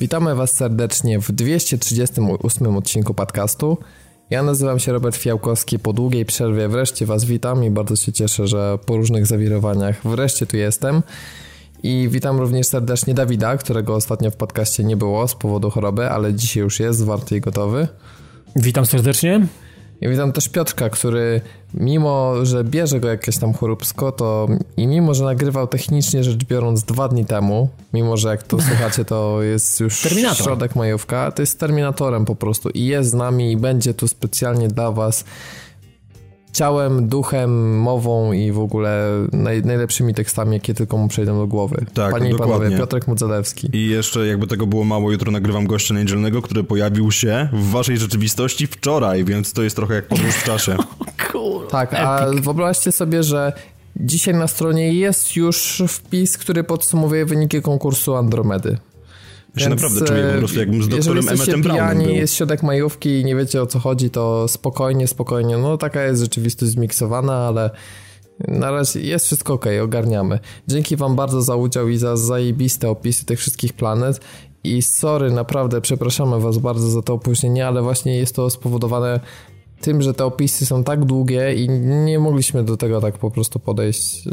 Witamy Was serdecznie w 238 odcinku podcastu. Ja nazywam się Robert Fiałkowski. Po długiej przerwie wreszcie Was witam i bardzo się cieszę, że po różnych zawirowaniach wreszcie tu jestem. I witam również serdecznie Dawida, którego ostatnio w podcaście nie było z powodu choroby, ale dzisiaj już jest zwarty i gotowy. Witam serdecznie. I witam też Piotrka, który mimo, że bierze go jakieś tam choróbsko, to i mimo, że nagrywał technicznie rzecz biorąc dwa dni temu, mimo, że jak to słuchacie, to jest już Terminator. środek majówka, to jest Terminatorem po prostu i jest z nami i będzie tu specjalnie dla was ciałem, duchem, mową i w ogóle naj, najlepszymi tekstami, jakie tylko mu przejdą do głowy. Tak, Panie dokładnie. i panowie, Piotrek Mudzelewski. I jeszcze jakby tego było mało, jutro nagrywam gościa niedzielnego, który pojawił się w waszej rzeczywistości wczoraj, więc to jest trochę jak podróż w czasie. tak, a wyobraźcie sobie, że dzisiaj na stronie jest już wpis, który podsumowuje wyniki konkursu Andromedy. Ja się naprawdę czuję po prostu jakbym z doktorem Emmetem Brownem był. jest środek majówki i nie wiecie o co chodzi, to spokojnie, spokojnie. No taka jest rzeczywistość zmiksowana, ale na razie jest wszystko ok, ogarniamy. Dzięki wam bardzo za udział i za zajebiste opisy tych wszystkich planet. I sorry, naprawdę przepraszamy was bardzo za to opóźnienie, ale właśnie jest to spowodowane tym, że te opisy są tak długie i nie mogliśmy do tego tak po prostu podejść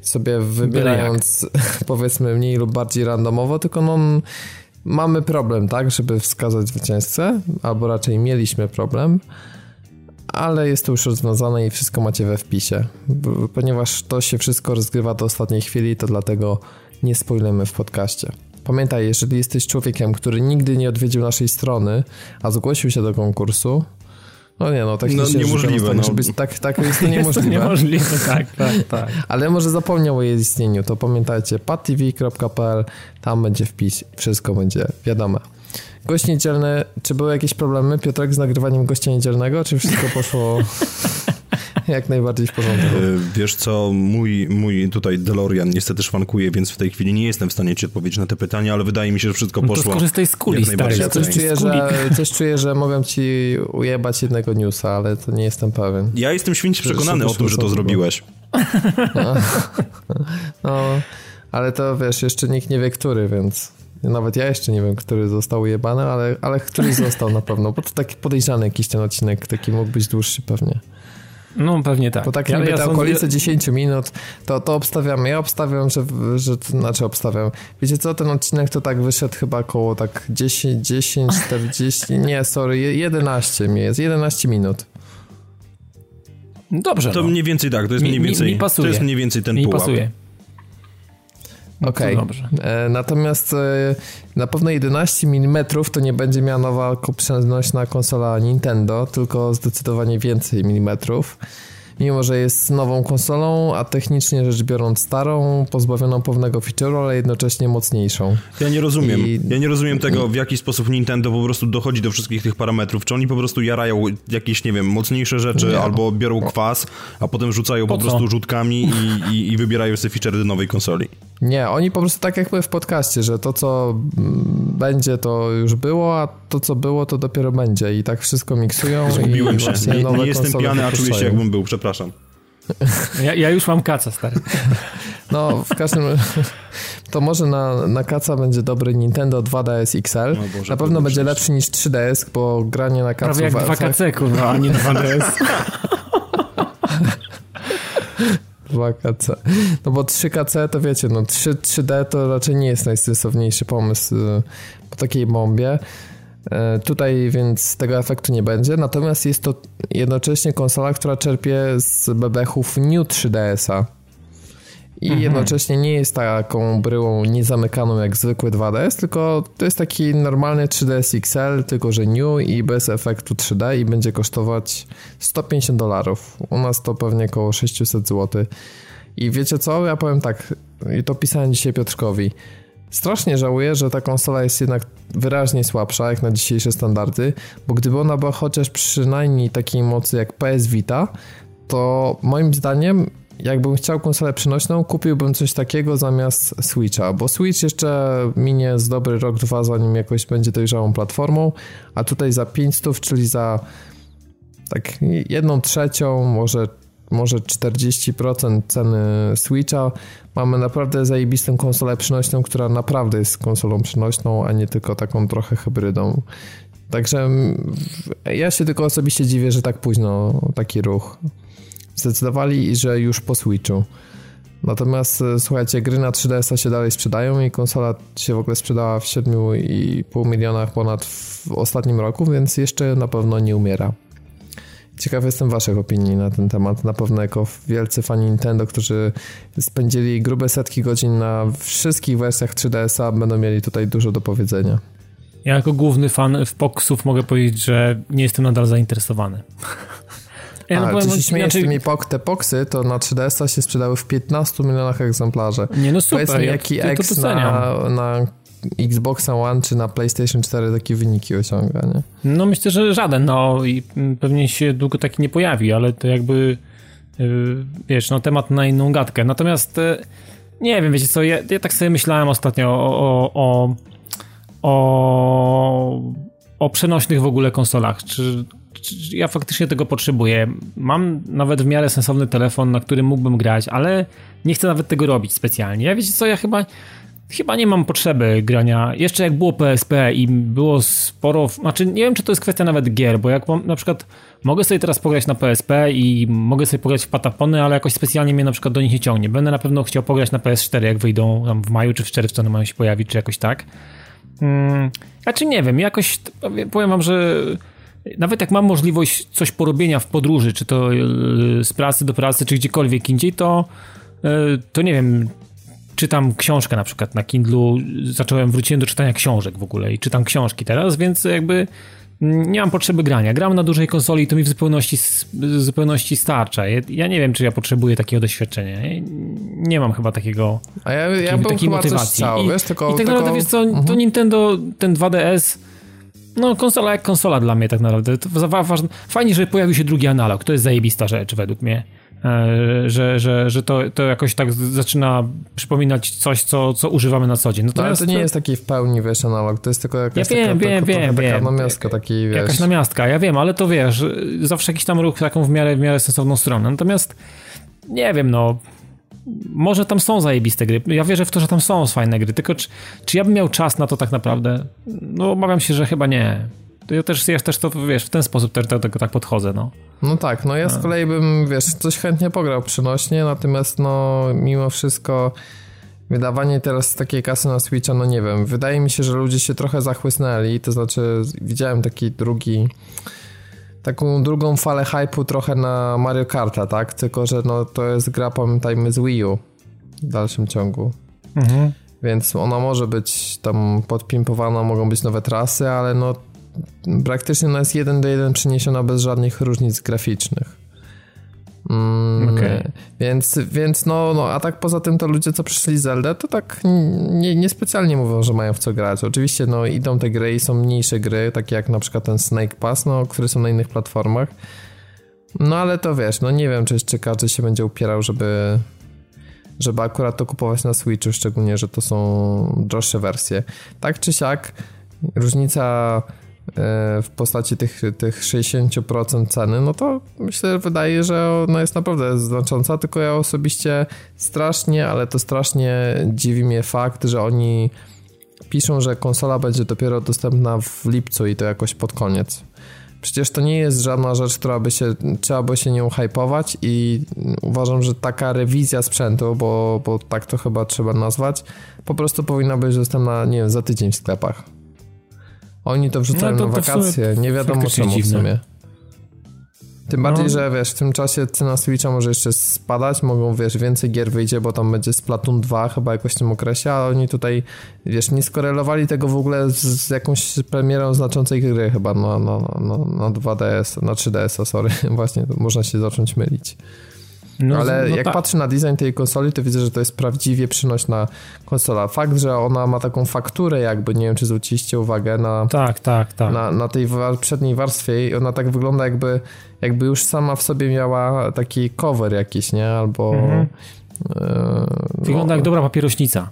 sobie wybierając powiedzmy mniej lub bardziej randomowo, tylko no mamy problem, tak, żeby wskazać zwycięzcę, albo raczej mieliśmy problem, ale jest to już rozwiązane i wszystko macie we wpisie. Ponieważ to się wszystko rozgrywa do ostatniej chwili, to dlatego nie spoilujemy w podcaście. Pamiętaj, jeżeli jesteś człowiekiem, który nigdy nie odwiedził naszej strony, a zgłosił się do konkursu, no nie, no tak no, niemożliwe. Tak, no. żeby, tak, tak jest to niemożliwe. Jest to niemożliwe, tak, tak, tak. Ale może zapomniał o jej istnieniu, to pamiętajcie, patv.pl, tam będzie wpis, wszystko będzie wiadome. Gość niedzielny, czy były jakieś problemy, Piotrek, z nagrywaniem gościa niedzielnego, czy wszystko poszło... jak najbardziej w porządku. E, wiesz co, mój, mój tutaj DeLorean niestety szwankuje, więc w tej chwili nie jestem w stanie ci odpowiedzieć na te pytania, ale wydaje mi się, że wszystko poszło. No to skorzystaj z kuli, stary. Ja coś czuję, że, coś czuję, że mogę ci ujebać jednego newsa, ale to nie jestem pewien. Ja jestem święcie przekonany o tym, że to zrobiłeś. No. no, ale to wiesz, jeszcze nikt nie wie, który, więc... Nawet ja jeszcze nie wiem, który został ujebany, ale, ale któryś został na pewno, bo to taki podejrzany jakiś ten odcinek, taki mógł być dłuższy pewnie. No pewnie tak. Bo tak jakby ja te okolice 10 minut, to, to obstawiamy. Ja obstawiam, że, że znaczy obstawiam. Wiecie co, ten odcinek to tak wyszedł chyba około tak 10, 10, 40, nie, sorry, 11 mi jest, 11 minut. Dobrze. To no. mniej więcej tak, to jest mniej więcej, mi, mi pasuje. to jest mniej więcej ten mi pułap. pasuje. Okej. Okay. E, natomiast e, na pewno 11 mm to nie będzie miała nowa przenośna konsola Nintendo, tylko zdecydowanie więcej milimetrów mimo że jest nową konsolą, a technicznie rzecz biorąc starą, pozbawioną pewnego feature'u, ale jednocześnie mocniejszą. Ja nie rozumiem. I... Ja nie rozumiem tego, w jaki sposób Nintendo po prostu dochodzi do wszystkich tych parametrów. Czy oni po prostu jarają jakieś, nie wiem, mocniejsze rzeczy, nie. albo biorą kwas, a potem rzucają po, po prostu rzutkami i, i, i wybierają sobie feature do nowej konsoli. Nie, oni po prostu tak jak były w podcaście, że to co będzie to już było, a to co było to dopiero będzie i tak wszystko miksują. Zgubiłem i się. Nie, nie jestem pijany, a czuję się jakbym był, przepraszam. Ja, ja, już mam kaca, stary. No, w każdym to może na, na kaca będzie dobry Nintendo 2DS XL. Boże, na pewno będzie lepszy niż 3DS, bo granie na kacu... Prawie jak 2KC, kurwa, a nie 2DS. 2KC. No bo 3KC to wiecie, no 3, 3D to raczej nie jest najsensowniejszy pomysł y, po takiej bombie. E, tutaj więc tego efektu nie będzie, natomiast jest to jednocześnie konsola, która czerpie z bebechów New 3DS-a. I mhm. jednocześnie nie jest taką bryłą niezamykaną jak zwykły 2DS, tylko to jest taki normalny 3DS XL, tylko że new i bez efektu 3D i będzie kosztować 150 dolarów. U nas to pewnie około 600 zł. I wiecie co? Ja powiem tak, i to pisałem dzisiaj Piotrkowi. Strasznie żałuję, że ta konsola jest jednak wyraźnie słabsza jak na dzisiejsze standardy, bo gdyby ona była chociaż przynajmniej takiej mocy jak PS Vita, to moim zdaniem jakbym chciał konsolę przenośną, kupiłbym coś takiego zamiast Switcha, bo Switch jeszcze minie z dobry rok, dwa, zanim jakoś będzie dojrzałą platformą, a tutaj za 500, czyli za tak jedną trzecią, może może 40% ceny Switcha, mamy naprawdę zajebistą konsolę przynośną, która naprawdę jest konsolą przynośną, a nie tylko taką trochę hybrydą. Także ja się tylko osobiście dziwię, że tak późno taki ruch zdecydowali że już po Switchu. Natomiast e, słuchajcie, gry na 3DS-a się dalej sprzedają i konsola się w ogóle sprzedała w 7,5 milionach ponad w ostatnim roku, więc jeszcze na pewno nie umiera. Ciekawy jestem waszych opinii na ten temat. Na pewno jako wielcy fani Nintendo, którzy spędzili grube setki godzin na wszystkich wersjach 3DS-a, będą mieli tutaj dużo do powiedzenia. Ja jako główny fan w Poksów mogę powiedzieć, że nie jestem nadal zainteresowany. Ja A, czy się śmiejesz tymi pok te poksy, to na 3DS-a się sprzedały w 15 milionach egzemplarzy. Nie no super, Powiedz mi, jaki ja X na, na Xboxa One czy na PlayStation 4 takie wyniki osiąga, nie? No myślę, że żaden, no i pewnie się długo taki nie pojawi, ale to jakby yy, wiesz, no temat na inną gadkę. Natomiast yy, nie wiem, wiecie co, ja, ja, tak sobie myślałem ostatnio o, o, o, o, o przenośnych w ogóle konsolach. Czy ja faktycznie tego potrzebuję? Mam nawet w miarę sensowny telefon, na którym mógłbym grać, ale nie chcę nawet tego robić specjalnie. Ja wiecie co, ja chyba chyba nie mam potrzeby grania. Jeszcze jak było PSP i było sporo, znaczy nie wiem, czy to jest kwestia nawet gier, bo jak mam, na przykład mogę sobie teraz pograć na PSP i mogę sobie pograć w Patapony, ale jakoś specjalnie mnie na przykład do nich nie ciągnie. Będę na pewno chciał pograć na PS4, jak wyjdą tam w maju czy w czerwcu one mają się pojawić, czy jakoś tak. Hmm, a czy nie wiem, jakoś powiem wam, że nawet jak mam możliwość coś porobienia w podróży, czy to e, z pracy do pracy, czy gdziekolwiek indziej, to e, to nie wiem, czytam książkę na przykład na Kindlu, zacząłem, wróciłem do czytania książek w ogóle i czytam książki teraz, więc jakby nie mam potrzeby grania. Gram na dużej konsoli i to mi w zupełności, w zupełności starcza. Ja nie wiem, czy ja potrzebuję takiego doświadczenia. Nie mam chyba takiego A ja, ja takiej, takiej motywacji. Chciał, I, wiesz, tylko, I tak tylko... naprawdę, wiesz co, to mhm. Nintendo, ten 2DS no, konsola jak konsola dla mnie tak naprawdę. To ważne. Fajnie, że pojawił się drugi analog. To jest zajebista rzecz według mnie. E, że, że, że to, to jakoś tak zaczyna przypominać coś, co, co używamy na co dzień. No, ale to nie jest taki w pełni, wiesz, analog, to jest tylko jakaś ja wiem, taka, wiem, wiem, taka wiem. namiastka, taki, wiesz. Jakaś namiastka, ja wiem, ale to wiesz, zawsze jakiś tam ruch taką w miarę, w miarę sensowną stronę. Natomiast nie wiem, no może tam są zajebiste gry. Ja wierzę w to, że tam są fajne gry, tylko czy, czy ja bym miał czas na to tak naprawdę? No obawiam się, że chyba nie to ja też, ja też to, wiesz, w ten sposób też do tego tak podchodzę, no. No tak, no ja z kolei bym, wiesz, coś chętnie pograł przynośnie, natomiast no mimo wszystko wydawanie teraz takiej kasy na Switcha, no nie wiem, wydaje mi się, że ludzie się trochę zachłysnęli, to znaczy widziałem taki drugi taką drugą falę hype'u trochę na Mario Karta, tak? Tylko, że no to jest gra, pamiętajmy, z Wii U w dalszym ciągu. Mhm. Więc ona może być tam podpimpowana, mogą być nowe trasy, ale no praktycznie ona jest jeden do jeden przeniesiona bez żadnych różnic graficznych. Mm, okay. Więc, więc no, no, a tak poza tym to ludzie, co przyszli z Zelda, to tak nie, niespecjalnie mówią, że mają w co grać. Oczywiście no, idą te gry i są mniejsze gry, takie jak na przykład ten Snake Pass, no, które są na innych platformach. No ale to wiesz, no nie wiem, czy, czy każdy się będzie upierał, żeby, żeby akurat to kupować na Switchu, szczególnie, że to są droższe wersje. Tak czy siak, różnica w postaci tych, tych 60% ceny, no to myślę, wydaje, że ona jest naprawdę znacząca, tylko ja osobiście strasznie, ale to strasznie dziwi mnie fakt, że oni piszą, że konsola będzie dopiero dostępna w lipcu i to jakoś pod koniec. Przecież to nie jest żadna rzecz, która by się, trzeba by się nią hypować i uważam, że taka rewizja sprzętu, bo, bo tak to chyba trzeba nazwać, po prostu powinna być dostępna, nie wiem, za tydzień w sklepach. Oni to wrzucają no to, na wakacje, nie wiadomo czemu w sumie. Tym bardziej, no. że wiesz, w tym czasie cena Switcha może jeszcze spadać, mogą, wiesz, więcej gier wyjdzie, bo tam będzie Splatoon 2 chyba jakoś w tym okresie, ale oni tutaj, wiesz, nie skorelowali tego w ogóle z, z jakąś premierą znaczącej gry chyba na, na, na, na 2DS, na 3DS, sorry, właśnie, można się zacząć mylić. No, Ale no jak tak. patrzę na design tej konsoli, to widzę, że to jest prawdziwie przynośna konsola. Fakt, że ona ma taką fakturę jakby, nie wiem czy zwróciliście uwagę na, tak, tak, tak. na, na tej przedniej warstwie i ona tak wygląda jakby, jakby już sama w sobie miała taki cover jakiś, nie? Albo... Mhm. E, wygląda no, jak dobra papierośnica.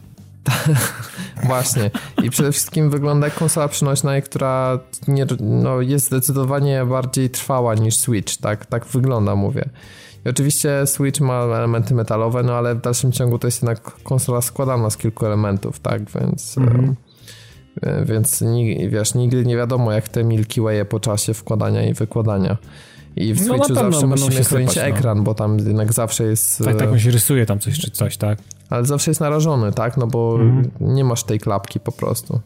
Właśnie. I przede wszystkim wygląda jak konsola przenośna, która nie, no, jest zdecydowanie bardziej trwała niż Switch. Tak, tak wygląda, mówię. I oczywiście Switch ma elementy metalowe, no ale w dalszym ciągu to jest jednak konsola składana z kilku elementów, tak, więc... Mhm. E, więc wiesz, nigdy nie wiadomo, jak te Milky Way po czasie wkładania i wykładania. I w no Switchu zawsze musimy chronić no. ekran, bo tam jednak zawsze jest... Tak, tak, on się rysuje tam coś czy coś, tak? Ale zawsze jest narażony, tak? No bo mhm. nie masz tej klapki po prostu.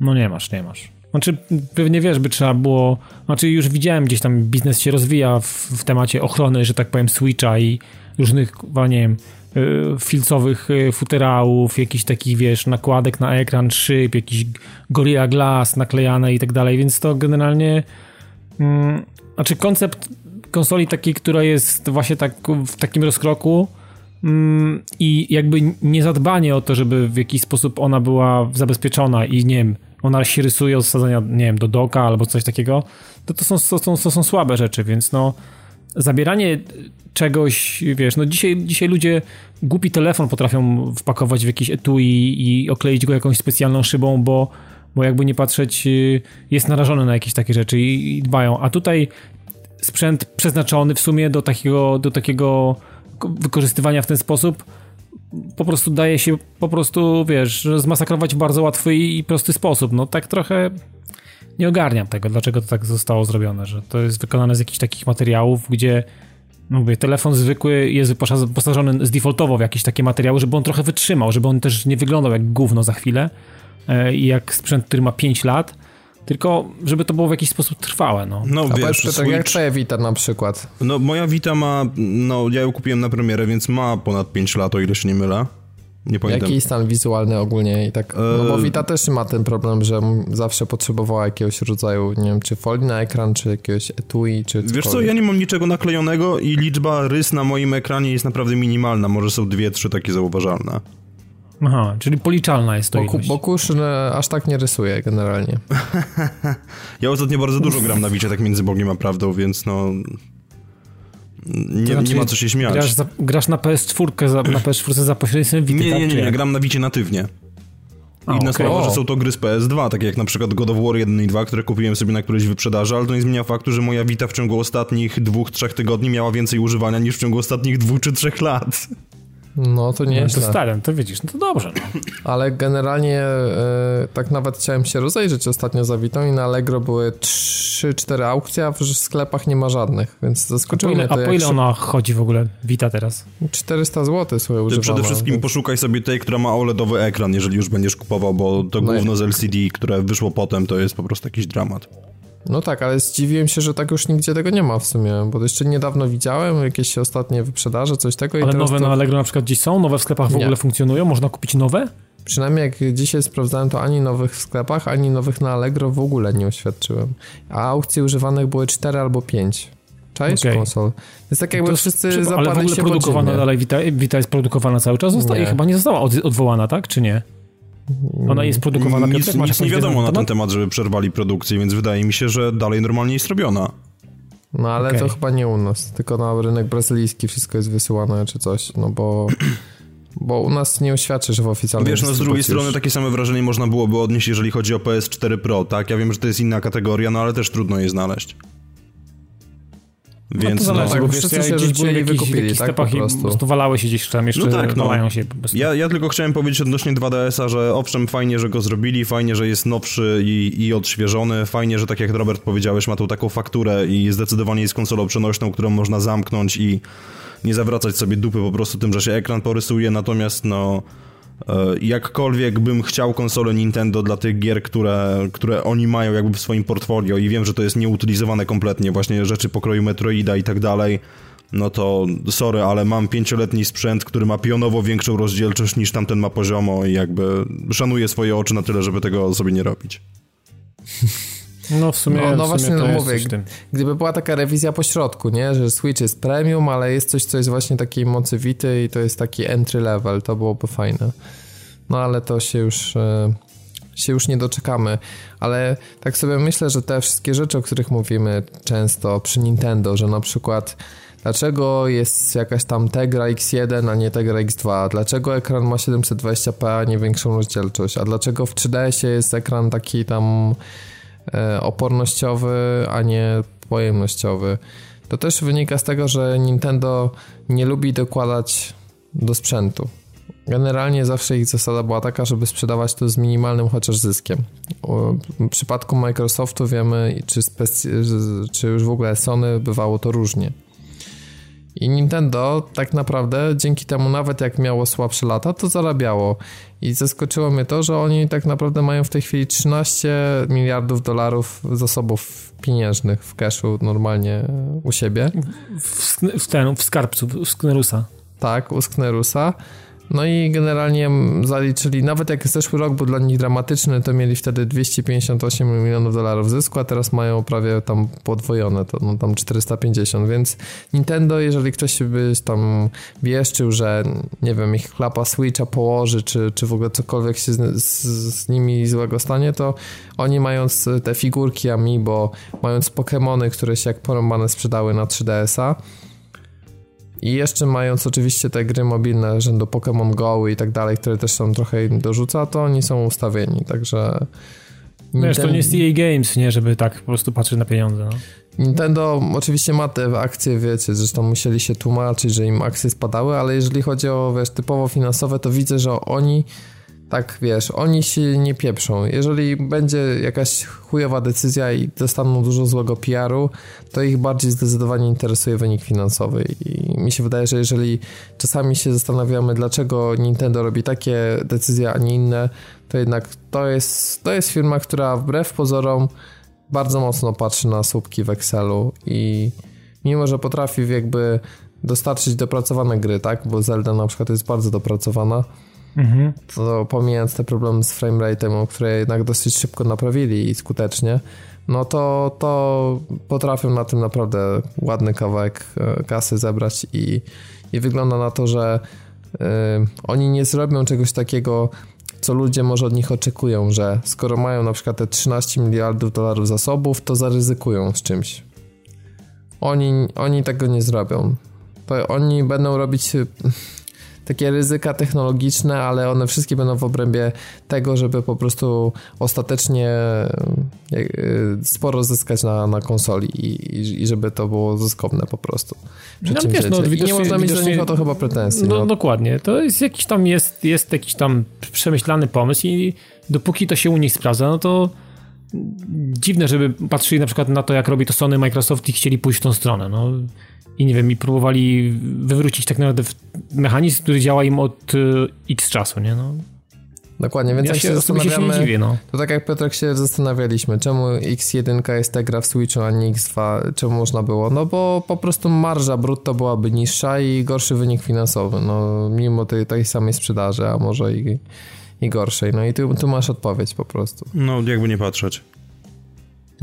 No nie masz, nie masz. Znaczy, pewnie wiesz, by trzeba było. Znaczy, już widziałem gdzieś tam biznes się rozwija w, w temacie ochrony, że tak powiem, Switcha i różnych, nie wiem, y, filcowych y, futerałów, jakichś takich, wiesz, nakładek na ekran, szyb, jakiś Gorilla Glass naklejane i tak dalej, więc to generalnie. Mm, znaczy, koncept konsoli takiej, która jest właśnie tak w takim rozkroku mm, i jakby niezadbanie o to, żeby w jakiś sposób ona była zabezpieczona i nie wiem ona się rysuje od wsadzenia, nie wiem, do doka albo coś takiego, to to są, to, to są słabe rzeczy, więc no zabieranie czegoś, wiesz, no dzisiaj, dzisiaj ludzie głupi telefon potrafią wpakować w jakieś etui i okleić go jakąś specjalną szybą, bo, bo jakby nie patrzeć, y, jest narażony na jakieś takie rzeczy i, i dbają. A tutaj sprzęt przeznaczony w sumie do takiego, do takiego wykorzystywania w ten sposób po prostu daje się po prostu, wiesz, zmasakrować w bardzo łatwy i prosty sposób. No tak trochę nie ogarniam tego, dlaczego to tak zostało zrobione, że to jest wykonane z jakichś takich materiałów, gdzie no mówię, telefon zwykły jest wyposażony z defaultowo w jakieś takie materiały, żeby on trochę wytrzymał, żeby on też nie wyglądał jak gówno za chwilę e, i jak sprzęt, który ma 5 lat, tylko żeby to było w jakiś sposób trwałe, no. No A wiesz, Switch... jak twoja Vita na przykład? No moja Vita ma, no ja ją kupiłem na premierę, więc ma ponad 5 lat, o ile się nie mylę. Nie pamiętam. Jaki stan wizualny ogólnie i tak, no bo e, Vita też ma ten problem, że zawsze potrzebowała jakiegoś rodzaju, nie wiem, czy folii na ekran, czy jakiegoś etui, czy cokolwiek. Wiesz co, ja nie mam niczego naklejonego i liczba rys na moim ekranie jest naprawdę minimalna, może są dwie, trzy takie zauważalne. Aha, czyli policzalna jest to Boku, Bokusz e, aż tak nie rysuje generalnie. ja ostatnio bardzo dużo gram na Wicie, tak między Bogiem a prawdą, więc no... Nie, znaczy, nie ma co się śmiać. Grasz, za, grasz na PS4 za, na PS4 za pośrednictwem Vita, Nie, nie, nie, nie, nie, gram na Wicie natywnie. A, Inna okay. sprawa, że są to gry z PS2, takie jak na przykład God of War 1 i 2, które kupiłem sobie na którejś wyprzedaży, ale to nie zmienia faktu, że moja Vita w ciągu ostatnich dwóch, trzech tygodni miała więcej używania niż w ciągu ostatnich dwóch czy trzech lat. No to nie no, to stary, to widzisz, no to dobrze. No. Ale generalnie e, tak nawet chciałem się rozejrzeć ostatnio za Witą i na Allegro były 3-4 aukcje, a w sklepach nie ma żadnych, więc zaskoczyło mnie to. A po ile ona chodzi w ogóle, Wita teraz? 400 zł swoje używana. Przede wszystkim więc... poszukaj sobie tej, która ma OLEDowy ekran, jeżeli już będziesz kupował, bo to no główno z LCD, które wyszło potem, to jest po prostu jakiś dramat. No tak, ale zdziwiłem się, że tak już nigdzie tego nie ma w sumie, bo jeszcze niedawno widziałem jakieś ostatnie wyprzedaże, coś tego. Ale nowe to... na Allegro na przykład gdzieś są? Nowe w sklepach w nie. ogóle funkcjonują? Można kupić nowe? Przynajmniej jak dzisiaj sprawdzałem, to ani nowych w sklepach, ani nowych na Allegro w ogóle nie oświadczyłem. A aukcji używanych były 4 albo 5. Czaisz okay. konsol? Jest tak jakby to wszyscy zapadli Ale w ogóle produkowana dalej, Vita, Vita jest produkowana cały czas? Zostaje, chyba nie została odwołana, tak? Czy nie? Ona jest produkowana. Nic, Piotrek, nic nie wiadomo na ten temat, żeby przerwali produkcję, więc wydaje mi się, że dalej normalnie jest robiona. No ale okay. to chyba nie u nas, tylko na rynek brazylijski wszystko jest wysyłane czy coś, no bo... Bo u nas nie oświadczy, że w oficjalnym Wiesz, no z drugiej strony takie same wrażenie można byłoby odnieść, jeżeli chodzi o PS4 Pro, tak? Ja wiem, że to jest inna kategoria, no ale też trudno je znaleźć. No Więc no, no, bo wszyscy ja się gdzieś byli wykupili, tak, po prostu. po prostu walały się gdzieś tam jeszcze, no tak, no. się. Ja, ja tylko chciałem powiedzieć odnośnie 2DS-a, że owszem, fajnie, że go zrobili, fajnie, że jest nowszy i, i odświeżony, fajnie, że tak jak Robert powiedziałeś, ma tą taką fakturę i zdecydowanie jest konsolą przenośną, którą można zamknąć i nie zawracać sobie dupy po prostu tym, że się ekran porysuje, natomiast no jakkolwiek bym chciał konsolę Nintendo dla tych gier, które, które oni mają jakby w swoim portfolio i wiem, że to jest nieutylizowane kompletnie, właśnie rzeczy pokroju Metroida i tak dalej, no to sorry, ale mam pięcioletni sprzęt, który ma pionowo większą rozdzielczość niż tamten ma poziomo i jakby szanuję swoje oczy na tyle, żeby tego sobie nie robić. No w sumie, no, no w właśnie, no mówię, gdyby była taka rewizja po środku, nie, że Switch jest premium, ale jest coś, co jest właśnie takiej mocy Vity i to jest taki entry level, to byłoby fajne. No ale to się już e, się już nie doczekamy, ale tak sobie myślę, że te wszystkie rzeczy, o których mówimy często przy Nintendo, że na przykład Dlaczego jest jakaś tam Tegra X1, a nie Tegra X2? Dlaczego ekran ma 720p, a nie większą rozdzielczość? A dlaczego w 3DS jest ekran taki tam opornościowy, a nie pojemnościowy? To też wynika z tego, że Nintendo nie lubi dokładać do sprzętu. Generalnie zawsze ich zasada była taka, żeby sprzedawać to z minimalnym chociaż zyskiem. W przypadku Microsoftu wiemy, czy, czy już w ogóle Sony bywało to różnie. I Nintendo tak naprawdę dzięki temu nawet jak miało słabsze lata, to zarabiało. I zaskoczyło mnie to, że oni tak naprawdę mają w tej chwili 13 miliardów dolarów zasobów pieniężnych w cashu normalnie u siebie. W, w, ten, w skarbcu, w Sknerusa. Tak, u Sknerusa. No i generalnie zaliczyli, nawet jak zeszły rok był dla nich dramatyczny, to mieli wtedy 258 milionów dolarów zysku, a teraz mają prawie tam podwojone, to no tam 450, więc Nintendo, jeżeli ktoś by tam wieszczył, że nie wiem, ich klapa Switcha położy, czy, czy w ogóle cokolwiek się z, z, z nimi złego stanie, to oni mając te figurki Amiibo, mając Pokémony, które się jak porąbane sprzedały na 3DS-a, i jeszcze mając oczywiście te gry mobilne rzędu Pokémon Go i tak dalej, które też są trochę im dorzuca, to oni są ustawieni, także... Wiesz, Nintendo... to nie jest EA Games, nie, żeby tak po prostu patrzeć na pieniądze, no. Nintendo oczywiście ma te akcje, wiecie, zresztą musieli się tłumaczyć, że im akcje spadały, ale jeżeli chodzi o, wiesz, typowo finansowe, to widzę, że oni tak wiesz, oni się nie pieprzą. Jeżeli będzie jakaś chujowa decyzja i dostaną dużo złego PR-u, to ich bardziej zdecydowanie interesuje wynik finansowy. I mi się wydaje, że jeżeli czasami się zastanawiamy, dlaczego Nintendo robi takie decyzje, a nie inne, to jednak to jest, to jest firma, która wbrew pozorom bardzo mocno patrzy na słupki w Excelu i mimo, że potrafi jakby dostarczyć dopracowane gry, tak, bo Zelda na przykład jest bardzo dopracowana, Mhm. To pomijając te problemy z framerate'em, które jednak dosyć szybko naprawili i skutecznie, no to, to potrafią na tym naprawdę ładny kawałek e, kasy zebrać i, i wygląda na to, że y, oni nie zrobią czegoś takiego, co ludzie może od nich oczekują, że skoro mają na przykład te 13 miliardów dolarów zasobów, to zaryzykują z czymś. Oni, oni tego nie zrobią. To oni będą robić takie ryzyka technologiczne, ale one wszystkie będą w obrębie tego, żeby po prostu ostatecznie e, sporo zyskać na, na konsoli i, i żeby to było zyskowne po prostu. No, wiesz, no, nie można mieć do nich o to chyba pretensji. No, no, dokładnie. To jest jakiś tam, jest, jest jakiś tam przemyślany pomysł i dopóki to się u nich sprawdza, no to dziwne, żeby patrzyli na przykład na to, jak robi to Sony, Microsoft i chcieli pójść w tą stronę. No, i nie wiem, i próbowali wywrócić tak naprawdę mechanizm, który działa im od y, x czasu, nie? No. Dokładnie, więc ja jak się, się zastanawiamy, się dziwię, no. to tak jak Piotrek się zastanawialiśmy, czemu X1 jest ta gra w Switchu, a nie X2, czemu można było? No bo po prostu marża brutto byłaby niższa i gorszy wynik finansowy, no mimo tej, tej samej sprzedaży, a może i, i gorszej. No i tu, tu masz odpowiedź po prostu. No, jakby nie patrzeć.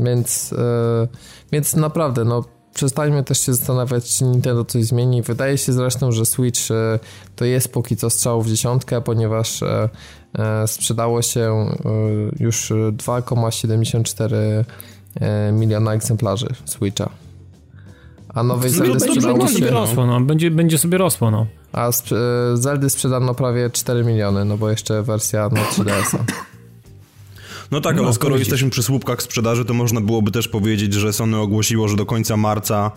Więc, yy, więc naprawdę, no przestańmy też się zastanawiać, czy Nintendo coś zmieni. Wydaje się zresztą, że Switch e, to jest póki co strzał w dziesiątkę, ponieważ e, e, sprzedało się już 2,74 miliona egzemplarzy Switcha. A nowej no, Zeldy sprzedało się... Rosło, no. będzie, będzie sobie rosło, no. A Zeldy sprzedano prawie 4 miliony, no bo jeszcze wersja na 3DS-a. No tak, no, ale skoro jesteśmy przy słupkach sprzedaży, to można byłoby też powiedzieć, że Sony ogłosiło, że do końca marca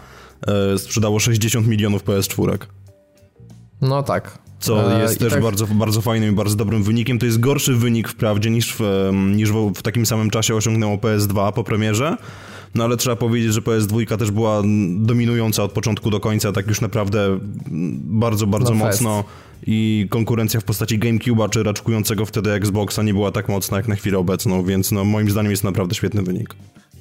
e, sprzedało 60 milionów PS4. No tak. Co e, jest też tak... bardzo, bardzo fajnym i bardzo dobrym wynikiem. To jest gorszy wynik wprawdzie niż w, niż w, w takim samym czasie osiągnęło PS2 po premierze. No ale trzeba powiedzieć, że PS2 też była dominująca od początku do końca, tak już naprawdę bardzo, bardzo no mocno. Fest i konkurencja w postaci GameCube'a czy raczkującego wtedy Xboxa nie była tak mocna jak na chwilę obecną, więc no, moim zdaniem jest naprawdę świetny wynik.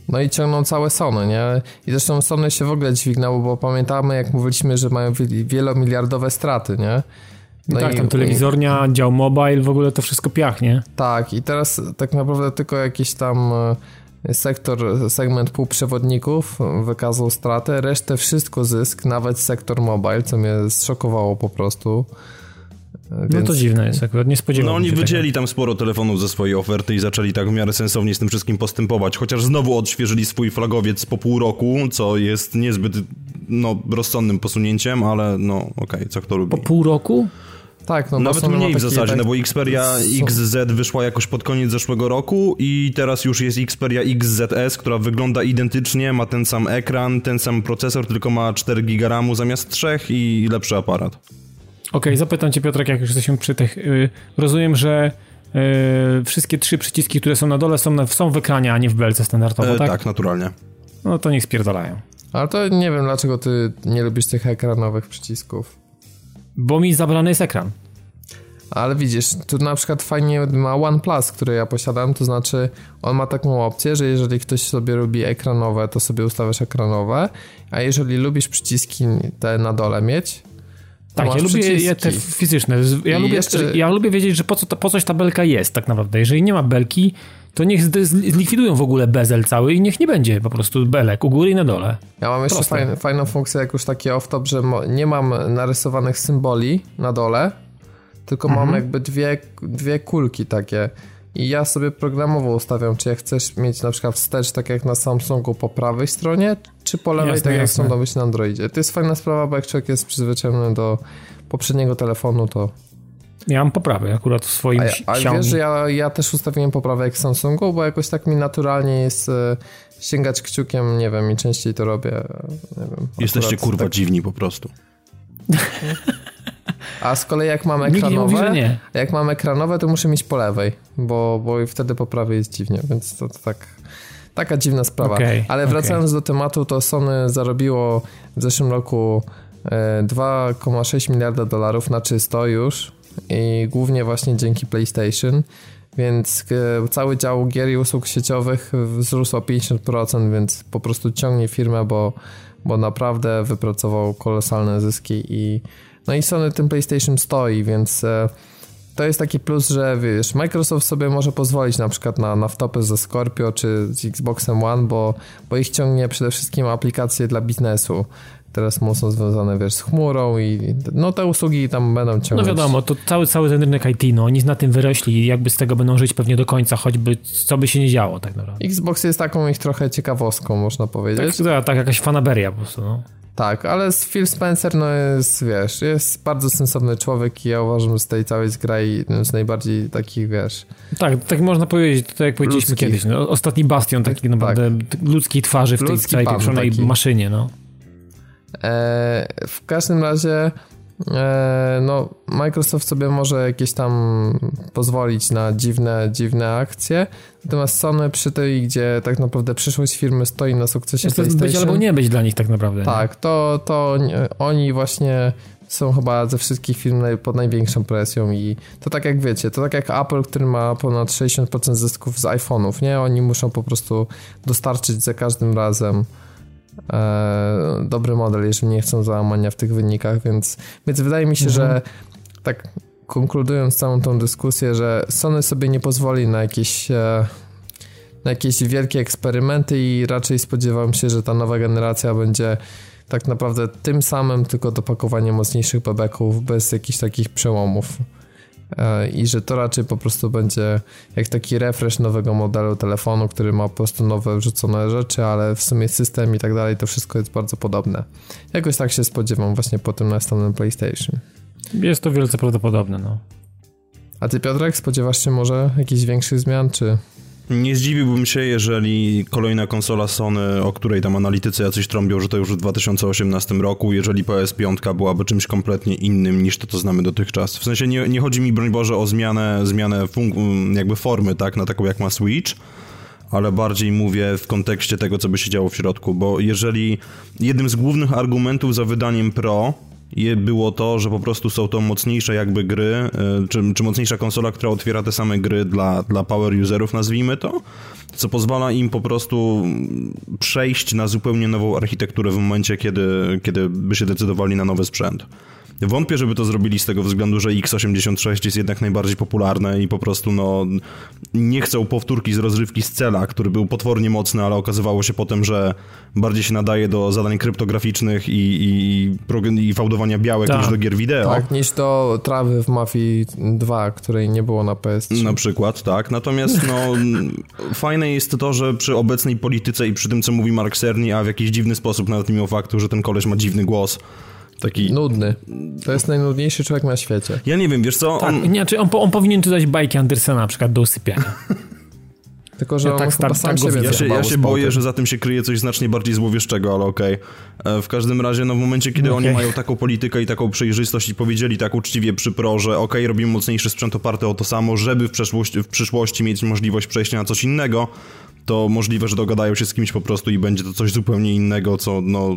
No i ciągną całe Sony, nie? I zresztą Sony się w ogóle dźwignęło, bo pamiętamy, jak mówiliśmy, że mają wielomiliardowe straty, nie? No tak, i, tam telewizornia, i... dział mobile, w ogóle to wszystko piachnie. Tak, i teraz tak naprawdę tylko jakiś tam e, sektor, segment półprzewodników wykazał stratę, resztę wszystko zysk, nawet sektor mobile, co mnie zszokowało po prostu. Więc... No to dziwne jest akurat, nie spodziewałem No oni się wycięli tam sporo telefonów ze swojej oferty i zaczęli tak w miarę sensownie z tym wszystkim postępować, chociaż znowu odświeżyli swój flagowiec po pół roku, co jest niezbyt no, rozsądnym posunięciem, ale no okej, okay, co kto lubi. Po pół roku? Tak, no Nawet mniej w zasadzie, tak... no bo Xperia XZ wyszła jakoś pod koniec zeszłego roku i teraz już jest Xperia XZS, która wygląda identycznie, ma ten sam ekran, ten sam procesor, tylko ma 4 GB RAMu zamiast 3 i lepszy aparat. Okej, okay, zapytam cię Piotrek, jak już jesteśmy przy tych... Yy, rozumiem, że yy, wszystkie trzy przyciski, które są na dole są, na, są w ekranie, a nie w belce standardowo, e, tak? Tak, naturalnie. No to niech spierdalają. Ale to nie wiem, dlaczego ty nie lubisz tych ekranowych przycisków. Bo mi zabrany jest ekran. Ale widzisz, tu na przykład fajnie ma OnePlus, który ja posiadam, to znaczy on ma taką opcję, że jeżeli ktoś sobie lubi ekranowe, to sobie ustawiasz ekranowe, a jeżeli lubisz przyciski te na dole mieć, tak, ja lubię te fizyczne. Ja lubię, jeszcze... ja lubię wiedzieć, że po, co, po coś ta belka jest tak naprawdę. Jeżeli nie ma belki, to niech zlikwidują w ogóle bezel cały i niech nie będzie po prostu belek u góry i na dole. Ja mam jeszcze fajn, fajną funkcję, jak już taki off-top, że nie mam narysowanych symboli na dole, tylko mhm. mam jakby dwie, dwie kulki takie. I ja sobie programowo ustawiam, czy jak chcesz mieć na przykład wstecz, tak jak na Samsungu po prawej stronie, czy po lewej, jasne, tak jak są być na Androidzie. To jest fajna sprawa, bo jak człowiek jest przyzwyczajony do poprzedniego telefonu, to ja mam poprawę akurat w swoim A, a wiesz, że ja, ja też ustawiłem poprawę jak Samsungu, bo jakoś tak mi naturalnie jest e, sięgać kciukiem, nie wiem, i częściej to robię. Nie wiem, Jesteście kurwa tak... dziwni po prostu. A z kolei jak mam ekranowe, mówi, jak mam ekranowe, to muszę mieć po lewej, bo, bo wtedy po prawej jest dziwnie, więc to, to tak taka dziwna sprawa. Okay, Ale wracając okay. do tematu, to Sony zarobiło w zeszłym roku 2,6 e, miliarda dolarów na czysto już i głównie właśnie dzięki PlayStation. Więc e, cały dział gier i usług sieciowych wzrósł o 50%, więc po prostu ciągnie firmę, bo, bo naprawdę wypracował kolosalne zyski i no i Sony tym PlayStation stoi, więc e, to jest taki plus, że wiesz, Microsoft sobie może pozwolić na przykład na, na wtopy ze Scorpio czy z Xboxem One, bo, bo ich ciągnie przede wszystkim aplikacje dla biznesu teraz mocno związane, wiesz, z chmurą i no te usługi tam będą no ciągnąć. No wiadomo, to cały, cały ten rynek IT, no oni na tym wyrośli i jakby z tego będą żyć pewnie do końca, choćby co by się nie działo tak naprawdę. Xbox jest taką ich trochę ciekawostką, można powiedzieć. Tak, tak jakaś fanaberia po prostu, no. Tak, ale Phil Spencer, no jest, wiesz, jest bardzo sensowny człowiek i ja uważam, że z tej całej zgrai z najbardziej takich, wiesz... Tak, tak można powiedzieć, to jak powiedzieliśmy ludzki. kiedyś, no, ostatni bastion taki tak, naprawdę tak. ludzkiej twarzy w Ludzki tej całej pieprzonej maszynie, no. E, w każdym razie no, Microsoft sobie może jakieś tam pozwolić na dziwne, dziwne akcje, natomiast Sony przy tej, gdzie tak naprawdę przyszłość firmy stoi na sukcesie to PlayStation. Być albo nie być dla nich tak naprawdę. Tak, to, to oni właśnie są chyba ze wszystkich firm pod największą presją i to tak jak wiecie, to tak jak Apple, który ma ponad 60% zysków z iPhone'ów, nie? Oni muszą po prostu dostarczyć za każdym razem e, dobry model, jeżeli nie chcą załamania w tych wynikach, więc, więc wydaje mi się, mhm. że tak konkludując całą tą dyskusję, że Sony sobie nie pozwoli na jakieś e, na jakieś wielkie eksperymenty i raczej spodziewam się, że ta nowa generacja będzie tak naprawdę tym samym, tylko dopakowanie mocniejszych bebeków bez jakichś takich przełomów. E, i że to raczej po prostu będzie jak taki refresh nowego modelu telefonu, który ma po prostu nowe wrzucone rzeczy, ale w sumie system i tak dalej, to wszystko jest bardzo podobne. Jakoś tak się spodziewam właśnie po tym następnym PlayStation. Jest to wielce prawdopodobne, no. A ty Piotrek, spodziewasz się może jakichś większych zmian, czy... Nie zdziwiłbym się, jeżeli kolejna konsola Sony, o której tam analitycy jacyś trąbią, że to już w 2018 roku, jeżeli PS5 byłaby czymś kompletnie innym niż to, co znamy dotychczas. W sensie nie, nie chodzi mi, broń Boże, o zmianę, zmianę jakby formy, tak, na taką jak ma Switch, ale bardziej mówię w kontekście tego, co by się działo w środku, bo jeżeli jednym z głównych argumentów za wydaniem Pro było to, że po prostu są to mocniejsze jakby gry, e, czy, czy mocniejsza konsola, która otwiera te same gry dla, dla power userów, nazwijmy to, co pozwala im po prostu przejść na zupełnie nową architekturę w momencie, kiedy, kiedy by się decydowali na nowy sprzęt. Wątpię, żeby to zrobili z tego względu, że X86 jest jednak najbardziej popularne i po prostu no nie chcą powtórki z rozrywki z Cela, który był potwornie mocny, ale okazywało się potem, że bardziej się nadaje do zadań kryptograficznych i, i, i fałdowania białek tak. niż do gier wideo. Tak, niż do trawy w Mafii 2, której nie było na PS3. Na przykład, tak. Natomiast no, fajne jest to, że przy obecnej polityce i przy tym, co mówi Mark Cerny, a w jakiś dziwny sposób, nawet mimo faktu, że ten koleś ma dziwny głos, Taki... Nudny. To jest najnudniejszy człowiek na świecie. Ja nie wiem, wiesz co? Tak, on... Nie, czy on, on powinien czytać bajki Andersena na przykład do usypiania. Tylko, że ja tak, tak, tak go ja się, ja się boję, że za tym się kryje coś znacznie bardziej złowieszczego, ale okej. Okay. W każdym razie, no w momencie, kiedy okay. oni mają taką politykę i taką przejrzystość i powiedzieli tak uczciwie przy pro, że okej, okay, robimy mocniejszy sprzęt oparty o to samo, żeby w, w przyszłości mieć możliwość przejścia na coś innego, to możliwe, że dogadają się z kimś po prostu i będzie to coś zupełnie innego, co no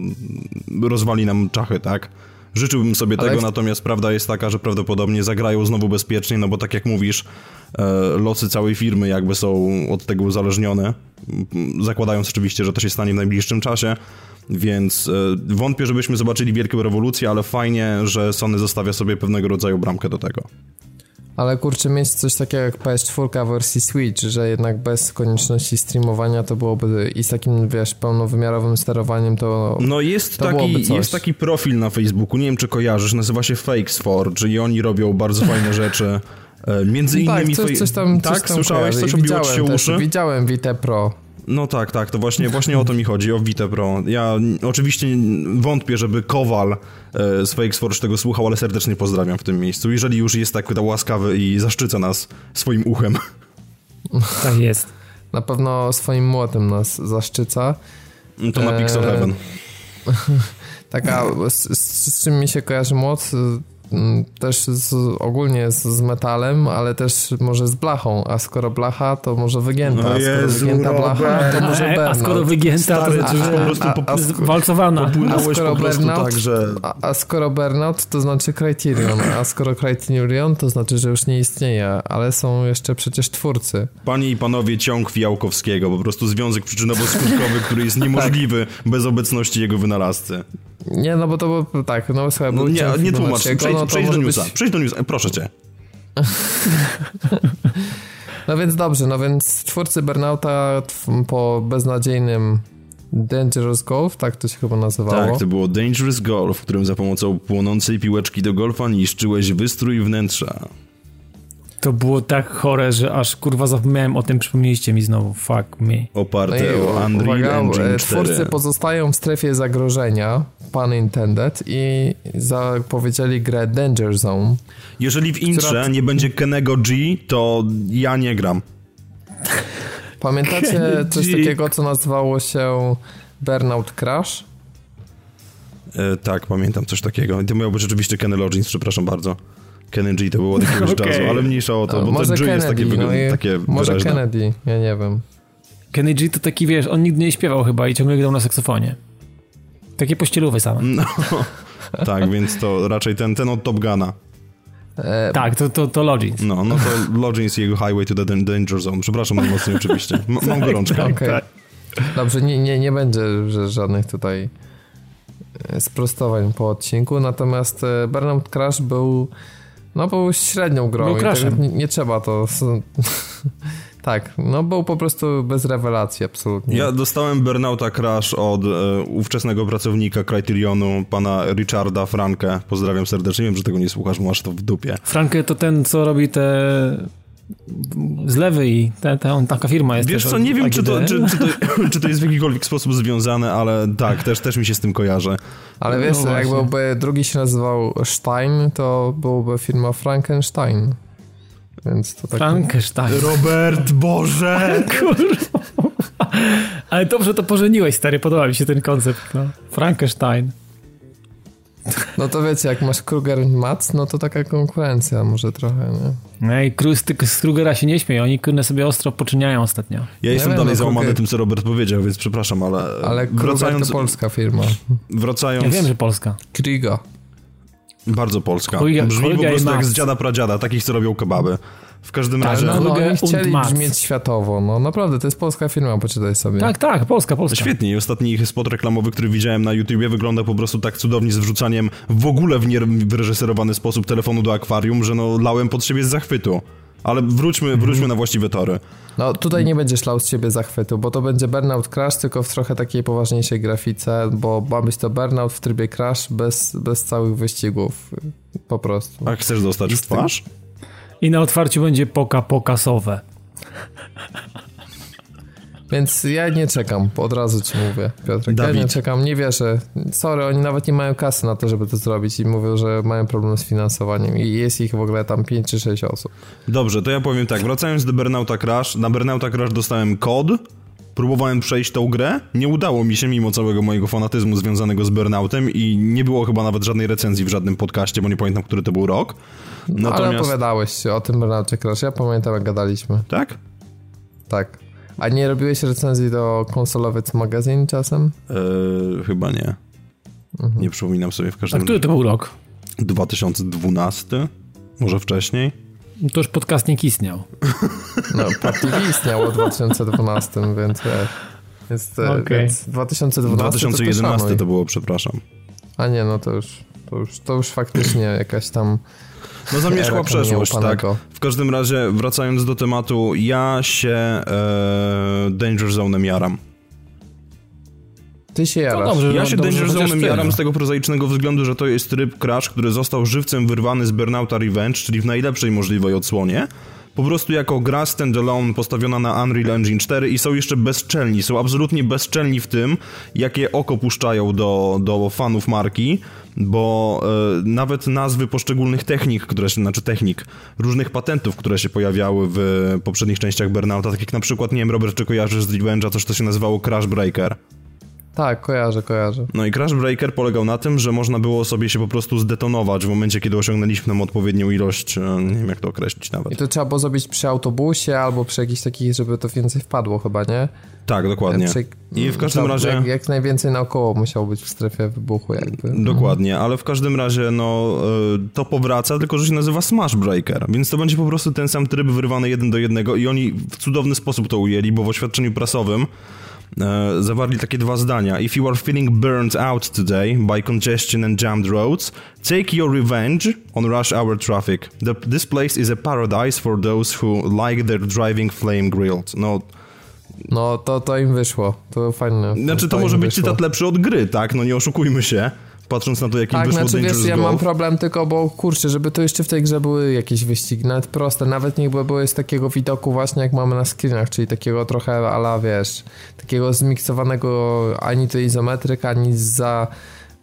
rozwali nam czachy, tak? Życzyłbym sobie Ale tego, natomiast prawda jest taka, że prawdopodobnie zagrają znowu bezpiecznie, no bo tak jak mówisz, e, losy całej firmy jakby są od tego uzależnione, zakładając oczywiście, że to się stanie w najbliższym czasie, więc e, wątpię, żebyśmy zobaczyli wielką rewolucję, ale fajnie, że Sony zostawia sobie pewnego rodzaju bramkę do tego. Ale kurczę, mieć coś takiego jak PS4 w wersji Switch, że jednak bez konieczności streamowania to byłoby i z takim, wiesz, pełnowymiarowym sterowaniem to No jest, to taki, jest taki profil na Facebooku, nie wiem czy kojarzysz, nazywa się Fakesforge i oni robią bardzo fajne rzeczy. E, między no innymi... Tak, coś, coś tam, tak? Coś tam Słyszałeś? Coś obiło się uszy? Widziałem Vita Pro. No tak, tak, to właśnie, właśnie o to mi chodzi, o Vita Pro. Ja oczywiście wątpię, żeby Kowal e, z Fakesforge tego słuchał, ale serdecznie pozdrawiam w tym miejscu. Jeżeli już jest tak łaskawy i zaszczyca nas swoim uchem. Tak jest. Na pewno swoim młotem nas zaszczyca. To ma Pixel Heaven. Taka, z, z, z czym mi się kojarzy młot? Mm, też z, ogólnie z, z, metalem, ale też może z blachą, a skoro blacha, to może wygięta, no a skoro Jezu, wygięta blacha, to może burnout. A skoro wygięta, to znaczy, że po prostu a, a, walcowana. A skoro, burnout, tak, że... a, a skoro burnout, to znaczy Criterion, a skoro Criterion, to znaczy, że już nie istnieje, ale są jeszcze przecież twórcy. Panie i panowie, ciąg Fiałkowskiego, po prostu związek przyczynowo-skutkowy, który jest niemożliwy tak. bez obecności jego wynalazcy. Nie, no bo to było tak, no słuchaj, był Nie, nie tłumacz, przejdź, no, przejdź do newsa, być... przejdź do newsa, proszę cię. no więc dobrze, no więc twórcy Burnouta po beznadziejnym Dangerous Golf, tak to się chyba nazywało. Tak, to było Dangerous Golf, w którym za pomocą płonącej piłeczki do golfa niszczyłeś wystrój wnętrza. To było tak chore, że aż kurwa zapomniałem o tym, przypomnieliście mi znowu. Fuck me. Oparte no o Unreal uwaga, Engine 4. Twórcy pozostają w strefie zagrożenia, pun intended, i zapowiedzieli grę Danger Zone. Jeżeli w intrze która... nie będzie Kenego G, to ja nie gram. Pamiętacie coś takiego, co nazywało się Burnout Crash? E, tak, pamiętam coś takiego. To miał być rzeczywiście Kenny Logins, przepraszam bardzo. Kennedy to było od jakiegoś okay. czasu, ale mniejsza o to, bo może to Kennedy, jest takie, no i, takie Może wyraźne. Kennedy, ja nie wiem. Kennedy to taki, wiesz, on nigdy nie śpiewał chyba i ciągle grał na saksofonie. Takie pościelówy same. No, tak, więc to raczej ten, ten od Top Guna. E... Tak, to, to, to Logins. No, no to Logins i jego Highway to the Danger Zone. Przepraszam najmocniej oczywiście. M mam tak, gorączkę. Tak, okay. tak. Dobrze, nie, nie, nie będzie żadnych tutaj e, sprostowań po odcinku, natomiast e, Burnout Crash był no był średnią grą był i tak nie, nie, trzeba to... tak, no był po prostu bez rewelacji absolutnie. Ja dostałem Burnouta Crash od e, ówczesnego pracownika Criterionu, pana Richarda Frankę. Pozdrawiam serdecznie, wiem, że tego nie słuchasz, masz to w dupie. Frankę to ten, co robi te z lewej, te, on, taka firma jest. Wiesz co, nie wiem, czy to, czy, czy, to, czy to jest w jakikolwiek sposób związane, ale tak, też, też mi się z tym kojarzy. Ale wiesz, no jakby drugi się nazywał Stein, to byłoby firma Frankenstein. Więc to tak... Frankenstein. Robert, Boże! Kurwa. Ale dobrze to pożeniłeś, stary, podoba mi się ten koncept. No. Frankenstein. No to wiecie, jak masz Kruger Mats, no to taka konkurencja może trochę, nie? Ej, z Krugera się nie śmieją, oni kurde sobie ostro poczyniają ostatnio. Ja nie jestem wiem, dalej no, załamany Kruger... tym, co Robert powiedział, więc przepraszam, ale... Ale Kruger wracając... to polska firma. Wracając... Ja wiem, że polska. Kriga. Bardzo polska. Brzmi po prostu jak z dziada pradziada, takich co robią kebaby. W każdym tak, razie... No, no, oni chcieli brzmieć światowo. No naprawdę, to jest polska firma, poczytaj sobie. Tak, tak, polska, polska. Świetnie. I ostatni ich spot reklamowy, który widziałem na YouTubie wygląda po prostu tak cudownie z wrzucaniem w ogóle w niewyreżyserowany sposób telefonu do akwarium, że no lałem pod siebie z zachwytu. Ale wróćmy, mhm. wróćmy na właściwe tory. No tutaj nie będziesz lał z siebie zachwytu, bo to będzie Burnout Crash, tylko w trochę takiej poważniejszej grafice, bo ma być to Burnout w trybie Crash bez, bez całych wyścigów. Po prostu. A chcesz dostać w twarz? I na otwarciu będzie poka pokasowe. Więc ja nie czekam, od razu ci mówię. Ja nie czekam, nie wierzę. Sorry, oni nawet nie mają kasy na to, żeby to zrobić i mówią, że mają problem z finansowaniem i jest ich w ogóle tam 5 czy 6 osób. Dobrze, to ja powiem tak, wracając do Burnouta Crash, na Burnouta Crash dostałem kod, próbowałem przejść tą grę, nie udało mi się mimo całego mojego fanatyzmu związanego z Burnoutem i nie było chyba nawet żadnej recenzji w żadnym podcaście, bo nie pamiętam, który to był rok. Natomiast... Ale opowiadałeś o tym Burnoutie Crash, ja pamiętam jak gadaliśmy. Tak? Tak. A nie robiłeś recenzji do konsolowiec magazyn czasem? Eee, chyba nie. Mhm. Nie przypominam sobie w każdym razie. A który to był rok? 2012? Może wcześniej? To już podcast nie istniał. No, podcast istniał w 2012, więc wiesz. Jest, e, okay. więc 2012 2011 to, to było, przepraszam. A nie, no to już, to już, to już faktycznie jakaś tam no zamieszkła przeszłość, tak. W każdym razie, wracając do tematu, ja się e, Danger Zone'em jaram. Ty się jarasz. No dobrze, ja się Danger Zone'em jaram z tego prozaicznego względu, że to jest tryb Crash, który został żywcem wyrwany z Burnouta Revenge, czyli w najlepszej możliwej odsłonie po prostu jako gra standalone postawiona na Unreal Engine 4 i są jeszcze bezczelni, są absolutnie bezczelni w tym, jakie oko puszczają do, do fanów marki, bo e, nawet nazwy poszczególnych technik, które się, znaczy technik, różnych patentów, które się pojawiały w poprzednich częściach Burnouta, tak jak na przykład, nie wiem, Robert, czy kojarzysz z Revenge'a coś, co się nazywało Crash Breaker. Tak, kojarzę, kojarzę. No i Crash Breaker polegał na tym, że można było sobie się po prostu zdetonować w momencie, kiedy osiągnęliśmy tam odpowiednią ilość, e, nie wiem jak to określić nawet. I to trzeba było zrobić przy autobusie albo przy jakichś takich, żeby to więcej wpadło chyba, nie? Tak, dokładnie. Przy... I w każdym razie... Jak, jak, najwięcej naokoło musiało być w strefie wybuchu jakby. Dokładnie, ale w każdym razie no e, to powraca, tylko że się nazywa Smash Breaker, więc to będzie po prostu ten sam tryb wyrwany jeden do jednego i oni w cudowny sposób to ujęli, bo w oświadczeniu prasowym zawarli takie dwa zdania. If you are feeling burned out today by congestion and jammed roads, take your revenge on rush hour traffic. The, this place is a paradise for those who like their driving flame grilled. No, no to, to im wyszło. To fajne. Znaczy to, to może być cytat lepszy od gry, tak? No nie oszukujmy się patrząc na to, jakim tak, wyszło znaczy, Dangerous wiesz, ja mam problem tylko, bo kurczę, żeby to jeszcze w tej grze były jakieś wyścigi, nawet proste, nawet niech by były z takiego widoku właśnie jak mamy na screenach, czyli takiego trochę ala, wiesz, takiego zmiksowanego ani to izometryk, ani za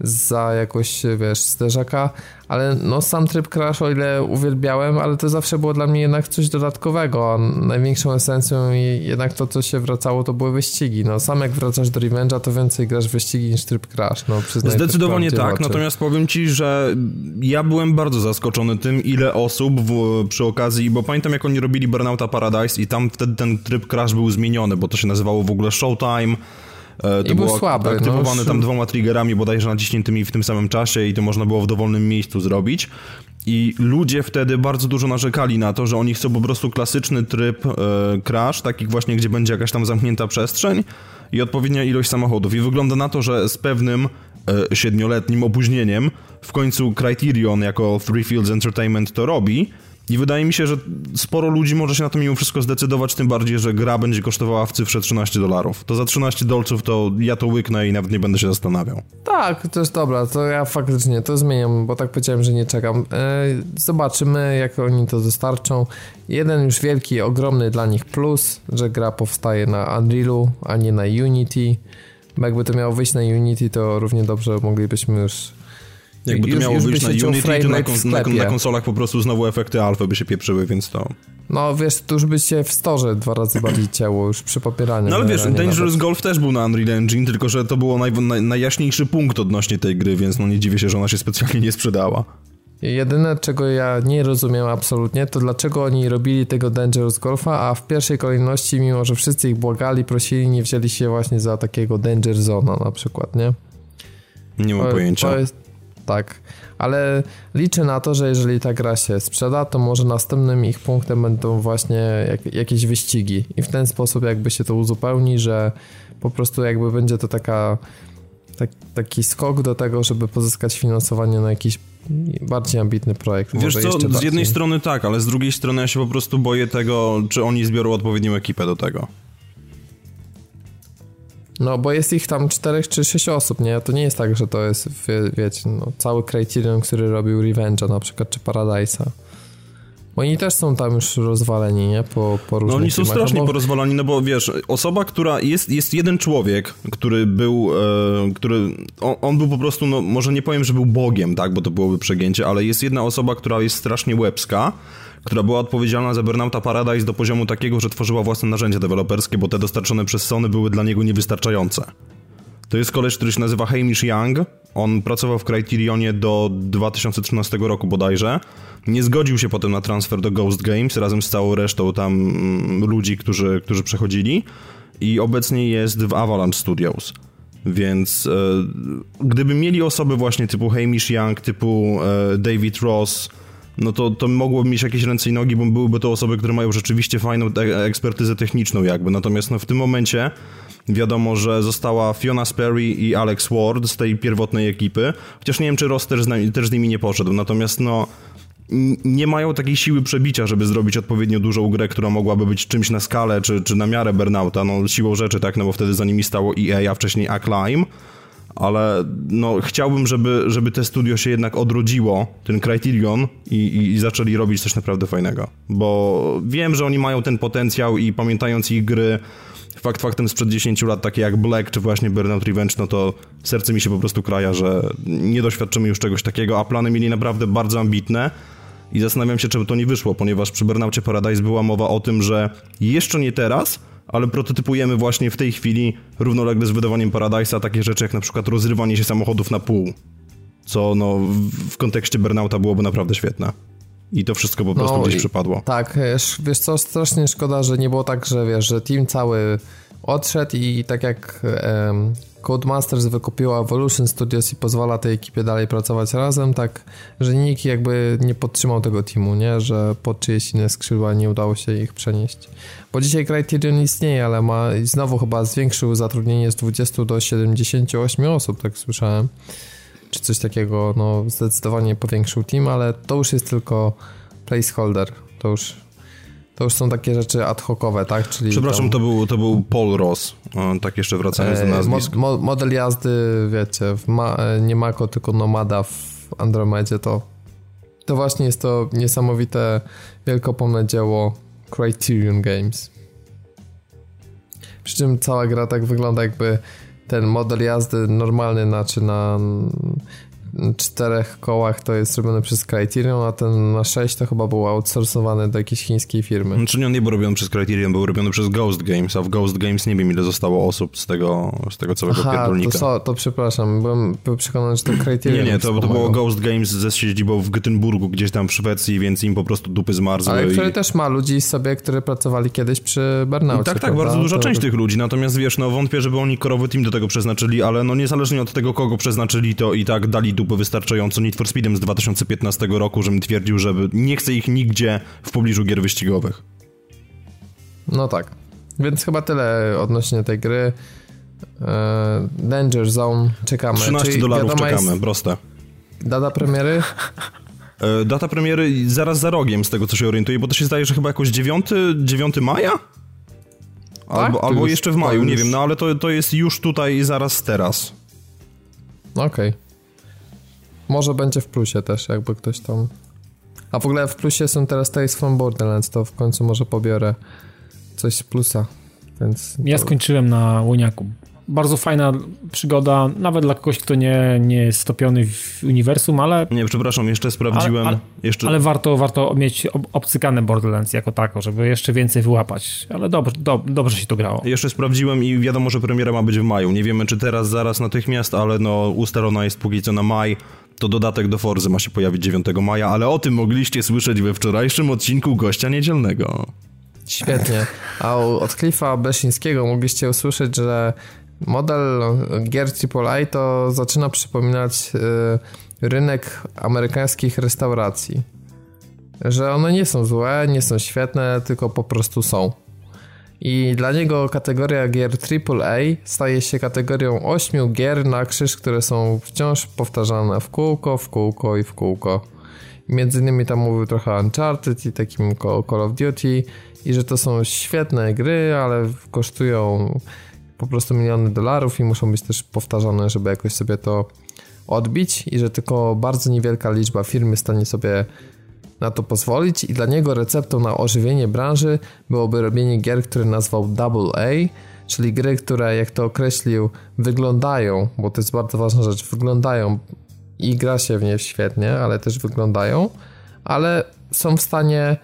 za jakoś, wiesz, zderzaka, ale no sam tryb Crash, o ile uwielbiałem, ale to zawsze było dla mnie jednak coś dodatkowego, a największą esencją i jednak to, co się wracało, to były wyścigi. No sam jak wracasz do Revenge'a, to więcej grasz wyścigi niż tryb Crash, no Zdecydowanie tak, oczy. natomiast powiem ci, że ja byłem bardzo zaskoczony tym, ile osób w, przy okazji, bo pamiętam jak oni robili Burnouta Paradise i tam wtedy ten tryb Crash był zmieniony, bo to się nazywało w ogóle Showtime, to I było słaby, aktywowany no, tam dwoma triggerami bodajże naciśniętymi w tym samym czasie i to można było w dowolnym miejscu zrobić. I ludzie wtedy bardzo dużo narzekali na to, że oni chcą po prostu klasyczny tryb e, crash, takich właśnie, gdzie będzie jakaś tam zamknięta przestrzeń i odpowiednia ilość samochodów. I wygląda na to, że z pewnym e, siedmioletnim opóźnieniem w końcu Criterion jako Three Fields Entertainment to robi i wydaje mi się, że sporo ludzi może się na to mimo wszystko zdecydować, tym bardziej, że gra będzie kosztowała w cyfrze 13 dolarów. To za 13 dolców to ja to łyknę i nawet nie będę się zastanawiał. Tak, to jest dobra, to ja faktycznie to zmieniam, bo tak powiedziałem, że nie czekam. E, zobaczymy, jak oni to dostarczą. Jeden już wielki, ogromny dla nich plus, że gra powstaje na Unrealu, a nie na Unity. Bo jakby to miało wyjść na Unity, to równie dobrze moglibyśmy już jakby to już, miało już wyjść na Unity, to na, na, na, konsolach po prostu znowu efekty alfa by się pieprzyły, więc to... No wiesz, to już by się w storze dwa razy bardziej ciało już przy popieraniu. No ale wiesz, Dangerous nawet. Golf też był na Unreal Engine, tylko że to było naj, naj, najjaśniejszy punkt odnośnie tej gry, więc no nie dziwię się, że ona się specjalnie nie sprzedała. Jedyne, czego ja nie rozumiem absolutnie, to dlaczego oni robili tego Dangerous Golfa, a w pierwszej kolejności, mimo że wszyscy ich błagali, prosili, nie wzięli się właśnie za takiego Danger Zona na przykład, nie? Nie mam to, pojęcia. To jest, tak. Ale liczę na to, że jeżeli ta gra się sprzeda, to może następnym ich punktem będą właśnie jak, jakieś wyścigi i w ten sposób jakby się to uzupełni, że po prostu jakby będzie to taka tak, taki skok do tego, żeby pozyskać finansowanie na jakiś bardziej ambitny projekt. Wiesz co, z bardziej. jednej strony tak, ale z drugiej strony ja się po prostu boję tego, czy oni zbiorą odpowiednią ekipę do tego. No, bo jest ich tam czterech czy sześć osób, nie? To nie jest tak, że to jest, wie, wiecie, no, cały Criterion, który robił Revenge'a na przykład, czy Paradise'a. Oni też są tam już rozwaleni, nie? Po, po różnych No oni są filmach, strasznie no bo... porozwalani, no bo wiesz, osoba, która jest, jest jeden człowiek, który był, e, który, on, on, był po prostu, no może nie powiem, że był bogiem, tak, bo to byłoby przegięcie, ale jest jedna osoba, która jest strasznie łebska, która była odpowiedzialna za Burnouta Paradise do poziomu takiego, że tworzyła własne narzędzia deweloperskie, bo te dostarczone przez Sony były dla niego niewystarczające. To jest koleś, który się nazywa Hamish Young. On pracował w Criterionie do 2013 roku bodajże. Nie zgodził się potem na transfer do Ghost Games razem z całą resztą tam mm, ludzi, którzy, którzy przechodzili i obecnie jest w Avalanche Studios. Więc e, gdyby mieli osoby właśnie typu Hamish Young, typu e, David Ross, no to, to mogłoby mieć jakieś ręce i nogi, bo byłyby to osoby, które mają rzeczywiście fajną ekspertyzę techniczną jakby. Natomiast no, w tym momencie wiadomo, że została Fiona Sperry i Alex Ward z tej pierwotnej ekipy, chociaż nie wiem, czy Ross też z, też z nimi nie poszedł. Natomiast no nie mają takiej siły przebicia, żeby zrobić odpowiednio dużą grę, która mogłaby być czymś na skalę, czy, czy na miarę Burnouta, no siłą rzeczy, tak, no bo wtedy za nimi stało EA, a wcześniej Acclaim, ale no chciałbym, żeby, żeby te studio się jednak odrodziło, ten Criterion i, i, zaczęli robić coś naprawdę fajnego, bo wiem, że oni mają ten potencjał i pamiętając ich gry fakt faktem sprzed 10 lat, takie jak Black czy właśnie Burnout Revenge, no to serce mi się po prostu kraja, że nie doświadczymy już czegoś takiego, a plany mieli naprawdę bardzo ambitne. I zastanawiam się, czemu to nie wyszło, ponieważ przy Burnoutie Paradise była mowa o tym, że jeszcze nie teraz, ale prototypujemy właśnie w tej chwili równolegle z wydawaniem Paradise'a takie rzeczy jak na przykład rozrywanie się samochodów na pół, co no w kontekście Burnouta byłoby naprawdę świetne. I to wszystko po prostu no, gdzieś przypadło. Tak, wiesz co, strasznie szkoda, że nie było tak, że wiesz, że team cały odszedł i tak jak um, Codemasters wykupiła Evolution Studios i pozwala tej ekipie dalej pracować razem, tak, że nikt jakby nie podtrzymał tego teamu, nie, że pod czyjeś inne skrzydła nie udało się ich przenieść. Bo dzisiaj Criterion istnieje, ale ma znowu chyba zwiększył zatrudnienie z 20 do 78 osób, tak słyszałem. Czy coś takiego, no zdecydowanie powiększył team, ale to już jest tylko placeholder, to już to już są takie rzeczy ad hocowe, tak? Czyli Przepraszam, tam... to, był, to był Paul Ross, tak jeszcze wracając do e, nazwisk. Mo, model jazdy, wiecie, ma, e, nie Mako, tylko Nomada w Andromedzie, to to właśnie jest to niesamowite, wielkopomne dzieło Criterion Games. Przy czym cała gra tak wygląda jakby ten model jazdy normalny, znaczy na czterech kołach to jest robiony przez Criterion, a ten na sześć to chyba był outsourcowany do jakiejś chińskiej firmy. Znaczy nie, on nie był robiony przez Criterion, był robiony przez Ghost Games, a w Ghost Games nie wiem ile zostało osób z tego, z tego całego Aha, pierdolnika. To, to przepraszam, byłem, przekonany, że to Criterion Nie, nie, to, to było Ghost Games ze siedzibą w Göteborgu, gdzieś tam w Szwecji, więc im po prostu dupy zmarzły. Ale i... który też ma ludzi sobie, którzy pracowali kiedyś przy Burnoutie. Tak, tak, prawda? bardzo duża to... część tych ludzi, natomiast wiesz, no wątpię, żeby oni korowy team do tego przeznaczyli, ale no niezależnie od tego, kogo przeznaczyli, to i tak dali dupy wystarczająco co Need for Speedem z 2015 roku, żebym twierdził, że nie chcę ich nigdzie w pobliżu gier wyścigowych. No tak. Więc chyba tyle odnośnie tej gry. E, Danger Zone, czekamy. 13 Czyli dolarów czekamy, jest... proste. Data premiery? E, data premiery zaraz za rogiem, z tego co się orientuję, bo to się zdaje, że chyba jakoś 9, 9 maja? Albo, tak? albo jeszcze w maju, nie wiem, no ale to, to jest już tutaj zaraz teraz. Okej. Okay. Może będzie w plusie też, jakby ktoś tam... A w ogóle w plusie są teraz Tales from Borderlands, to w końcu może pobiorę coś z plusa, więc... Ja skończyłem na łoniaku. Bardzo fajna przygoda, nawet dla kogoś, kto nie, nie jest stopiony w uniwersum, ale... Nie, przepraszam, jeszcze sprawdziłem... Ale, ale, jeszcze... ale warto, warto mieć obcykane Borderlands jako tako, żeby jeszcze więcej wyłapać. Ale dobrze, do, dobrze się to grało. Jeszcze sprawdziłem i wiadomo, że premiera ma być w maju. Nie wiemy, czy teraz, zaraz, natychmiast, ale no ustalona jest póki co na maj to dodatek do Forzy ma się pojawić 9 maja, ale o tym mogliście słyszeć we wczorajszym odcinku Gościa Niedzielnego. Świetnie. A od Cliffa Beszyńskiego mogliście usłyszeć, że model gier AAA to zaczyna przypominać rynek amerykańskich restauracji. Że one nie są złe, nie są świetne, tylko po prostu są. I dla niego kategoria gier AAA staje się kategorią 8 gier na krzyż, które są wciąż powtarzane w kółko, w kółko i w kółko. Między innymi tam mówił trochę Uncharted i takim Call of Duty i że to są świetne gry, ale kosztują po prostu miliony dolarów i muszą być też powtarzane, żeby jakoś sobie to odbić i że tylko bardzo niewielka liczba firm jest w stanie sobie na to pozwolić i dla niego receptą na ożywienie branży byłoby robienie gier, które nazwał Double A, czyli gry, które jak to określił wyglądają, bo to jest bardzo ważna rzecz, wyglądają i gra się w nie świetnie, ale też wyglądają, ale są w stanie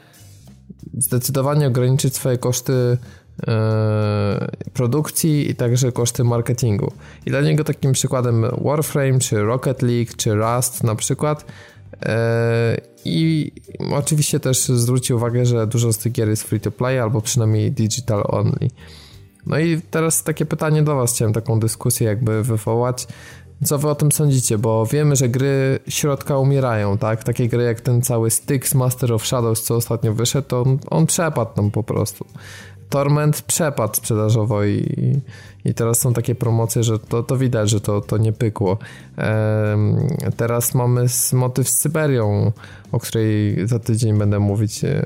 zdecydowanie ograniczyć swoje koszty e, produkcji i także koszty marketingu. I dla niego takim przykładem Warframe, czy Rocket League, czy Rust na przykład. I oczywiście też zwrócił uwagę, że dużo z tych gier jest free to play, albo przynajmniej digital only. No i teraz takie pytanie do Was, chciałem taką dyskusję jakby wywołać. Co wy o tym sądzicie? Bo wiemy, że gry środka umierają, tak? Takie gry jak ten cały Styx Master of Shadows, co ostatnio wyszedł, to on, on przepadł tam po prostu. Torment przepadł sprzedażowo i, i teraz są takie promocje, że to, to widać, że to, to nie pykło. Teraz mamy motyw z Syberią, o której za tydzień będę mówić. Ehm,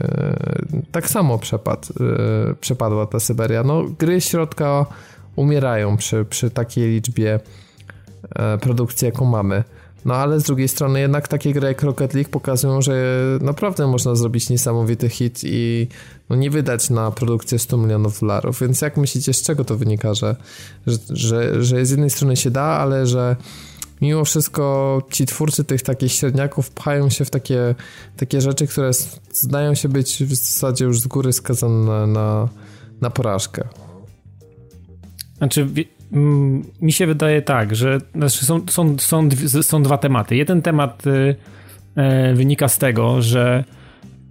tak samo przepadł, ehm, przepadła ta Syberia. No, gry środka umierają przy, przy takiej liczbie E, produkcji, jaką mamy. No ale z drugiej strony jednak takie gry jak Rocket League pokazują, że naprawdę można zrobić niesamowity hit i no, nie wydać na produkcję 100 milionów dolarów. Więc jak myślicie, z czego to wynika, że, że, że, że z jednej strony się da, ale że mimo wszystko ci twórcy tych takich średniaków pchają się w takie, takie rzeczy, które zdają się być w zasadzie już z góry skazane na, na, porażkę. Znaczy, mi się wydaje tak, że znaczy są, są, są, są dwa tematy. Jeden temat y, e, wynika z tego, że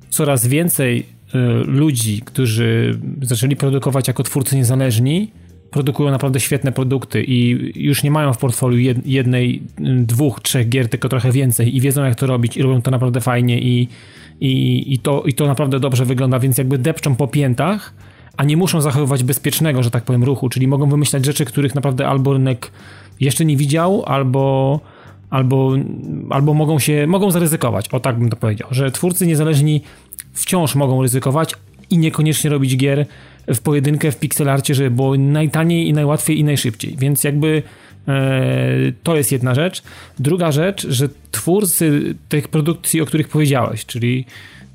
coraz więcej y, ludzi, którzy zaczęli produkować jako twórcy niezależni, produkują naprawdę świetne produkty i już nie mają w portfoliu jednej, dwóch, trzech gier, tylko trochę więcej i wiedzą jak to robić i robią to naprawdę fajnie i, i, i, to, i to naprawdę dobrze wygląda, więc jakby depczą po piętach a nie muszą zachowywać bezpiecznego, że tak powiem, ruchu, czyli mogą wymyślać rzeczy, których naprawdę albo rynek jeszcze nie widział, albo, albo, albo mogą się, mogą zaryzykować, o tak bym to powiedział, że twórcy niezależni wciąż mogą ryzykować i niekoniecznie robić gier w pojedynkę w pixelarcie, żeby było najtaniej i najłatwiej i najszybciej, więc jakby e, to jest jedna rzecz. Druga rzecz, że twórcy tych produkcji, o których powiedziałeś, czyli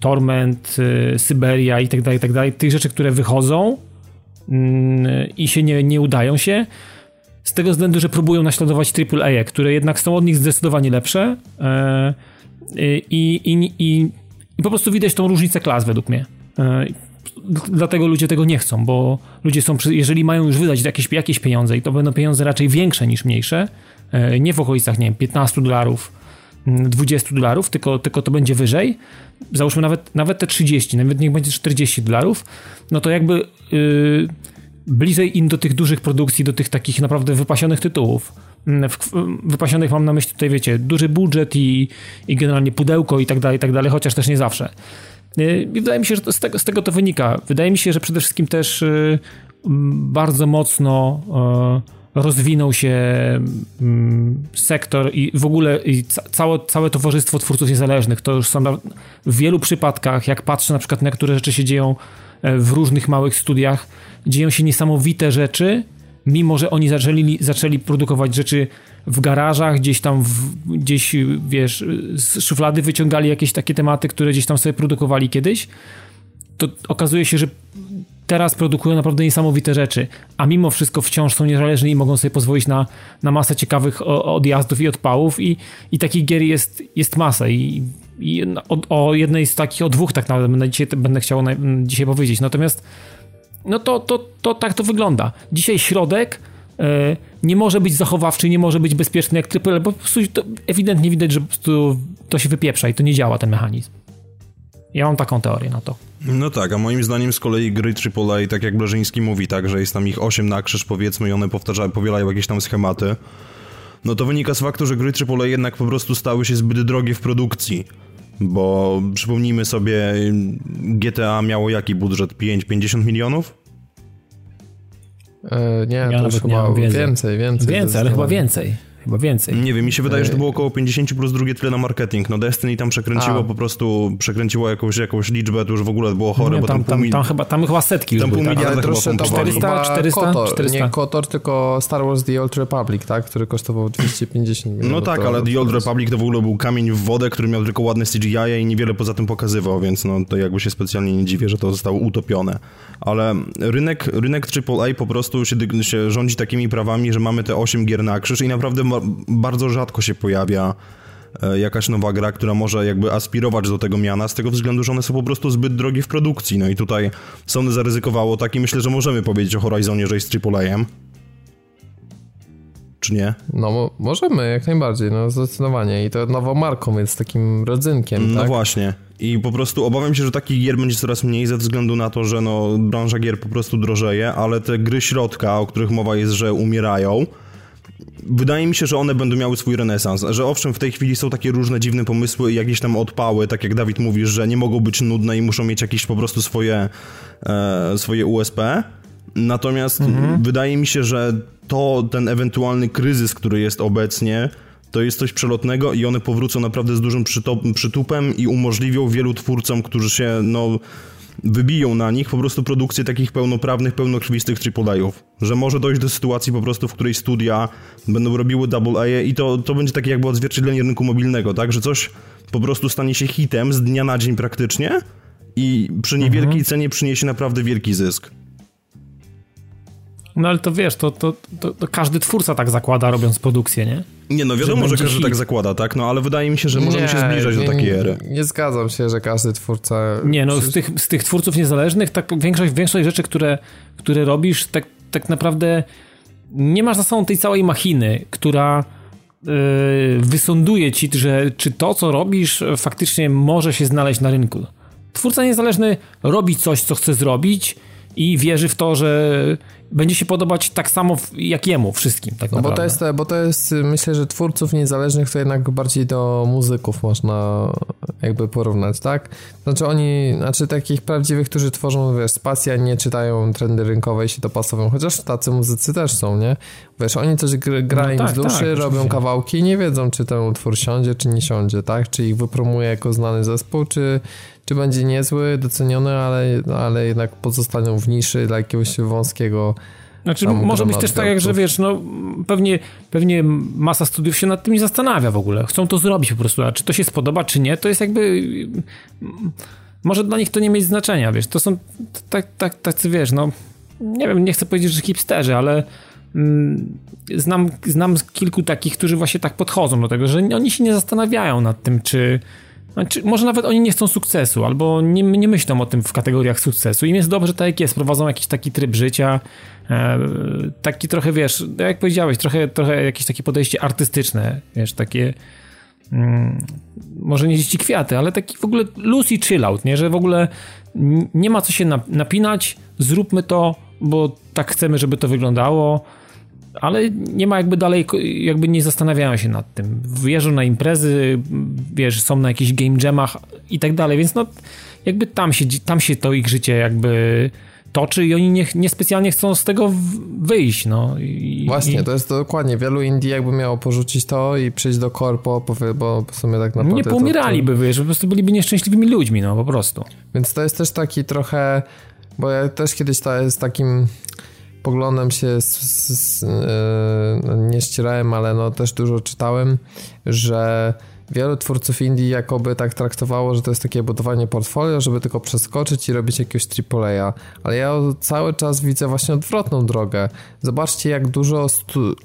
Torment, y, Syberia i tak dalej, tak dalej, tych rzeczy, które wychodzą mm, i się nie, nie udają się, z tego względu, że próbują naśladować AAA, które jednak są od nich zdecydowanie lepsze e, i, i, i, i po prostu widać tą różnicę klas według mnie. E, dlatego ludzie tego nie chcą, bo ludzie są, jeżeli mają już wydać jakieś, jakieś pieniądze i to będą pieniądze raczej większe niż mniejsze, e, nie w okolicach, nie wiem, 15 dolarów, 20 dolarów, tylko, tylko to będzie wyżej, załóżmy nawet, nawet te 30, nawet niech będzie 40 dolarów, no to jakby yy, bliżej im do tych dużych produkcji, do tych takich naprawdę wypasionych tytułów. Mm, wypasionych mam na myśli tutaj, wiecie, duży budżet i, i generalnie pudełko i tak dalej, i tak dalej, chociaż też nie zawsze. Y, I wydaje mi się, że to z, tego, z tego to wynika. Wydaje mi się, że przede wszystkim też yy, bardzo mocno yy, rozwinął się mm, sektor i w ogóle i całe, całe towarzystwo twórców niezależnych. To już są w wielu przypadkach, jak patrzę na przykład na które rzeczy się dzieją e, w różnych małych studiach, dzieją się niesamowite rzeczy, mimo że oni zaczęli, zaczęli produkować rzeczy w garażach, gdzieś tam, w, gdzieś, wiesz, z szuflady wyciągali jakieś takie tematy, które gdzieś tam sobie produkowali kiedyś, to okazuje się, że teraz produkują naprawdę niesamowite rzeczy, a mimo wszystko wciąż są niezależni i mogą sobie pozwolić na, na masę ciekawych odjazdów i odpałów i, i takich gier jest, jest masa i, i o, o, jednej z takich, o dwóch tak naprawdę będę dzisiaj, będę chciał na, dzisiaj powiedzieć, natomiast no to, to, to tak to wygląda. Dzisiaj środek e, nie może być zachowawczy, nie może być bezpieczny jak triple, bo po prostu ewidentnie widać, że prostu to się wypieprza i to nie działa ten mechanizm. Ja mam taką teorię na to. No tak, a moim zdaniem z kolei gry AAA, tak jak Blażyński mówi, tak, że jest tam ich 8 na krzyż powiedzmy i one powtarzają, powielają jakieś tam schematy, no to wynika z faktu, że gry AAA jednak po prostu stały się zbyt drogie w produkcji. Bo przypomnijmy sobie, GTA miało jaki budżet? 5-50 milionów? E, nie, ja to już chyba więcej, więcej. Więcej, więcej ale chyba więcej. Chyba więcej. Nie wiem, mi się wydaje, że to było około 50 plus drugie tyle na marketing. No Destiny tam przekręciło A. po prostu, przekręciło jakąś, jakąś liczbę, to już w ogóle było chore, nie, bo tam, tam, tam, tam, chyba, tam chyba setki tam pół tak? miliarda chyba 400, 400, Kotor, 400? Nie Kotor, tylko Star Wars The Old Republic, tak? Który kosztował 250 milionów. No tak, ale The Old Republic to w ogóle był kamień w wodę, który miał tylko ładne CGI i niewiele poza tym pokazywał, więc no to jakby się specjalnie nie dziwię, że to zostało utopione. Ale rynek, rynek AAA po prostu się, się rządzi takimi prawami, że mamy te 8 gier na krzyż i naprawdę bardzo rzadko się pojawia e, jakaś nowa gra, która może jakby aspirować do tego miana, z tego względu, że one są po prostu zbyt drogie w produkcji. No i tutaj Sony zaryzykowało tak i myślę, że możemy powiedzieć o Horizonie, że jest AAA-em. Czy nie? No, możemy, jak najbardziej, no zdecydowanie. I to nową marką, więc takim rodzynkiem, No tak? właśnie. I po prostu obawiam się, że takich gier będzie coraz mniej ze względu na to, że no, branża gier po prostu drożeje, ale te gry środka, o których mowa jest, że umierają, wydaje mi się, że one będą miały swój renesans, że owszem, w tej chwili są takie różne dziwne pomysły i jakieś tam odpały, tak jak Dawid mówi, że nie mogą być nudne i muszą mieć jakieś po prostu swoje, e, swoje USP. Natomiast mhm. wydaje mi się, że to ten ewentualny kryzys, który jest obecnie, to jest coś przelotnego i one powrócą naprawdę z dużym przytupem i umożliwią wielu twórcom, którzy się no wybiją na nich po prostu produkcję takich pełnoprawnych, pełnokrwistych AAA-ów. Że może dojść do sytuacji po prostu, w której studia będą robiły AA i to, to będzie takie jakby odzwierciedlenie rynku mobilnego, tak? Że coś po prostu stanie się hitem z dnia na dzień praktycznie i przy niewielkiej mhm. cenie przyniesie naprawdę wielki zysk. No ale to wiesz, to, to, to, to, każdy twórca tak zakłada, robiąc produkcję, nie? Nie, no wiadomo, że, że każdy hit. tak zakłada, tak? No ale wydaje mi się, że możemy nie, się zbliżać nie, do takiej ery. Nie, nie, zgadzam się, że każdy twórca... Nie, no z tych, z tych twórców niezależnych, tak większość, większość rzeczy, które, które robisz, tak, tak naprawdę nie masz za sobą tej całej machiny, która yy, wysąduje ci, że czy to, co robisz, faktycznie może się znaleźć na rynku. Twórca niezależny robi coś, co chce zrobić i wierzy w to, że będzie się podobać tak samo jak jemu wszystkim. Tak no bo to, jest, bo to jest, myślę, że twórców niezależnych to jednak bardziej do muzyków można jakby porównać, tak? Znaczy oni, znaczy takich prawdziwych, którzy tworzą, wiesz, spacja, nie czytają trendy rynkowe i się dopasowują, chociaż tacy muzycy też są, nie? Wiesz, oni coś no im tak, z duszy, tak, robią kawałki i nie wiedzą, czy ten utwór siądzie, czy nie siądzie, tak? Czy ich wypromuje jako znany zespół, czy, czy będzie niezły, doceniony, ale, ale jednak pozostaną w niszy dla jakiegoś wąskiego znaczy, może być też tak, jak, że wiesz, no pewnie, pewnie masa studiów się nad tym nie zastanawia w ogóle. Chcą to zrobić po prostu, a czy to się spodoba, czy nie, to jest jakby... Może dla nich to nie mieć znaczenia, wiesz. To są tak, tak, tacy, wiesz, no... Nie wiem, nie chcę powiedzieć, że hipsterzy, ale mm, znam, znam kilku takich, którzy właśnie tak podchodzą do tego, że oni się nie zastanawiają nad tym, czy znaczy, może nawet oni nie chcą sukcesu, albo nie, nie myślą o tym w kategoriach sukcesu. Im jest dobrze tak jak jest, prowadzą jakiś taki tryb życia, taki trochę, wiesz, jak powiedziałeś, trochę, trochę jakieś takie podejście artystyczne, wiesz, takie mm, może nie dzieci kwiaty, ale taki w ogóle loose i chill out, nie? Że w ogóle nie ma co się napinać, zróbmy to, bo tak chcemy, żeby to wyglądało ale nie ma jakby dalej, jakby nie zastanawiają się nad tym. Wjeżdżą na imprezy, wiesz, są na jakichś game jamach i tak dalej, więc no jakby tam się, tam się to ich życie jakby toczy i oni nie, niespecjalnie chcą z tego wyjść, no. I, Właśnie, i... to jest dokładnie, wielu indie jakby miało porzucić to i przyjść do korpo, bo w sumie tak naprawdę... Nie poumieraliby, to, to... wiesz, po prostu byliby nieszczęśliwymi ludźmi, no, po prostu. Więc to jest też taki trochę, bo ja też kiedyś to z takim poglądem się z, z, z, yy, nie ścierałem, ale no też dużo czytałem, że wielu twórców indie jakoby tak traktowało, że to jest takie budowanie portfolio, żeby tylko przeskoczyć i robić jakiegoś AAA. Ale ja cały czas widzę właśnie odwrotną drogę. Zobaczcie, jak dużo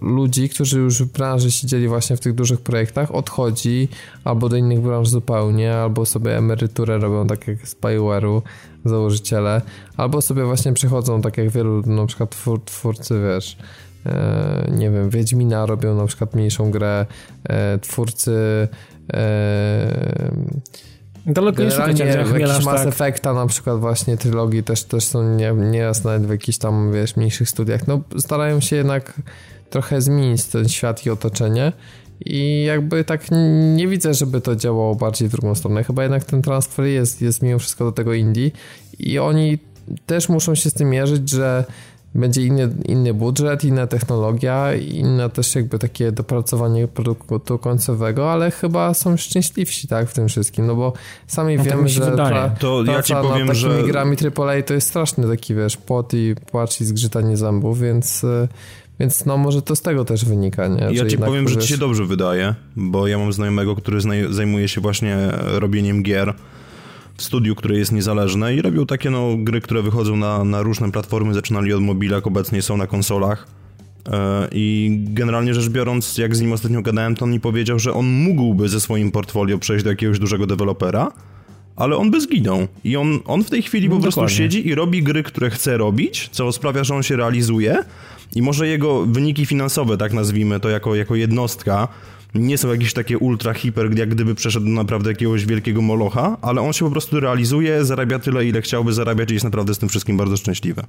ludzi, którzy już w branży siedzieli właśnie w tych dużych projektach, odchodzi albo do innych branż zupełnie, albo sobie emeryturę robią, tak jak z Bioware'u założyciele, albo sobie właśnie przychodzą, tak jak wielu na przykład twór, twórcy, wiesz, nie wiem, Wiedźmina robią na przykład mniejszą grę, e, twórcy Daleko nie szukać jakiś Mass tak. Effecta na przykład właśnie trylogii też, też są nie, nieraz nawet w jakichś tam, wiesz, mniejszych studiach. No starają się jednak trochę zmienić ten świat i otoczenie. I jakby tak nie widzę, żeby to działało bardziej w drugą stronę. Chyba jednak ten transfer jest, jest mimo wszystko do tego indie i oni też muszą się z tym mierzyć, że będzie inny, inny budżet, inna technologia, inne też jakby takie dopracowanie produktu końcowego, ale chyba są szczęśliwsi tak w tym wszystkim, no bo sami no wiemy, że tra, to ja ci powiem, nad takimi że... grami AAA to jest straszny taki, wiesz, pot i płacz i zgrzytanie zębów, więc więc no może to z tego też wynika, nie? Ja ci powiem, że ci się dobrze wydaje, bo ja mam znajomego, który zajmuje się właśnie robieniem gier studiu, które jest niezależne i robią takie no, gry, które wychodzą na, na różne platformy, zaczynali od mobilek, obecnie są na konsolach. E, I generalnie rzecz biorąc, jak z nim ostatnio gadałem, to on mi powiedział, że on mógłby ze swoim portfolio przejść do jakiegoś dużego dewelopera, ale on by zginął. I on, on w tej chwili no, po prostu siedzi i robi gry, które chce robić, co sprawia, że on się realizuje i może jego wyniki finansowe, tak nazwijmy to jako, jako jednostka, nie są jakieś takie ultra hiper, jak gdyby przeszedł do naprawdę jakiegoś wielkiego molocha, ale on się po prostu realizuje, zarabia tyle, ile chciałby zarabiać i jest naprawdę z tym wszystkim bardzo szczęśliwy.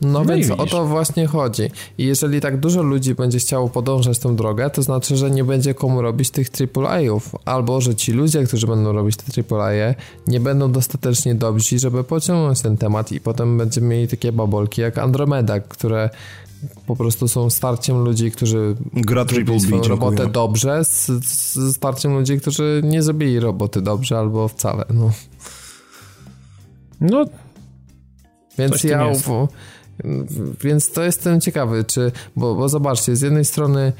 No, no więc o to właśnie chodzi. I jeżeli tak dużo ludzi będzie chciało podążać tą drogę, to znaczy, że nie będzie komu robić tych AAA-ów. Albo, że ci ludzie, którzy będą robić te AAA, nie będą dostatecznie dobrzy, żeby pociągnąć ten temat i potem będziemy mieli takie babolki jak Andromeda, które po prostu są starciem ludzi, którzy Gra zrobili swoją robotę dobrze z, z starciem ludzi, którzy nie zrobili roboty dobrze albo wcale. No, no więc ja więc to jestem ciekawy, czy, bo, bo zobaczcie, z jednej strony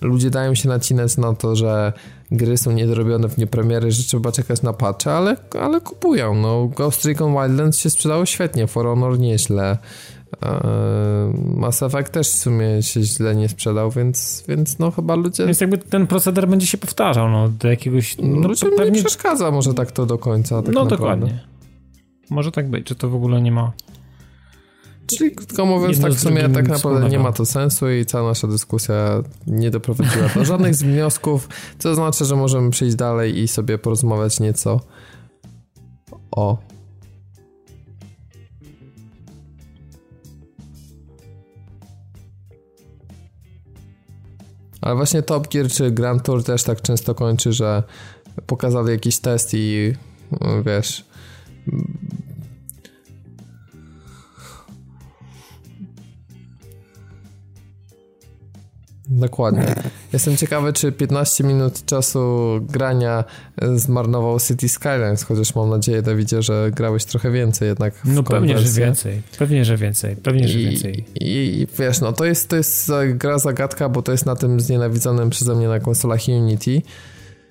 ludzie dają się nacinać na to, że gry są niedorobione w niepremiery, że trzeba czekać na patche, ale, ale kupują. No, Ghost Recon Wildlands się sprzedało świetnie, For Honor nieźle. Mass Effect też w sumie się źle nie sprzedał, więc, więc no chyba ludzie... Więc jakby ten proceder będzie się powtarzał, no do jakiegoś... No, ludziom pewnie... nie przeszkadza może tak to do końca, tak No naprawdę. dokładnie. Może tak być, czy to w ogóle nie ma... Czyli krótko mówiąc, tak w sumie tak naprawdę nie ma to sensu i cała nasza dyskusja nie doprowadziła do żadnych z wniosków, co znaczy, że możemy przejść dalej i sobie porozmawiać nieco o Ale właśnie Top Gear czy Grand Tour też tak często kończy, że pokazali jakiś test i wiesz Dokładnie. Jestem ciekawy, czy 15 minut czasu grania zmarnował City Skylines, chociaż mam nadzieję, Dawidzie, że grałeś trochę więcej jednak w No pewnie, że więcej. Pewnie, że więcej. Pewnie, że więcej. I, I, wiesz, no to jest, to jest gra zagadka, bo to jest na tym znienawidzonym przeze mnie na konsolach Unity.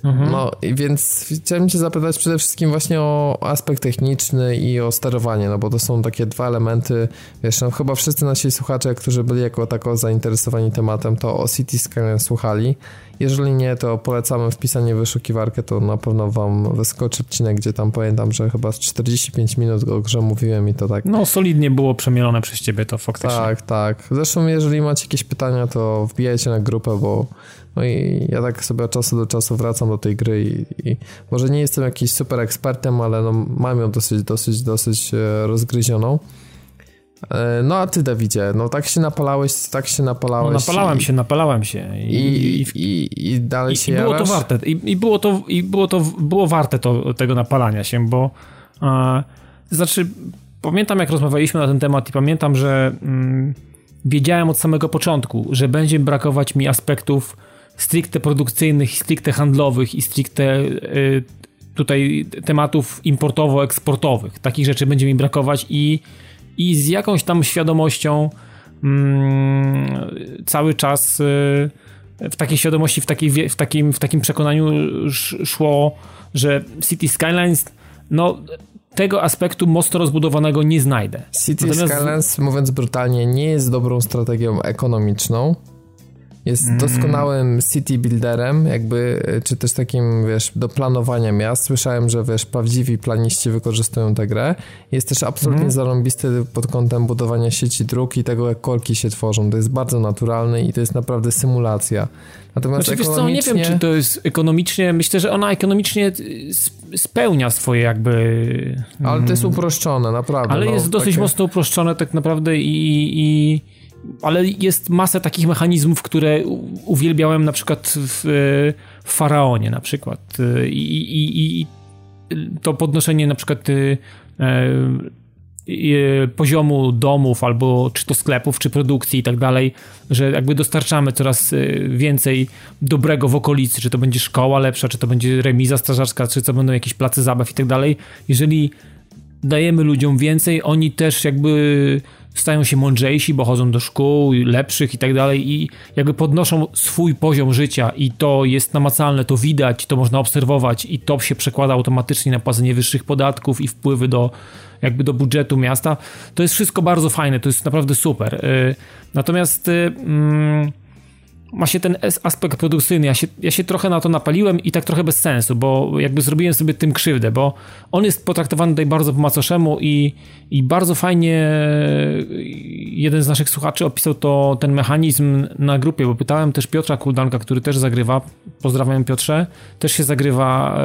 Mhm. No, więc chciałem cię zapytać przede wszystkim właśnie o aspekt techniczny i o sterowanie, no bo to są takie dwa elementy, wiesz, no chyba wszyscy nasi słuchacze, którzy byli jako tako zainteresowani tematem, to o City Skyline słuchali. Jeżeli nie, to polecamy wpisanie w wyszukiwarkę, to na pewno wam wyskoczy odcinek, gdzie tam pamiętam, że chyba 45 minut o grze mówiłem i to tak. No, solidnie było przemielone przez ciebie to faktycznie. Tak, tak. Zresztą jeżeli macie jakieś pytania, to wbijajcie na grupę, bo no i ja tak sobie od czasu do czasu wracam do tej gry i, i może nie jestem jakiś super ekspertem, ale no mam ją dosyć, dosyć, dosyć e, rozgryzioną. E, no a ty, Dawidzie, no tak się napalałeś, tak się napalałeś. No napalałem i, się, napalałem się. I, i, i, i dalej się i było jarasz? to warte, i, i, było to, i było to, było warte to, tego napalania się, bo a, znaczy pamiętam jak rozmawialiśmy na ten temat i pamiętam, że mm, wiedziałem od samego początku, że będzie brakować mi aspektów stricte produkcyjnych, stricte handlowych i stricte y, tutaj tematów importowo-eksportowych. Takich rzeczy będzie mi brakować i, i z jakąś tam świadomością mm, cały czas y, w takiej świadomości, w, takiej, w, takim, w takim przekonaniu szło, że City Skylines no tego aspektu mocno rozbudowanego nie znajdę. City Natomiast... Skylines, mówiąc brutalnie, nie jest dobrą strategią ekonomiczną jest mm. doskonałym city builderem, jakby, czy też takim, wiesz, do planowania miast. Słyszałem, że, wiesz, prawdziwi planiści wykorzystują tę grę. Jest też absolutnie mm. zarąbisty pod kątem budowania sieci dróg i tego, jak korki się tworzą. To jest bardzo naturalne i to jest naprawdę symulacja. Natomiast znaczy, ekonomicznie... co, nie wiem, czy to jest ekonomicznie, myślę, że ona ekonomicznie spełnia swoje jakby... Ale to jest mm. uproszczone, naprawdę. Ale no, jest dosyć takie... mocno uproszczone tak naprawdę i, i ale jest masa takich mechanizmów, które uwielbiałem na przykład w, w Faraonie na przykład i, i, i to podnoszenie na przykład poziomu domów albo czy to sklepów, czy produkcji i tak dalej, że jakby dostarczamy coraz y, więcej dobrego w okolicy, czy to będzie szkoła lepsza, czy to będzie remiza strażacka, czy to będą jakieś place zabaw i tak dalej. Jeżeli dajemy ludziom więcej, oni też jakby stają się mądrzejsi, bo chodzą do szkół lepszych i tak dalej i jakby podnoszą swój poziom życia i to jest namacalne, to widać, to można obserwować i to się przekłada automatycznie na płacenie wyższych podatków i wpływy do jakby do budżetu miasta. To jest wszystko bardzo fajne, to jest naprawdę super. Y, natomiast y, mm, ma się ten aspekt produkcyjny. Ja się, ja się trochę na to napaliłem i tak trochę bez sensu, bo jakby zrobiłem sobie tym krzywdę, bo on jest potraktowany tutaj bardzo po macoszemu i, i bardzo fajnie jeden z naszych słuchaczy opisał to, ten mechanizm na grupie, bo pytałem też Piotra Kuldanka, który też zagrywa, pozdrawiam Piotrze, też się zagrywa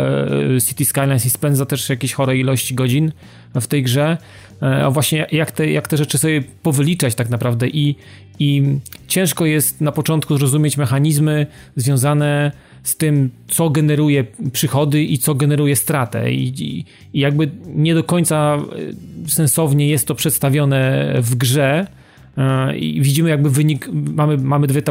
e, City Skylines i spędza też jakieś chore ilości godzin w tej grze. E, a właśnie jak te, jak te rzeczy sobie powyliczać tak naprawdę i, i ciężko jest na początku zrozumieć mechanizmy związane z tym, co generuje przychody i co generuje stratę. I, i, I, jakby nie do końca e, sensownie jest to przedstawione w grze. E, I widzimy jakby wynik, mamy, mamy dwie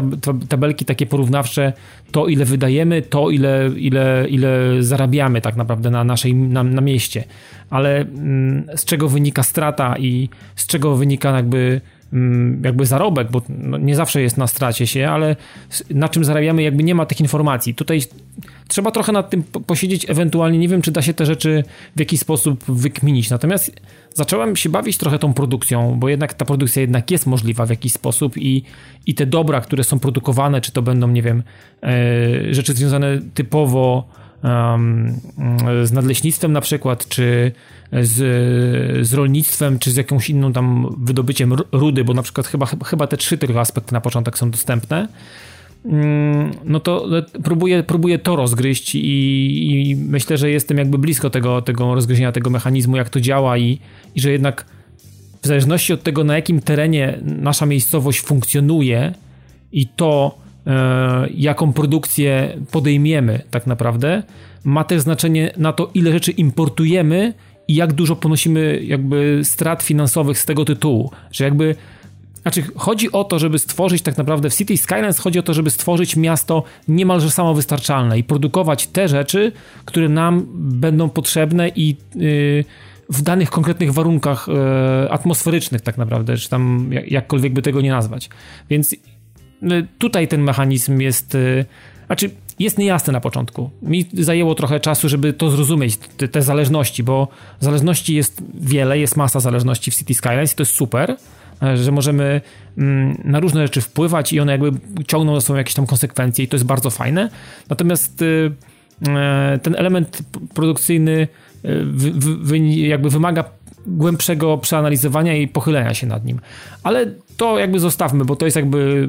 tabelki takie porównawcze, to ile wydajemy, to ile, ile, ile zarabiamy tak naprawdę na naszej, na, na mieście. Ale mm, z czego wynika strata i z czego wynika jakby jakby zarobek, bo no, nie zawsze jest na stracie się, ale na czym zarabiamy, jakby nie ma tych informacji. Tutaj trzeba trochę nad tym posiedzieć, ewentualnie nie wiem, czy da się te rzeczy w jakiś sposób wykminić. Natomiast zacząłem się bawić trochę tą produkcją, bo jednak ta produkcja jednak jest możliwa w jakiś sposób i, i te dobra, które są produkowane, czy to będą, nie wiem, e, rzeczy związane typowo z nadleśnictwem na przykład, czy z, z rolnictwem, czy z jakąś inną tam wydobyciem rudy, bo na przykład chyba, chyba te trzy tylko aspekty na początek są dostępne, mm, no to próbuję, próbuję to rozgryźć i, i myślę, że jestem jakby blisko tego, tego rozgryzienia tego mechanizmu, jak to działa i, i że jednak w zależności od tego, na jakim terenie nasza miejscowość funkcjonuje i to, e, jaką produkcję podejmiemy tak naprawdę, ma też znaczenie na to, ile rzeczy importujemy i jak dużo ponosimy jakby strat finansowych z tego tytułu, że jakby znaczy, chodzi o to, żeby stworzyć tak naprawdę w City Skylines chodzi o to, żeby stworzyć miasto niemalże samowystarczalne i produkować te rzeczy, które nam będą potrzebne i yy, w danych konkretnych warunkach yy, atmosferycznych tak naprawdę, czy tam jakkolwiek by tego nie nazwać. Więc yy, tutaj ten mechanizm jest, y, znaczy jest niejasne na początku. Mi zajęło trochę czasu, żeby to zrozumieć, te, te, zależności, bo zależności jest wiele, jest masa zależności w City Skylines i to jest super, e, że możemy mm, na różne rzeczy wpływać i one jakby ciągną za sobą jakieś tam konsekwencje i to jest bardzo fajne. Natomiast y, e, ten element produkcyjny y, jakby wymaga głębszego przeanalizowania i pochylenia się nad nim. Ale to jakby zostawmy, bo to jest jakby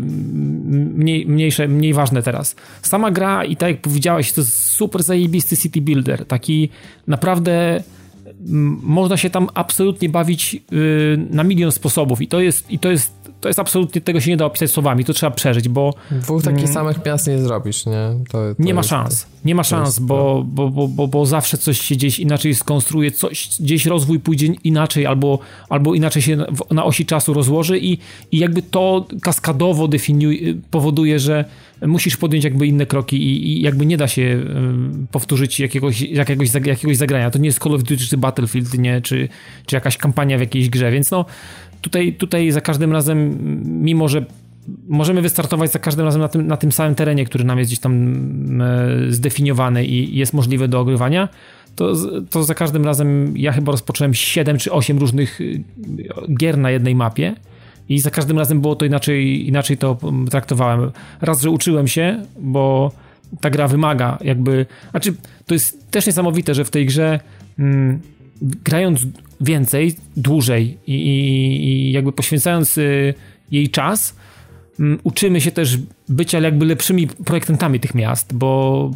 mniej, mniejsze, mniej ważne teraz. Sama gra i tak jak powiedziałeś, to jest super zajebisty city builder, taki naprawdę można się tam absolutnie bawić y, na milion sposobów i to jest, i to jest to jest absolutnie, tego się nie da opisać słowami, to trzeba przeżyć, bo... Dwóch takich mm, samych miast nie zrobisz, nie? To, to nie ma szans, nie ma szans, bo, bo, bo, bo, bo zawsze coś się gdzieś inaczej skonstruuje, coś, gdzieś rozwój pójdzie inaczej, albo, albo inaczej się na osi czasu rozłoży i, i jakby to kaskadowo definiuje, powoduje, że musisz podjąć jakby inne kroki i, i jakby nie da się powtórzyć jakiegoś, jakiegoś, jakiegoś zagrania. To nie jest Call of Duty czy Battlefield, nie? Czy, czy jakaś kampania w jakiejś grze, więc no tutaj, tutaj za każdym razem, mimo że możemy wystartować za każdym razem na tym, na tym samym terenie, który nam jest gdzieś tam e, zdefiniowany i jest możliwe do ogrywania, to, to za każdym razem ja chyba rozpocząłem 7 czy 8 różnych e, gier na jednej mapie i za każdym razem było to inaczej, inaczej to traktowałem. Raz, że uczyłem się, bo ta gra wymaga jakby, znaczy to jest też niesamowite, że w tej grze mm, grając więcej, dłużej i, i, i jakby poświęcając y, jej czas, um, uczymy się też bycia jakby lepszymi projektantami tych miast, bo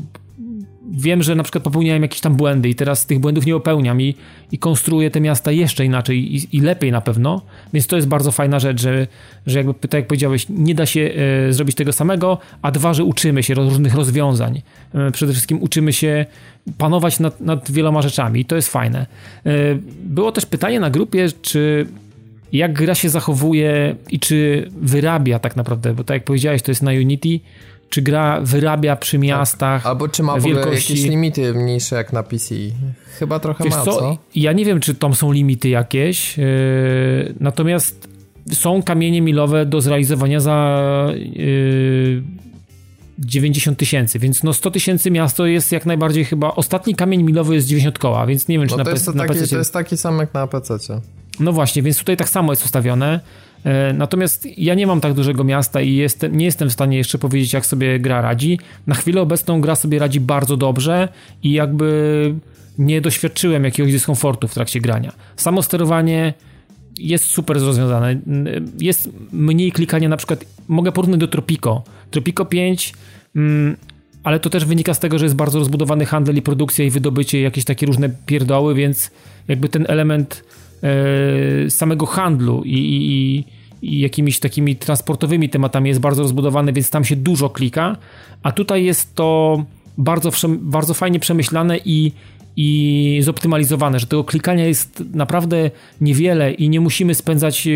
wiem, że na przykład popełniałem jakieś tam błędy i teraz tych błędów nie popełniam i, i konstruuję te miasta jeszcze inaczej i, i lepiej na pewno, więc to jest bardzo fajna rzecz, że, że jakby tak jak powiedziałeś, nie da się e, zrobić tego samego, a dwa, że uczymy się różnych rozwiązań. E, przede wszystkim uczymy się panować nad, nad wieloma rzeczami i to jest fajne. E, było też pytanie na grupie, czy jak gra się zachowuje i czy wyrabia tak naprawdę, bo tak jak powiedziałeś, to jest na Unity, czy gra wyrabia przy tak. miastach. Tak. Albo czy ma w ogóle wielkości... jakieś limity mniejsze jak na PC? Chyba trochę Wiesz ma, co? co? Ja nie wiem, czy tam są limity jakieś, yy, natomiast są kamienie milowe do zrealizowania za yy, 90 tysięcy, więc no 100 tysięcy miasto jest jak najbardziej chyba, ostatni kamień milowy jest 90 koła, więc nie wiem, czy no na, to jest na PC... To jest taki sam jak na PC. No właśnie, więc tutaj tak samo jest ustawione. E, natomiast ja nie mam tak dużego miasta i jestem, nie jestem w stanie jeszcze powiedzieć, jak sobie gra radzi. Na chwilę obecną gra sobie radzi bardzo dobrze i jakby nie doświadczyłem jakiegoś dyskomfortu w trakcie grania. Samo sterowanie jest super rozwiązane. Jest mniej klikania, na przykład mogę porównać do Tropico. Tropico 5, mm, ale to też wynika z tego, że jest bardzo rozbudowany handel i produkcja i wydobycie, jakieś takie różne pierdoły, więc jakby ten element samego handlu i, i, i jakimiś takimi transportowymi tematami jest bardzo rozbudowany, więc tam się dużo klika, a tutaj jest to bardzo, bardzo fajnie przemyślane i, i zoptymalizowane, że tego klikania jest naprawdę niewiele i nie musimy spędzać e,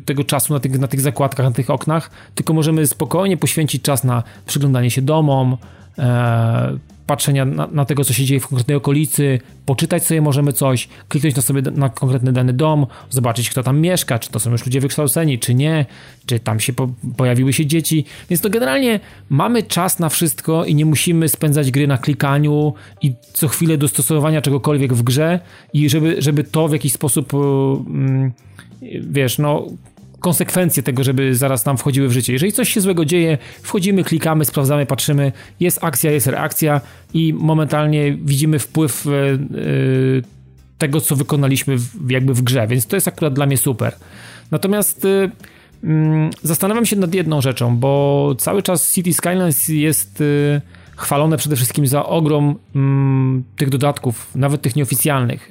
tego czasu na tych, na tych zakładkach, na tych oknach, tylko możemy spokojnie poświęcić czas na przyglądanie się domom, e, patrzenia na, na, tego, co się dzieje w konkretnej okolicy, poczytać sobie możemy coś, kliknąć na sobie na konkretny dany dom, zobaczyć, kto tam mieszka, czy to są już ludzie wykształceni, czy nie, czy tam się po, pojawiły się dzieci. Więc to generalnie mamy czas na wszystko i nie musimy spędzać gry na klikaniu i co chwilę dostosowania czegokolwiek w grze i żeby, żeby to w jakiś sposób, mm, wiesz, no konsekwencje tego, żeby zaraz nam wchodziły w życie. Jeżeli coś się złego dzieje, wchodzimy, klikamy, sprawdzamy, patrzymy, jest akcja, jest reakcja i momentalnie widzimy wpływ e, tego, co wykonaliśmy w, jakby w grze, więc to jest akurat dla mnie super. Natomiast mm, zastanawiam się nad jedną rzeczą, bo cały czas City Skylines jest chwalone przede wszystkim za ogrom mm, tych dodatków, nawet tych nieoficjalnych.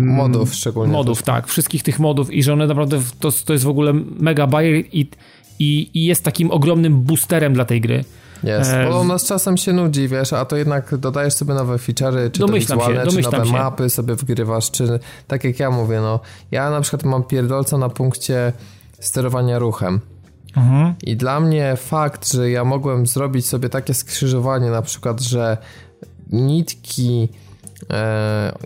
Modów szczególnie. Modów, tak. Wszystkich tych modów i że one naprawdę, to, to jest w ogóle mega bajer i, i, i jest takim ogromnym boosterem dla tej gry. Jest, e, bo ona z czasem się nudzi, wiesz, a to jednak dodajesz sobie nowe feature'y, czy domyślam to wizualne, się, czy nowe się. mapy sobie wgrywasz, czy tak jak ja mówię, no. Ja na przykład mam pierdolca na punkcie sterowania ruchem. Mhm. I dla mnie fakt, że ja mogłem zrobić sobie takie skrzyżowanie na przykład, że nitki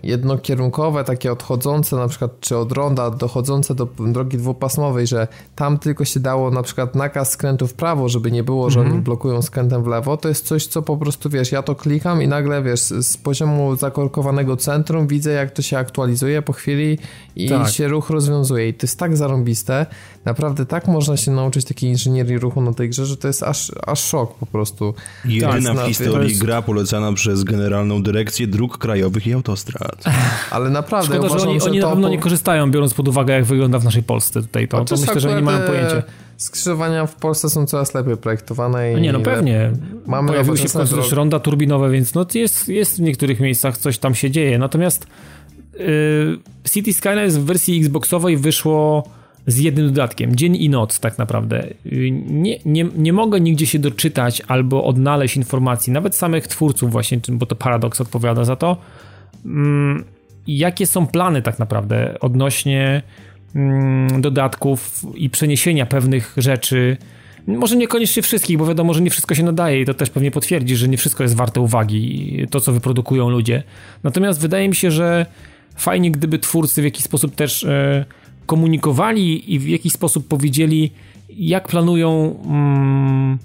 jednokierunkowe, takie odchodzące na przykład, czy od ronda dochodzące do drogi dwupasmowej, że tam tylko się dało na przykład nakaz skrętu w prawo, żeby nie było, że mm -hmm. oni blokują skrętem w lewo, to jest coś, co po prostu, wiesz, ja to klikam i nagle, wiesz, z poziomu zakorkowanego centrum widzę, jak to się aktualizuje po chwili i tak. się ruch rozwiązuje i to jest tak zarąbiste, naprawdę tak można się nauczyć takiej inżynierii ruchu na tej grze, że to jest aż, aż szok po prostu. Jedyna tak, w historii jest... gra polecana przez Generalną Dyrekcję Dróg Krajowych i Autostrad. Ale naprawdę Szkoda, uważam, że oni, że oni na pewno po... nie korzystają, biorąc pod uwagę, jak wygląda w naszej Polsce tutaj to. to myślę, że oni mają pojęcie. Skrzyżowania w Polsce są coraz lepiej projektowane. I nie, no pewnie. Mamy Pojawiły się w końcu też ronda turbinowe, więc no jest, jest w niektórych miejscach coś tam się dzieje. Natomiast yy, City Skylines w wersji Xboxowej wyszło z jednym dodatkiem, dzień i noc tak naprawdę. Nie, nie, nie mogę nigdzie się doczytać albo odnaleźć informacji, nawet samych twórców właśnie, bo to Paradox odpowiada za to, mm, jakie są plany tak naprawdę odnośnie mm, dodatków i przeniesienia pewnych rzeczy, może niekoniecznie wszystkich, bo wiadomo, że nie wszystko się nadaje i to też pewnie potwierdzi, że nie wszystko jest warte uwagi, to co wyprodukują ludzie. Natomiast wydaje mi się, że fajnie, gdyby twórcy w jakiś sposób też e, komunikowali i w jakiś sposób powiedzieli, jak planują mm,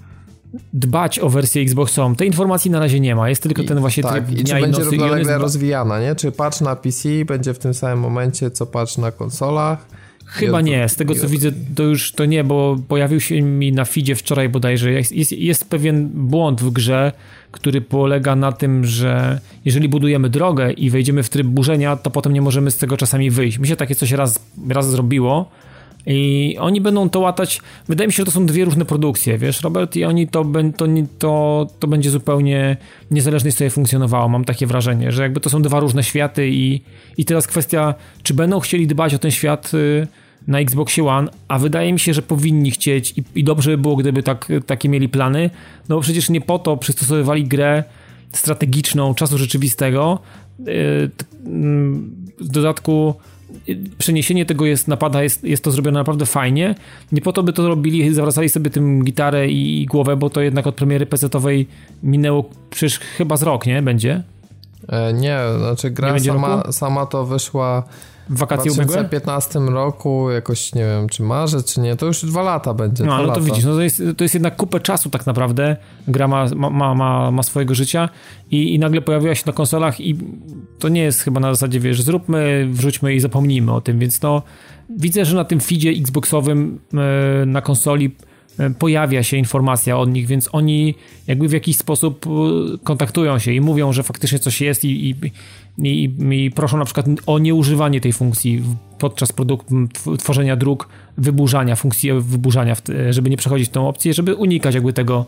dbać o wersję Xboxową. Tej informacji na razie nie ma, jest tylko ten właśnie tak, tryb i dnia czy i będzie równolegle rozwijana, nie? Czy patch na PC będzie w tym samym momencie, co patch na konsolach? Chyba nie, z tego co widzę to już to nie, bo pojawił się mi na feedzie wczoraj bodajże, jest, jest, jest pewien błąd w grze, który polega na tym, że jeżeli budujemy drogę i wejdziemy w tryb burzenia, to potem nie możemy z tego czasami wyjść. Mi się takie coś raz, raz zrobiło, I oni będą to łatać. Wydaje mi się, że to są dwie różne produkcje, wiesz, Robert, i oni to, to, to, to będzie zupełnie niezależnie sobie funkcjonowało. Mam takie wrażenie, że jakby to są dwa różne światy, i, i teraz kwestia, czy będą chcieli dbać o ten świat y, na Xboxie One, a wydaje mi się, że powinni chcieć i, i dobrze by było, gdyby tak, takie mieli plany, no bo przecież nie po to przystosowywali grę strategiczną czasu rzeczywistego. Y, w dodatku przeniesienie tego jest napada, jest, jest to zrobione naprawdę fajnie. Nie po to by to robili, zawracali sobie tym gitarę i, i głowę, bo to jednak od premiery PC-owej minęło przecież chyba z rok, nie? Będzie? E, nie, znaczy gra sama, sama to wyszła wakacje w 2015 roku, jakoś nie wiem, czy marzec, czy nie, to już dwa lata będzie. No, ale to widzisz, no to jest, to jest jednak kupę czasu tak naprawdę. Gra ma, ma, ma, ma swojego życia i, i nagle pojawiła się na konsolach i to nie jest chyba na zasadzie, wiesz, zróbmy, wrzućmy i zapomnijmy o tym, więc no widzę, że na tym feedzie Xboxowym e, na konsoli pojawia się informacja od nich, więc oni jakby w jakiś sposób e, kontaktują się i mówią, że faktycznie coś jest i, i, i, i proszą na przykład o nieużywanie tej funkcji podczas produkt, tworzenia dróg, wyburzania, funkcji wyburzania, żeby nie przechodzić tą opcję, żeby unikać jakby tego,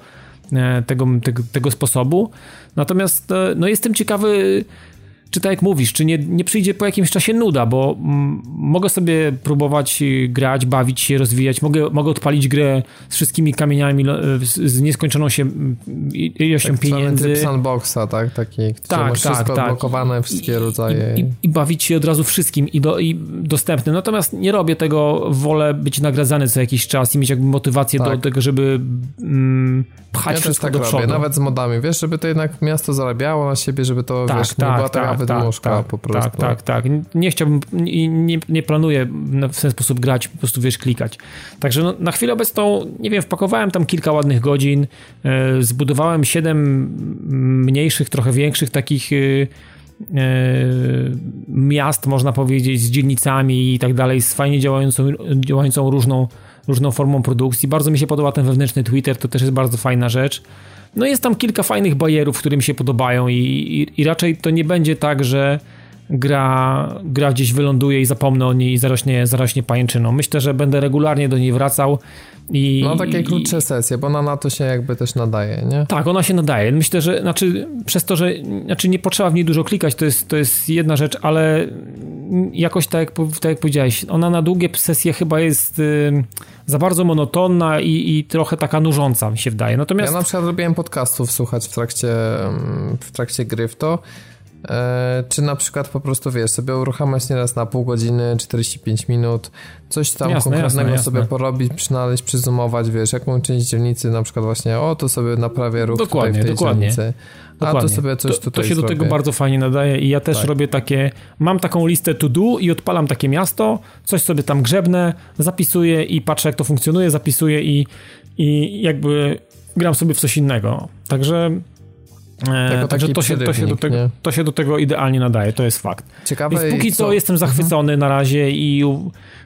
e, tego, tego, tego sposobu. Natomiast e, no jestem ciekawy czy tak jak mówisz, czy nie, nie przyjdzie po jakimś czasie nuda, bo m, mogę sobie próbować grać, bawić się, rozwijać, mogę, mogę odpalić grę z wszystkimi kamieniami, z, z nieskończoną się ilością tak pieniędzy. Tryb sandboxa, tak? Taki, tak, masz tak, wszystko tak. odblokowane, wszystkie rodzaje. I, i, I, bawić się od razu wszystkim i, do, i dostępnym. Natomiast nie robię tego, wolę być nagradzany co jakiś czas i mieć jakby motywację tak. do tego, żeby mm, pchać ja wszystko tak do przodu. Robię, nawet z modami, wiesz, żeby to jednak miasto zarabiało na siebie, żeby to, tak, wiesz, nie była taka wydmuszka tak, po prostu. Tak, tak, tak. Nie chciałbym, nie, nie planuję w ten sposób grać, po prostu, wiesz, klikać. Także no, na chwilę obecną, nie wiem, wpakowałem tam kilka ładnych godzin, e, zbudowałem siedem mniejszych, trochę większych takich e, miast, można powiedzieć, z dzielnicami i tak dalej, z fajnie działającą, działającą różną różną formą produkcji. Bardzo mi się podoba ten wewnętrzny Twitter, to też jest bardzo fajna rzecz. No jest tam kilka fajnych bajerów, które mi się podobają i, i, i raczej to nie będzie tak, że gra, gra gdzieś wyląduje i zapomnę o niej i zarośnie, zarośnie pajęczyną. Myślę, że będę regularnie do niej wracał i... No takie krótsze sesje, bo ona na to się jakby też nadaje, nie? Tak, ona się nadaje. Myślę, że znaczy przez to, że znaczy nie potrzeba w niej dużo klikać, to jest, to jest jedna rzecz, ale jakoś tak jak, tak jak powiedziałeś, ona na długie sesje chyba jest y, za bardzo monotonna i, i trochę taka nużąca mi się wydaje. Natomiast... Ja na przykład robiłem podcastów słuchać w trakcie, w trakcie gry w to czy na przykład po prostu, wiesz, sobie uruchamiać nieraz na pół godziny, 45 minut, coś tam jasne, konkretnego jasne, sobie jasne. porobić, przynaleźć, przyzumować, wiesz, jaką część dzielnicy na przykład właśnie, o, to sobie naprawię ruch dokładnie, tutaj w tej dokładnie. dzielnicy. Dokładnie. A to sobie coś tutaj To, to się zrobię. do tego bardzo fajnie nadaje i ja też tak. robię takie, mam taką listę to do i odpalam takie miasto, coś sobie tam grzebnę, zapisuję i patrzę jak to funkcjonuje, zapisuję i, i jakby gram sobie w coś innego. Także E, także to się, to, się do tego, to się do tego idealnie nadaje, to jest fakt. Ciekawe Więc póki co jestem zachwycony mhm. na razie i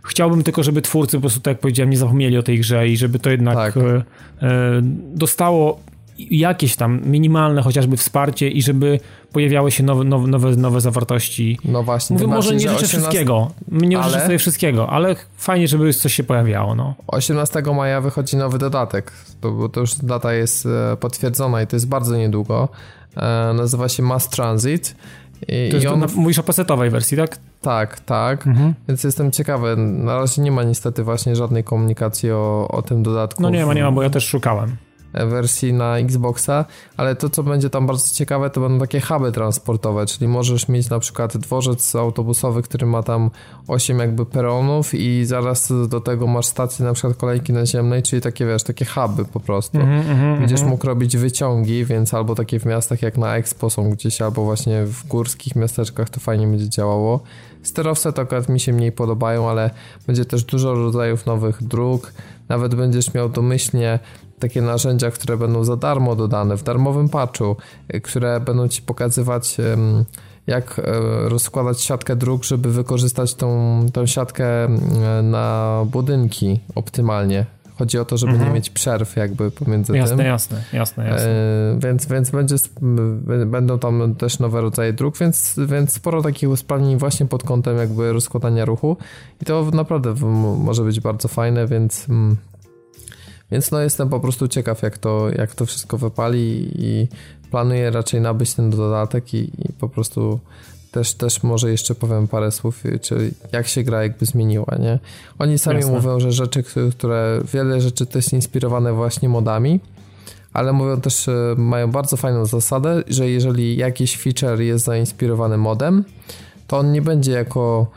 chciałbym tylko, żeby twórcy po prostu, tak jak powiedziałem, nie zapomnieli o tej grze i żeby to jednak tak. E, e, dostało jakieś tam minimalne chociażby wsparcie i żeby pojawiały się nowe, nowe, nowe, nowe zawartości. No właśnie. Mówię, może nie życzę 18... wszystkiego, nie ale... życzę sobie wszystkiego, ale fajnie, żeby coś się pojawiało. No. 18 maja wychodzi nowy dodatek, bo to już data jest e, potwierdzona i to jest bardzo niedługo. E, nazywa się Mass Transit. I, to jest, on... Mówisz o pasetowej wersji, tak? Tak, tak. Mhm. Więc jestem ciekawy. Na razie nie ma niestety właśnie żadnej komunikacji o, o tym dodatku. No nie ma, nie ma, bo ja też szukałem wersji na Xboxa, ale to, co będzie tam bardzo ciekawe, to będą takie huby transportowe, czyli możesz mieć na przykład dworzec autobusowy, który ma tam 8 jakby peronów i zaraz do tego masz stację na przykład kolejki naziemnej, czyli takie, wiesz, takie huby po prostu. Mm -hmm, Będziesz mógł robić wyciągi, więc albo takie w miastach jak na Expo są gdzieś, albo właśnie w górskich miasteczkach to fajnie będzie działało. Sterowce to akurat mi się mniej podobają, ale będzie też dużo rodzajów nowych dróg, nawet będziesz miał domyślnie takie narzędzia, które będą za darmo dodane w darmowym patchu, y, które będą ci pokazywać jak e, rozkładać siatkę dróg, żeby wykorzystać tą, tą siatkę na budynki optymalnie Chodzi o to, żeby mhm. nie mieć przerw jakby pomiędzy jasne, tym. Jasne, jasne, jasne. E, więc, więc będzie, będą tam też nowe rodzaje dróg, więc, więc sporo takich usprawnień właśnie pod kątem jakby rozkładania ruchu i to naprawdę może być bardzo fajne, więc mm, więc no jestem po prostu ciekaw jak to, jak to wszystko wypali i planuję raczej nabyć ten dodatek i, i po prostu też, też może jeszcze powiem parę słów, czy jak się gra jakby zmieniła, nie? Oni sami Jasne. mówią, że rzeczy, które, wiele rzeczy to jest inspirowane właśnie modami, ale mówią też, mają bardzo fajną zasadę, że jeżeli jakiś feature jest zainspirowany modem, to on nie będzie jako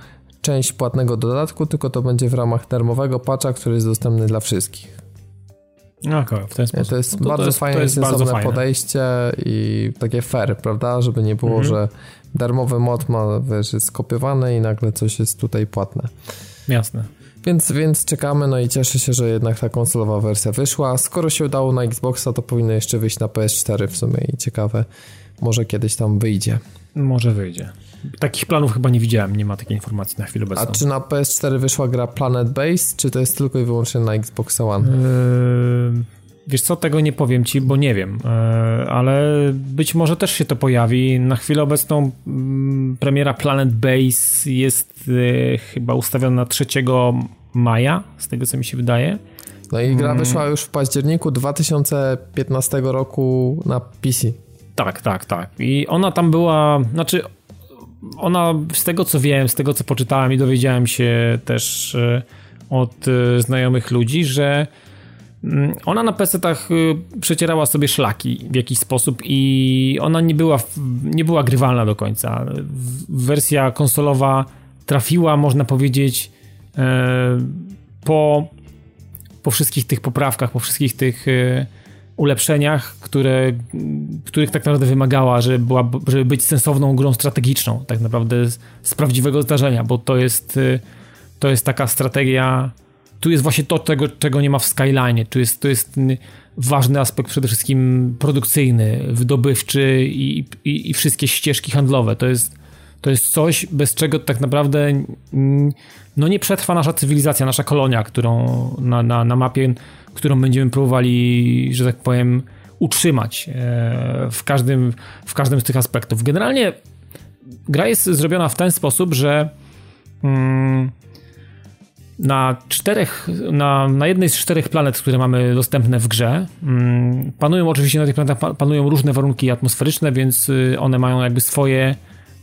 część płatnego dodatku, tylko to będzie w ramach darmowego patcha, który jest dostępny dla wszystkich. Okay, w ten sposób. To jest no to bardzo to jest, fajne, to jest bardzo fajne podejście i takie fair, prawda? Żeby nie było, mhm. że darmowy mod ma, wiesz, jest skopiowany i nagle coś jest tutaj płatne. Jasne. Więc, więc czekamy, no i cieszę się, że jednak ta konsolowa wersja wyszła. Skoro się udało na Xboxa, to powinno jeszcze wyjść na PS4 w sumie i ciekawe, może kiedyś tam wyjdzie. Może wyjdzie. Takich planów chyba nie widziałem, nie ma takiej informacji na chwilę obecną. A czy na PS4 wyszła gra Planet Base, czy to jest tylko i wyłącznie na Xbox One? Yy, wiesz co, tego nie powiem ci, bo nie wiem, yy, ale być może też się to pojawi. Na chwilę obecną yy, premiera Planet Base jest yy, chyba ustawiona na 3 maja, z tego co mi się wydaje. No i gra mm. wyszła już w październiku 2015 roku na PC. Tak, tak, tak. I ona tam była, znaczy ona z tego co wiem, z tego co poczytałem i dowiedziałem się też e, od e, znajomych ludzi, że mm, ona na PC-tach e, przecierała sobie szlaki w jakiś sposób i ona nie była, nie była grywalna do końca. Wersja konsolowa trafiła, można powiedzieć, po, po wszystkich tych poprawkach, po wszystkich tych ulepszeniach, które, których tak naprawdę wymagała, żeby, była, żeby być sensowną grą strategiczną, tak naprawdę z, z prawdziwego zdarzenia, bo to jest, y, to jest taka strategia. Tu jest właśnie to, czego, czego nie ma w Skyline. Tu jest, tu jest ważny aspekt przede wszystkim produkcyjny, wydobywczy i, i, i wszystkie ścieżki handlowe. To jest, to jest coś, bez czego tak naprawdę no nie przetrwa nasza cywilizacja, nasza kolonia, którą na, na, na mapie którą będziemy próbowali, że tak powiem, utrzymać e, w każdym, w każdym z tych aspektów. Generalnie gra jest zrobiona w ten sposób, że mm, na czterech, na, na jednej z czterech planet, które mamy dostępne w grze, mm, panują oczywiście na tych planetach panują różne warunki atmosferyczne, więc y, one mają jakby swoje,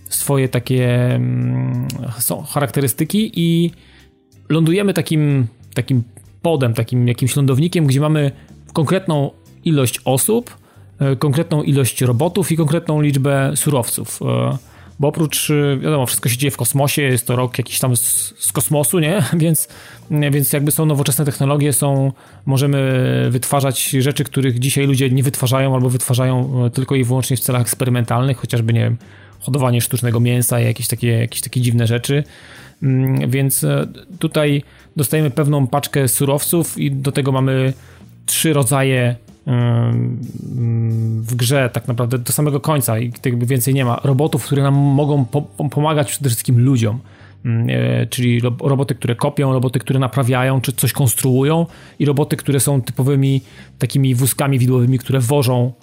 swoje takie mm, są charakterystyki i lądujemy takim, takim podem, takim jakimś lądownikiem, gdzie mamy konkretną ilość osób, e, konkretną ilość robotów i konkretną liczbę surowców. E, bo oprócz, e, wiadomo, wszystko się dzieje w kosmosie, jest to rok jakiś tam z, z kosmosu, nie? Więc, więc jakby są nowoczesne technologie, są, możemy wytwarzać rzeczy, których dzisiaj ludzie nie wytwarzają albo wytwarzają tylko i wyłącznie w celach eksperymentalnych, chociażby, nie wiem, hodowanie sztucznego mięsa i jakieś takie, jakieś takie dziwne rzeczy. Mm, więc tutaj dostajemy pewną paczkę surowców i do tego mamy trzy rodzaje w grze tak naprawdę do samego końca i jakby więcej nie ma. Robotów, które nam mogą po pomagać przede wszystkim ludziom. Mm, e, czyli roboty, które kopią, roboty, które naprawiają, czy coś konstruują i roboty, które są typowymi takimi wózkami widłowymi, które wożą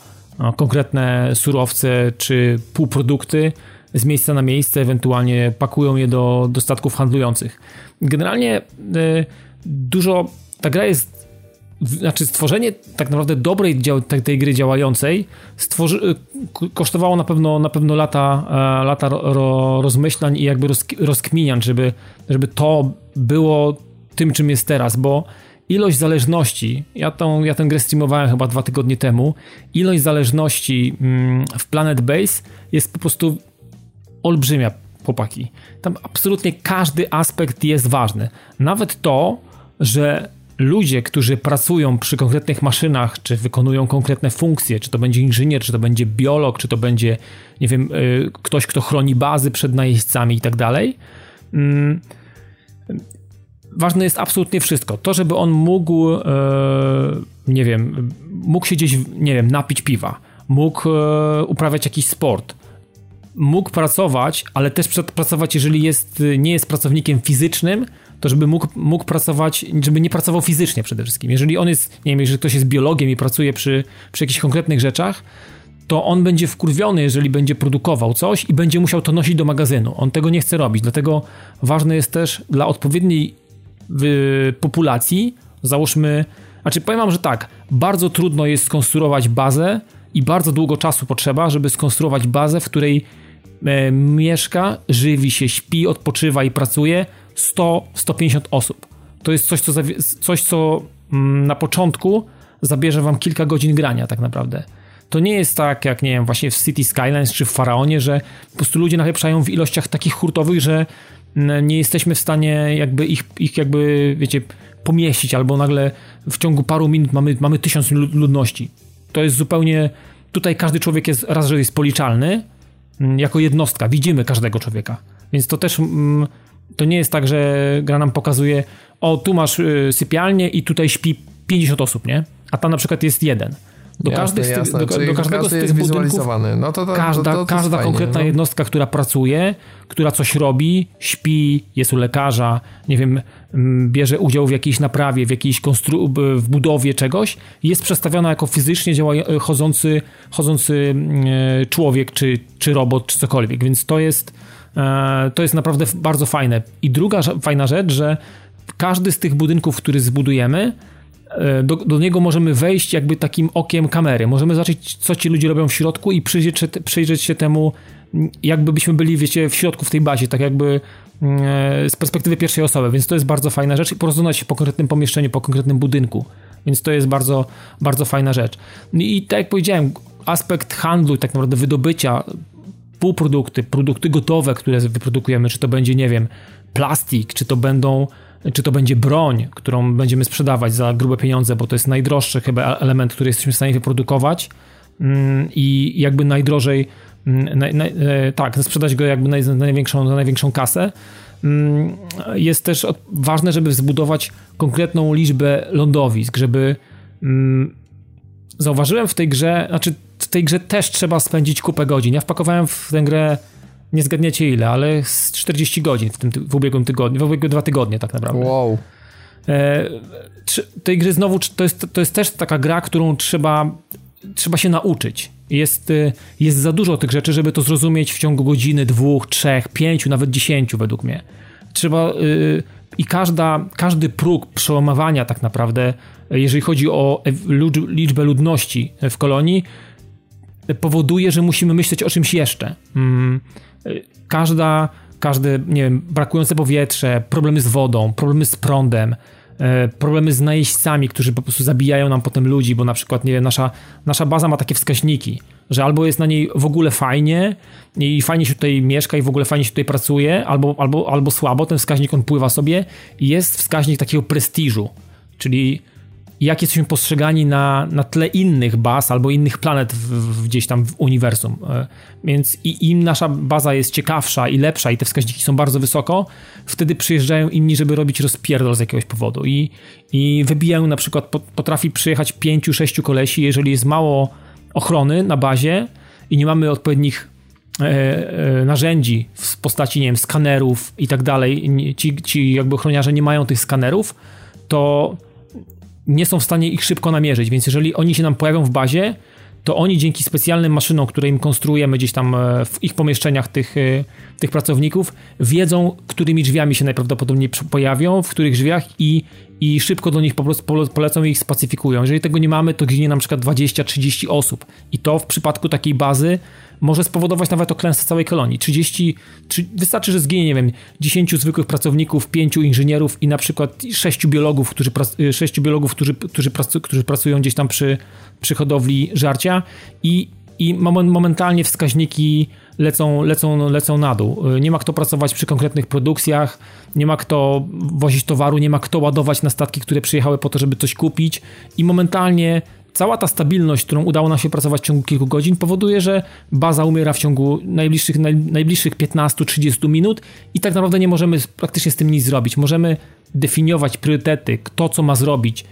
konkretne surowce czy półprodukty z miejsca na miejsce, ewentualnie pakują je do, do statków handlujących. Generalnie y, dużo, ta gra jest znaczy stworzenie tak naprawdę dobrej dział, tej gry działającej stworzy, y, kosztowało na pewno, na pewno lata, e, lata ro, rozmyślań i jakby roz, rozkminiań, żeby, żeby to było tym, czym jest teraz, bo ilość zależności, ja, tą, ja tę grę streamowałem chyba dwa tygodnie temu, ilość zależności mm, w Planet Base jest po prostu olbrzymia, chłopaki. Tam absolutnie każdy aspekt jest ważny. Nawet to, że ludzie, którzy pracują przy konkretnych maszynach, czy wykonują konkretne funkcje, czy to będzie inżynier, czy to będzie biolog, czy to będzie, nie wiem, y, ktoś, kto chroni bazy przed najeźdźcami i tak dalej. Ważne jest absolutnie wszystko. To, żeby on mógł, e, nie wiem, mógł się gdzieś, nie wiem, napić piwa, mógł e, uprawiać jakiś sport, mógł pracować, ale też pracować, jeżeli jest, nie jest pracownikiem fizycznym, to żeby mógł, mógł pracować, żeby nie pracował fizycznie przede wszystkim. Jeżeli on jest, nie wiem, jeżeli ktoś jest biologiem i pracuje przy, przy jakichś konkretnych rzeczach, to on będzie wkurwiony, jeżeli będzie produkował coś i będzie musiał to nosić do magazynu. On tego nie chce robić, dlatego ważne jest też dla odpowiedniej populacji, załóżmy, znaczy powiem wam, że tak, bardzo trudno jest skonstruować bazę i bardzo długo czasu potrzeba, żeby skonstruować bazę, w której e, mieszka, żywi się, śpi, odpoczywa i pracuje 100-150 osób. To jest coś, co, coś, co mm, na początku zabierze wam kilka godzin grania tak naprawdę. To nie jest tak, jak nie wiem, właśnie w City Skylines czy w Faraonie, że po prostu ludzie nalepszają w ilościach takich hurtowych, że nie jesteśmy w stanie jakby ich, ich jakby, wiecie, pomieścić, albo nagle w ciągu paru minut mamy, mamy tysiąc ludności. To jest zupełnie, tutaj każdy człowiek jest, raz, że jest policzalny, mm, jako jednostka, widzimy każdego człowieka. Więc to też, mm, to nie jest tak, że gra nam pokazuje, o tu masz y, sypialnię i tutaj śpi 50 osób, nie? A tam na przykład jest jeden. Do, jasne, do, do, każdego z tych budynków no to, to, każda, to, każda fajnie, konkretna no. jednostka, która pracuje, która coś robi, śpi, jest u lekarza, nie wiem, mm, bierze udział w jakiejś naprawie, w jakiejś konstru w budowie czegoś, jest przedstawiona jako fizycznie działający, e, chodzący, chodzący mm, e, człowiek, czy, czy robot, czy cokolwiek, więc to jest e, to jest naprawdę bardzo fajne. I druga fajna rzecz, że każdy z tych budynków, który zbudujemy, do, do, niego możemy wejść jakby takim okiem kamery. Możemy zobaczyć, co ci ludzie robią w środku i przyjrzeć, przyjrzeć się temu, jakby byśmy byli, wiecie, w środku w tej bazie, tak jakby e, z perspektywy pierwszej osoby, więc to jest bardzo fajna rzecz i porozmawiać się po konkretnym pomieszczeniu, po konkretnym budynku, więc to jest bardzo, bardzo fajna rzecz. I tak jak powiedziałem, aspekt handlu, tak naprawdę wydobycia, półprodukty, produkty gotowe, które wyprodukujemy, czy to będzie, nie wiem, plastik, czy to będą czy to będzie broń, którą będziemy sprzedawać za grube pieniądze, bo to jest najdroższy chyba element, który jesteśmy w stanie wyprodukować mm, i jakby najdrożej, mm, na, na, e, tak, sprzedać go jakby na, na, największą, na największą kasę. Mm, jest też ważne, żeby zbudować konkretną liczbę lądowisk, żeby zauważyłem w tej grze, znaczy w tej grze też trzeba spędzić kupę godzin. Ja wpakowałem w tę grę nie zgadniecie ile, ale z 40 godzin w tym w ubiegłym tygodniu, w ubiegłe dwa tygodnie tak naprawdę. Wow. E, tej gry znowu, to jest, to jest też taka gra, którą trzeba, trzeba się nauczyć. Jest, e, jest za dużo tych rzeczy, żeby to zrozumieć w ciągu godziny, dwóch, trzech, pięciu, nawet dziesięciu według mnie. Trzeba y, i każda, każdy próg przełamywania tak naprawdę, jeżeli chodzi o liczbę ludności w kolonii, powoduje, że musimy myśleć o czymś jeszcze. Każda, każde, nie wiem, brakujące powietrze, problemy z wodą, problemy z prądem, e, problemy z najeźdźcami, którzy po prostu zabijają nam potem ludzi, bo na przykład, nie wiem, nasza, nasza baza ma takie wskaźniki, że albo jest na niej w ogóle fajnie i fajnie się tutaj mieszka i w ogóle fajnie się tutaj pracuje, albo, albo, albo słabo, ten wskaźnik on pływa sobie i jest wskaźnik takiego prestiżu, czyli jak jesteśmy postrzegani na, na tle innych baz albo innych planet w, w, gdzieś tam w uniwersum. E, więc i, im nasza baza jest ciekawsza i lepsza i te wskaźniki są bardzo wysoko, wtedy przyjeżdżają inni, żeby robić rozpierdol z jakiegoś powodu. I, i wybijają na przykład, potrafi przyjechać pięciu, sześciu kolesi, jeżeli jest mało ochrony na bazie i nie mamy odpowiednich e, e, narzędzi w postaci, nie wiem, skanerów i tak dalej, ci, ci jakby ochroniarze nie mają tych skanerów, to nie są w stanie ich szybko namierzyć, więc jeżeli oni się nam pojawią w bazie, to oni dzięki specjalnym maszynom, które im konstruujemy gdzieś tam e, w ich pomieszczeniach tych, e, tych pracowników, wiedzą, którymi drzwiami się najprawdopodobniej pojawią, w których drzwiach i, i szybko do nich po prostu polecą i ich spacyfikują. Jeżeli tego nie mamy, to ginie na przykład 20-30 osób. I to w przypadku takiej bazy może spowodować nawet oklęskę całej kolonii. 30, wystarczy, że zginie, nie wiem, 10 zwykłych pracowników, 5 inżynierów i na przykład 6 biologów, którzy, 6 biologów, którzy, którzy, którzy pracują gdzieś tam przy, przy hodowli żarcia i, i momentalnie wskaźniki lecą, lecą, lecą na dół. Nie ma kto pracować przy konkretnych produkcjach, nie ma kto wozić towaru, nie ma kto ładować na statki, które przyjechały po to, żeby coś kupić i momentalnie cała ta stabilność, którą udało nam się pracować w ciągu kilku godzin, powoduje, że baza umiera w ciągu najbliższych, naj, najbliższych 15-30 minut i tak naprawdę nie możemy praktycznie z tym nic zrobić. Możemy definiować priorytety, kto co ma zrobić,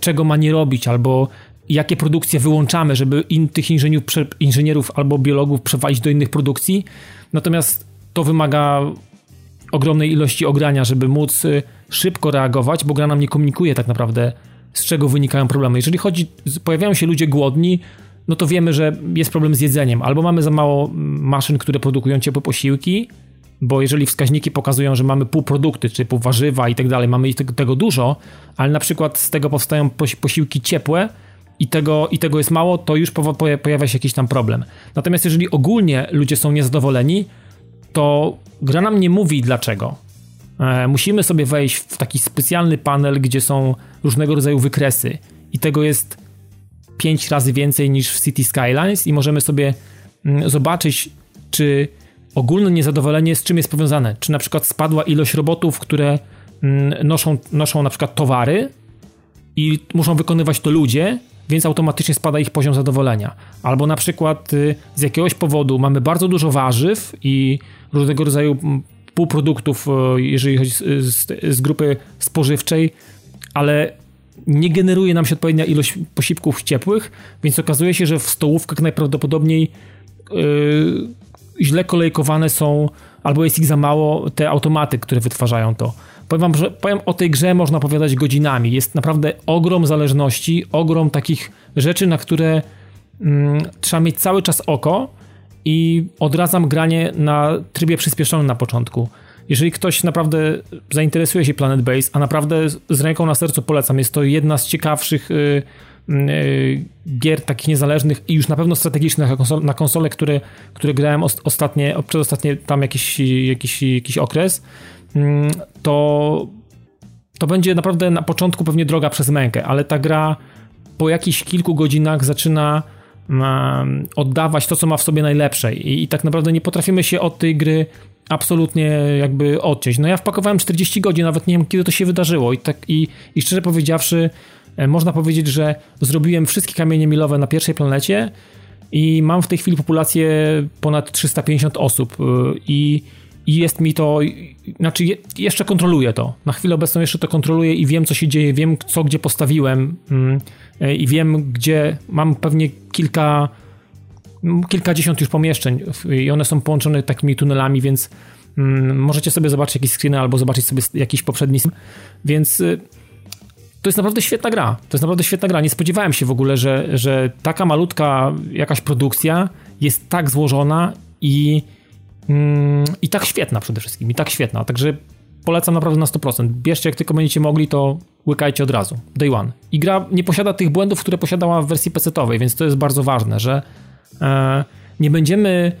czego ma nie robić, albo jakie produkcje wyłączamy, żeby in, tych inżynierów, inżynierów albo biologów przewalić do innych produkcji. Natomiast to wymaga ogromnej ilości ogrania, żeby móc y, szybko reagować, bo gra nam nie komunikuje tak naprawdę z czego wynikają problemy. Jeżeli chodzi, pojawiają się ludzie głodni, no to wiemy, że jest problem z jedzeniem, albo mamy za mało mm, maszyn, które produkują ciepłe posiłki, bo jeżeli wskaźniki pokazują, że mamy półprodukty, typu warzywa i tak dalej, mamy tego dużo, ale na przykład z tego powstają posiłki ciepłe, i tego, i tego jest mało, to już pojawia się jakiś tam problem. Natomiast jeżeli ogólnie ludzie są niezadowoleni, to gra nam nie mówi dlaczego. E, musimy sobie wejść w taki specjalny panel, gdzie są różnego rodzaju wykresy i tego jest 5 razy więcej niż w City Skylines i możemy sobie mm, zobaczyć, czy ogólne niezadowolenie z czym jest powiązane. Czy na przykład spadła ilość robotów, które mm, noszą, noszą na przykład towary i muszą wykonywać to ludzie, więc automatycznie spada ich poziom zadowolenia. Albo na przykład y, z jakiegoś powodu mamy bardzo dużo warzyw i różnego rodzaju mm, półproduktów, y, jeżeli chodzi z, z grupy spożywczej, ale nie generuje nam się odpowiednia ilość posiłków ciepłych, więc okazuje się, że w stołówkach najprawdopodobniej yy, źle kolejkowane są, albo jest ich za mało, te automaty, które wytwarzają to. Powiem wam, że powiem o tej grze można opowiadać godzinami. Jest naprawdę ogrom zależności, ogrom takich rzeczy, na które mm, trzeba mieć cały czas oko i odradzam granie na trybie przyspieszonym na początku. Jeżeli ktoś naprawdę zainteresuje się Planet Base, a naprawdę z ręką na sercu polecam, jest to jedna z ciekawszych y, y, gier takich niezależnych i już na pewno strategicznych na, konsole, na konsole które, które grałem ostatnie, przez ostatnie tam jakiś, jakiś, jakiś okres. Mm, to, to będzie naprawdę na początku pewnie droga przez mękę, ale ta gra po jakichś kilku godzinach zaczyna oddawać to, co ma w sobie najlepsze i, i tak naprawdę nie potrafimy się od tej gry absolutnie jakby odciąć. No ja wpakowałem 40 godzin, nawet nie wiem kiedy to się wydarzyło i tak i, i szczerze powiedziawszy e, można powiedzieć, że zrobiłem wszystkie kamienie milowe na pierwszej planecie i mam w tej chwili populację ponad 350 osób e, i i jest mi to, znaczy jeszcze kontroluję to. Na chwilę obecną jeszcze to kontroluję i wiem, co się dzieje, wiem, co gdzie postawiłem mm, i wiem, gdzie mam pewnie kilka, kilkadziesiąt już pomieszczeń i one są połączone takimi tunelami, więc mm, możecie sobie zobaczyć jakieś screeny albo zobaczyć sobie jakiś poprzedni, więc y, to jest naprawdę świetna gra. To jest naprawdę świetna gra. Nie spodziewałem się w ogóle, że, że taka malutka jakaś produkcja jest tak złożona i Mm, I tak świetna przede wszystkim, i tak świetna. Także polecam naprawdę na 100%. Bierzcie jak tylko będziecie mogli, to łykajcie od razu. Day one. I gra nie posiada tych błędów, które posiadała w wersji PC-owej, więc to jest bardzo ważne, że e, nie będziemy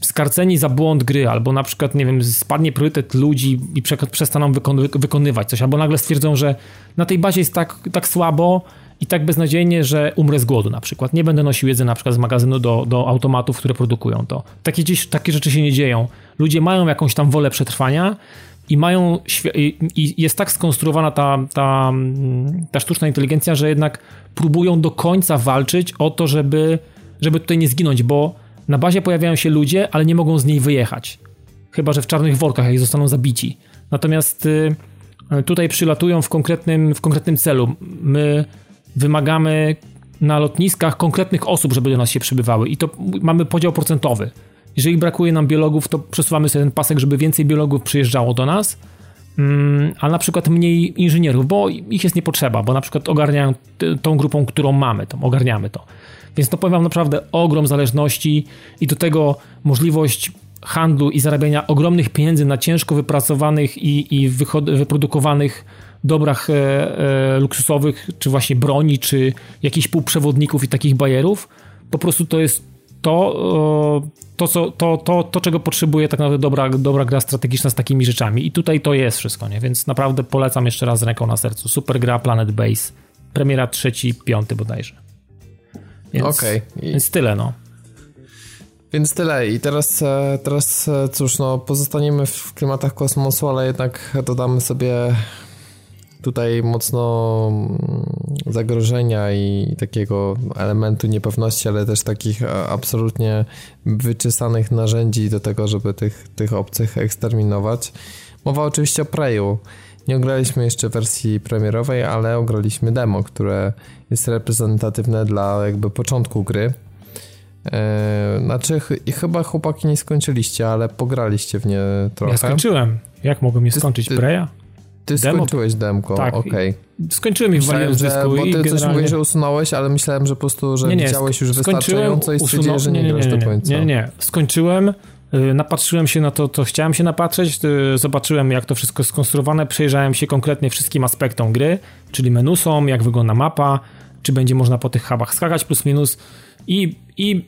skarceni za błąd gry, albo na przykład, nie wiem, spadnie priorytet ludzi i przestaną wykonywać coś, albo nagle stwierdzą, że na tej bazie jest tak, tak słabo, i tak beznadziejnie, że umrę z głodu na przykład. Nie będę nosił jedzenia na przykład z magazynu do, do automatów, które produkują to. Takie, takie rzeczy się nie dzieją. Ludzie mają jakąś tam wolę przetrwania i mają i jest tak skonstruowana ta, ta, ta sztuczna inteligencja, że jednak próbują do końca walczyć o to, żeby, żeby tutaj nie zginąć, bo na bazie pojawiają się ludzie, ale nie mogą z niej wyjechać. Chyba, że w czarnych workach, jak zostaną zabici. Natomiast y, tutaj przylatują w konkretnym, w konkretnym celu. My wymagamy na lotniskach konkretnych osób, żeby do nas się przybywały i to mamy podział procentowy. Jeżeli brakuje nam biologów, to przesuwamy sobie ten pasek, żeby więcej biologów przyjeżdżało do nas, mm, a na przykład mniej inżynierów, bo ich jest nie potrzeba, bo na przykład ogarniają tą grupą, którą mamy, to ogarniamy to. Więc to powiem wam naprawdę ogrom zależności i do tego możliwość handlu i zarabiania ogromnych pieniędzy na ciężko wypracowanych i, i wyprodukowanych dobrach e, e, luksusowych, czy właśnie broni, czy jakichś półprzewodników i takich bajerów. Po prostu to jest to, to, co, to, to, to, czego potrzebuje tak naprawdę dobra, dobra gra strategiczna z takimi rzeczami. I tutaj to jest wszystko, nie? Więc naprawdę polecam jeszcze raz ręką na sercu. Super gra Planet Base. Premiera trzeci, piąty bodajże. Więc, okay. I... więc tyle, no. Więc tyle. I teraz, e, teraz e, cóż, no, pozostaniemy w klimatach kosmosu, ale jednak dodamy sobie tutaj mocno mm, zagrożenia i takiego elementu niepewności, ale też takich e, absolutnie wyczesanych narzędzi do tego, żeby tych, tych obcych eksterminować. Mowa oczywiście o Preju. Nie ograliśmy jeszcze wersji premierowej, ale ograliśmy demo, które jest reprezentatywne dla jakby początku gry. Eee, znaczy, ch chyba chłopaki nie skończyliście, ale pograliście w nie trochę. Ja skończyłem. Jak mogłem je skończyć? Preya? Ty Demo? skończyłeś demko, tak. okej. Okay. Skończyłem i wywaliłem z dysku bo ty generalnie... coś mówisz, że usunąłeś, ale myślałem, że po prostu, że nie, nie, widziałeś już wystarczająco i stwierdziłeś, że nie, nie, nie, nie, do końca. Nie, nie, skończyłem, y, napatrzyłem się na to, co chciałem się napatrzeć, y, zobaczyłem, jak to wszystko jest skonstruowane, przejrzałem się konkretnie wszystkim aspektom gry, czyli menusom, jak wygląda mapa, czy będzie można po tych hubach skakać plus minus i, i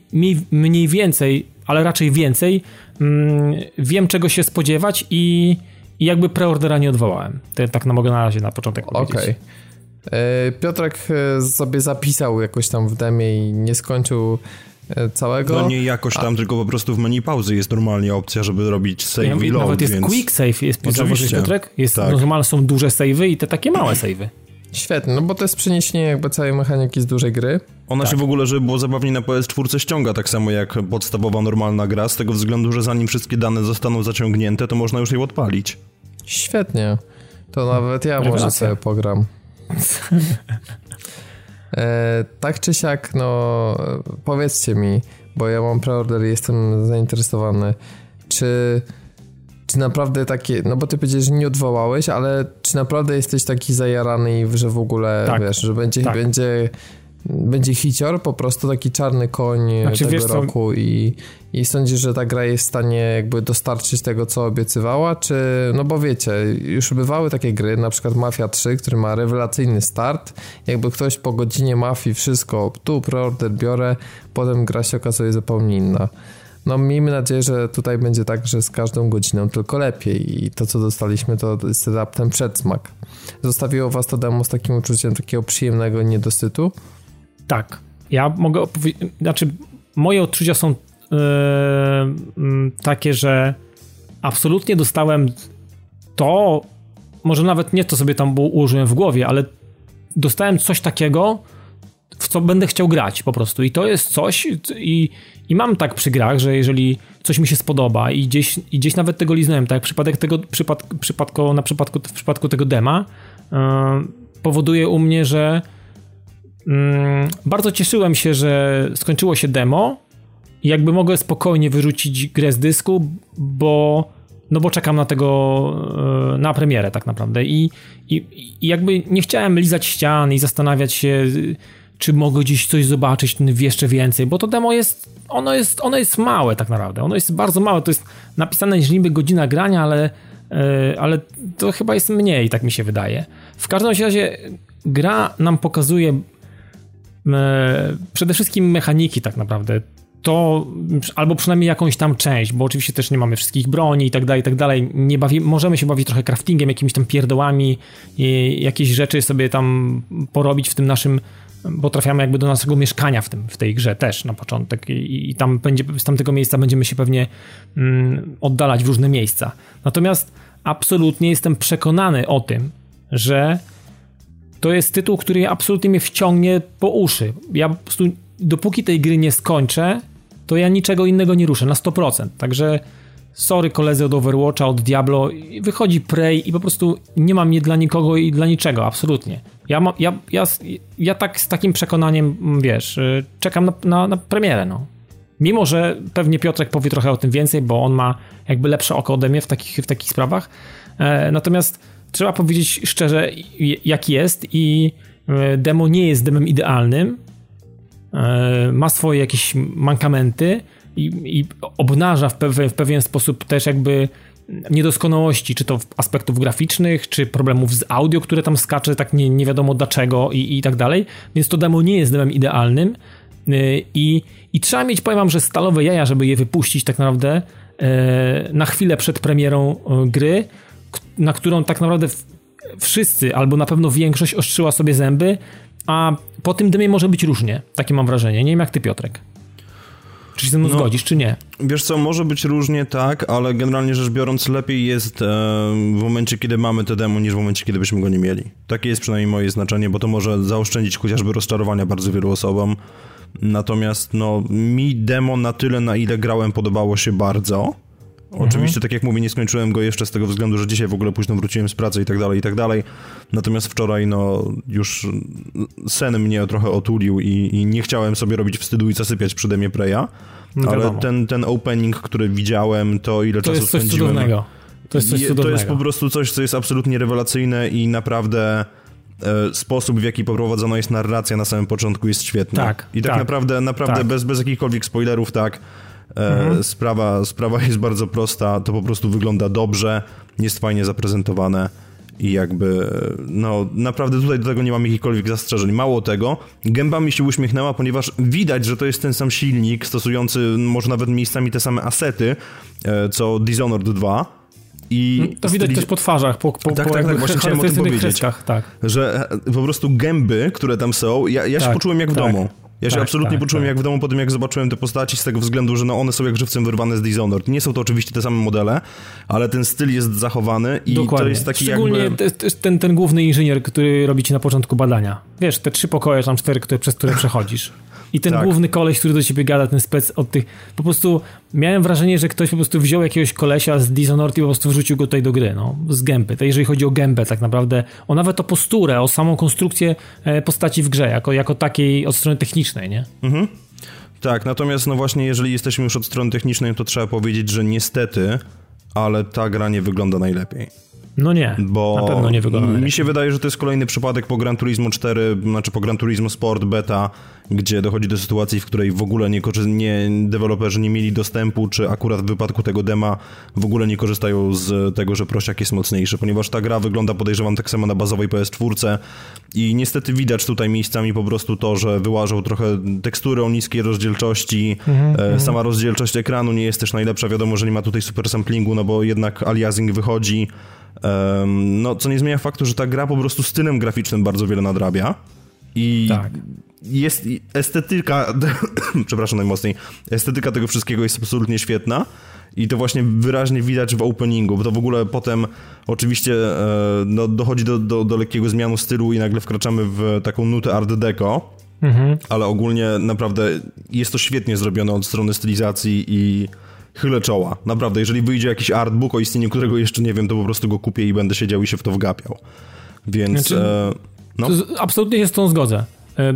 mniej więcej, ale raczej więcej, mm, wiem czego się spodziewać i i jakby preordera nie odwołałem. To tak na mogę na razie na początek powiedzieć. Okej. Okay. Piotrek e, sobie zapisał jakoś tam w demie i nie skończył e, całego. No nie jakoś tam, A... tylko po prostu w menu pauzy jest normalnie opcja, żeby robić save ja, i load, Nawet jest więc... quick save, jest Oczywiście. Piotrek? Jest, tak. Normalnie są duże savey i te takie małe savey. Świetnie, no bo to jest przeniesienie jakby całej mechaniki z dużej gry. Ona tak. się w ogóle, żeby było zabawniej na PS4 ściąga tak samo jak podstawowa normalna gra, z tego względu, że zanim wszystkie dane zostaną zaciągnięte, to można już je odpalić. Świetnie. To nawet ja może sobie pogram. e, tak czy siak, no powiedzcie mi, bo ja mam preorder i jestem zainteresowany, czy czy naprawdę takie, no bo ty powiedziałeś, że nie odwołałeś, ale czy naprawdę jesteś taki zajarany, że w ogóle, tak. wiesz, że będzie, tak. będzie będzie hicior, po prostu taki czarny koń znaczy, tego roku i, i sądzisz, że ta gra jest w stanie jakby dostarczyć tego, co obiecywała, czy, no bo wiecie, już bywały takie gry, na przykład Mafia 3, który ma rewelacyjny start, jakby ktoś po godzinie Mafii wszystko, tu preorder biorę, potem gra się okazuje zupełnie inna. No miejmy nadzieję, że tutaj będzie tak, że z każdą godziną tylko lepiej i to, co dostaliśmy, to jest raptem przedsmak. Zostawiło was to demo z takim uczuciem takiego przyjemnego niedosytu? Tak. Ja mogę opowiedzieć, znaczy moje odczucia są yy, takie, że absolutnie dostałem to, może nawet nie to sobie tam ułożyłem w głowie, ale dostałem coś takiego, w co będę chciał grać po prostu. I to jest coś, i, i mam tak przy grach, że jeżeli coś mi się spodoba i gdzieś, i gdzieś nawet tego liznąłem, tak jak przypadek tego, przypad, przypadku, na przypadku, w przypadku tego dema, yy, powoduje u mnie, że Mm, bardzo cieszyłem się, że skończyło się demo i jakby mogę spokojnie wyrzucić grę z dysku, bo no bo czekam na tego, e, na premierę tak naprawdę i, i, i jakby nie chciałem lizać ścian i zastanawiać się, czy mogę gdzieś coś zobaczyć jeszcze więcej, bo to demo jest, ono jest, ono jest małe tak naprawdę, ono jest bardzo małe, to jest napisane niby godzina grania, ale, e, ale to chyba jest mniej, tak mi się wydaje. W każdym razie gra nam pokazuje E, przede wszystkim mechaniki tak naprawdę. To, albo przynajmniej jakąś tam część, bo oczywiście też nie mamy wszystkich broni i tak dalej, i tak dalej. Nie bawi, możemy się bawić trochę craftingiem, jakimiś tam pierdołami, jakieś rzeczy sobie tam porobić w tym naszym bo trafiamy jakby do naszego mieszkania w, tym, w tej grze też na początek i, i tam będzie, z tamtego miejsca będziemy się pewnie mm, oddalać w różne miejsca. Natomiast absolutnie jestem przekonany o tym, że to jest tytuł, który absolutnie mnie wciągnie po uszy. Ja po prostu, dopóki tej gry nie skończę, to ja niczego innego nie ruszę na 100%. Także sorry koledzy od Overwatcha, od Diablo, wychodzi Prey i po prostu nie mam nie dla nikogo i dla niczego, absolutnie. Ja, ma, ja, ja, ja tak z takim przekonaniem, wiesz, y, czekam na, na, na premierę, no. Mimo, że pewnie Piotrek powie trochę o tym więcej, bo on ma jakby lepsze oko ode mnie w takich, w takich sprawach. E, natomiast trzeba powiedzieć szczerze, jak jest i e, demo nie jest demem idealnym. E, ma swoje jakieś mankamenty i, i obnaża w pewien, w pewien sposób też jakby niedoskonałości, czy to aspektów graficznych, czy problemów z audio, które tam skacze, tak nie, nie wiadomo dlaczego i, i tak dalej. Więc to demo nie jest demem idealnym e, i, i trzeba mieć, powiem wam, że stalowe jaja, żeby je wypuścić tak naprawdę na chwilę przed premierą gry, na którą tak naprawdę wszyscy, albo na pewno większość ostrzyła sobie zęby, a po tym dymie może być różnie. Takie mam wrażenie. Nie wiem jak ty, Piotrek. Czy się ze mną no, zgodzisz, czy nie? Wiesz co, może być różnie, tak, ale generalnie rzecz biorąc lepiej jest e, w momencie, kiedy mamy to demo, niż w momencie, kiedy byśmy go nie mieli. Takie jest przynajmniej moje znaczenie, bo to może zaoszczędzić chociażby rozczarowania bardzo wielu osobom. Natomiast no, mi demo na tyle, na ile grałem, podobało się bardzo. Oczywiście, tak jak mówię, nie skończyłem go jeszcze z tego względu, że dzisiaj w ogóle późno wróciłem z pracy i tak dalej, i tak dalej. Natomiast wczoraj, no, już sen mnie trochę otulił i, i nie chciałem sobie robić wstydu i zasypiać przy demie Preya. No, ale ten, ten opening, który widziałem, to ile to czasu jest coś spędziłem... Cudownego. To jest coś cudownego. To jest po prostu coś, co jest absolutnie rewelacyjne i naprawdę e, sposób, w jaki poprowadzona jest narracja na samym początku jest świetny. Tak, I tak, tak, naprawdę, naprawdę tak. Bez, bez jakichkolwiek spoilerów, tak, Mhm. sprawa, sprawa jest bardzo prosta, to po prostu wygląda dobrze, jest fajnie zaprezentowane i jakby, e, no naprawdę tutaj do tego nie mam jakichkolwiek zastrzeżeń. Mało tego, gęba mi się uśmiechnęła, ponieważ widać, że to jest ten sam silnik, stosujący może nawet miejscami te same asety, e, co Dishonored 2. I To widać styliz- też po twarzach, po, po, Tak, po tak, tak, właśnie chciałem o tym powiedzieć. tak. że e, po prostu gęby, które tam są, ja, ja się Tak, poczułem jak w tak. domu. Ja się Tak, absolutnie tak, poczułem tak. jak w domu po tym, jak zobaczyłem te postaci, z tego względu, że no one są jak żywcem wyrwane z Dishonored. Nie są to oczywiście te same modele, ale ten styl jest zachowany i Dokładnie. to jest taki Szczególnie jakby... te- te- ten, ten główny inżynier, który robi ci na początku badania. Wiesz, te trzy pokoje, tam cztery, które, przez które przechodzisz. I ten Tak. główny koleś, który do ciebie gada, ten spec od tych... Po prostu miałem wrażenie, że ktoś po prostu wziął jakiegoś kolesia z Dishonored i po prostu wrzucił go tutaj do gry, no. Z gęby. To jeżeli chodzi o gębę tak naprawdę, o nawet o posturę, o samą konstrukcję e, postaci w grze, jako, jako takiej od strony technicznej, nie? Tak, natomiast no właśnie, jeżeli jesteśmy już od strony technicznej, to trzeba powiedzieć, że niestety, ale ta gra nie wygląda najlepiej. No nie, Bo na pewno nie wygląda mi się wydaje, że to jest kolejny przypadek po Gran Turismo 4, znaczy po Gran Turismo Sport Beta, gdzie dochodzi do sytuacji, w której w ogóle nie, nie deweloperzy nie mieli dostępu, czy akurat w wypadku tego dema w ogóle nie korzystają z tego, że prosiak jest mocniejszy, ponieważ ta gra wygląda podejrzewam tak samo na bazowej PS4 i niestety widać tutaj miejscami po prostu to, że wyłażą trochę tekstury o niskiej rozdzielczości, e, sama rozdzielczość ekranu nie jest też najlepsza, wiadomo, że nie ma tutaj super samplingu, no bo jednak aliasing wychodzi, no, co nie zmienia faktu, że ta gra po prostu stylem graficznym bardzo wiele nadrabia. I Tak. Jest estetyka, przepraszam najmocniej, estetyka tego wszystkiego jest absolutnie świetna. I to właśnie wyraźnie widać w openingu, bo to w ogóle potem oczywiście e, no, dochodzi do, do, do lekkiego zmianu stylu i nagle wkraczamy w taką nutę art deco, Mhm. ale ogólnie naprawdę jest to świetnie zrobione od strony stylizacji i chylę czoła. Naprawdę, jeżeli wyjdzie jakiś artbook, o istnieniu którego jeszcze nie wiem, to po prostu go kupię i będę siedział i się w to wgapiał. Więc... Znaczy, e, no. Absolutnie się z tą zgodzę. E, e,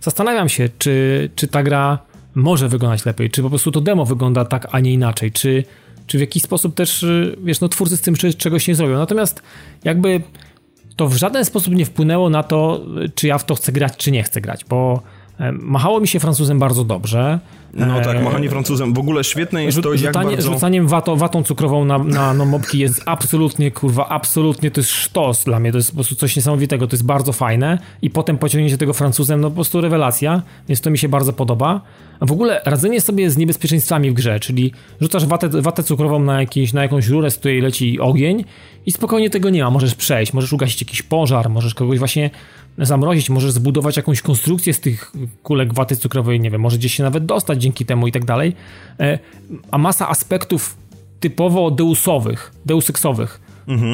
Zastanawiam się, czy, czy ta gra może wyglądać lepiej, czy po prostu to demo wygląda tak, a nie inaczej, czy, czy w jakiś sposób też, e, wiesz, no twórcy z tym czegoś nie zrobią. Natomiast jakby to w żaden sposób nie wpłynęło na to, e, czy ja w to chcę grać, czy nie chcę grać, bo machało mi się Francuzem bardzo dobrze. No tak, E, machanie Francuzem. W ogóle świetne jest Rzut, to, jak rzucanie, bardzo... Rzucaniem watą, watą cukrową na, na no, mopki jest absolutnie, kurwa, absolutnie to jest sztos dla mnie, to jest po prostu coś niesamowitego, to jest bardzo fajne i potem pociągnięcie tego Francuzem, no po prostu rewelacja, więc to mi się bardzo podoba. A w ogóle radzenie sobie z niebezpieczeństwami w grze, czyli rzucasz watę, watę cukrową na, jakiś, na jakąś rurę, z której leci ogień i spokojnie tego nie ma, możesz przejść, możesz ugasić jakiś pożar, możesz kogoś właśnie zamrozić, możesz zbudować jakąś konstrukcję z tych kulek waty cukrowej, nie wiem, może gdzieś się nawet dostać dzięki temu i tak dalej. E, A masa aspektów typowo deusowych, deusexowych,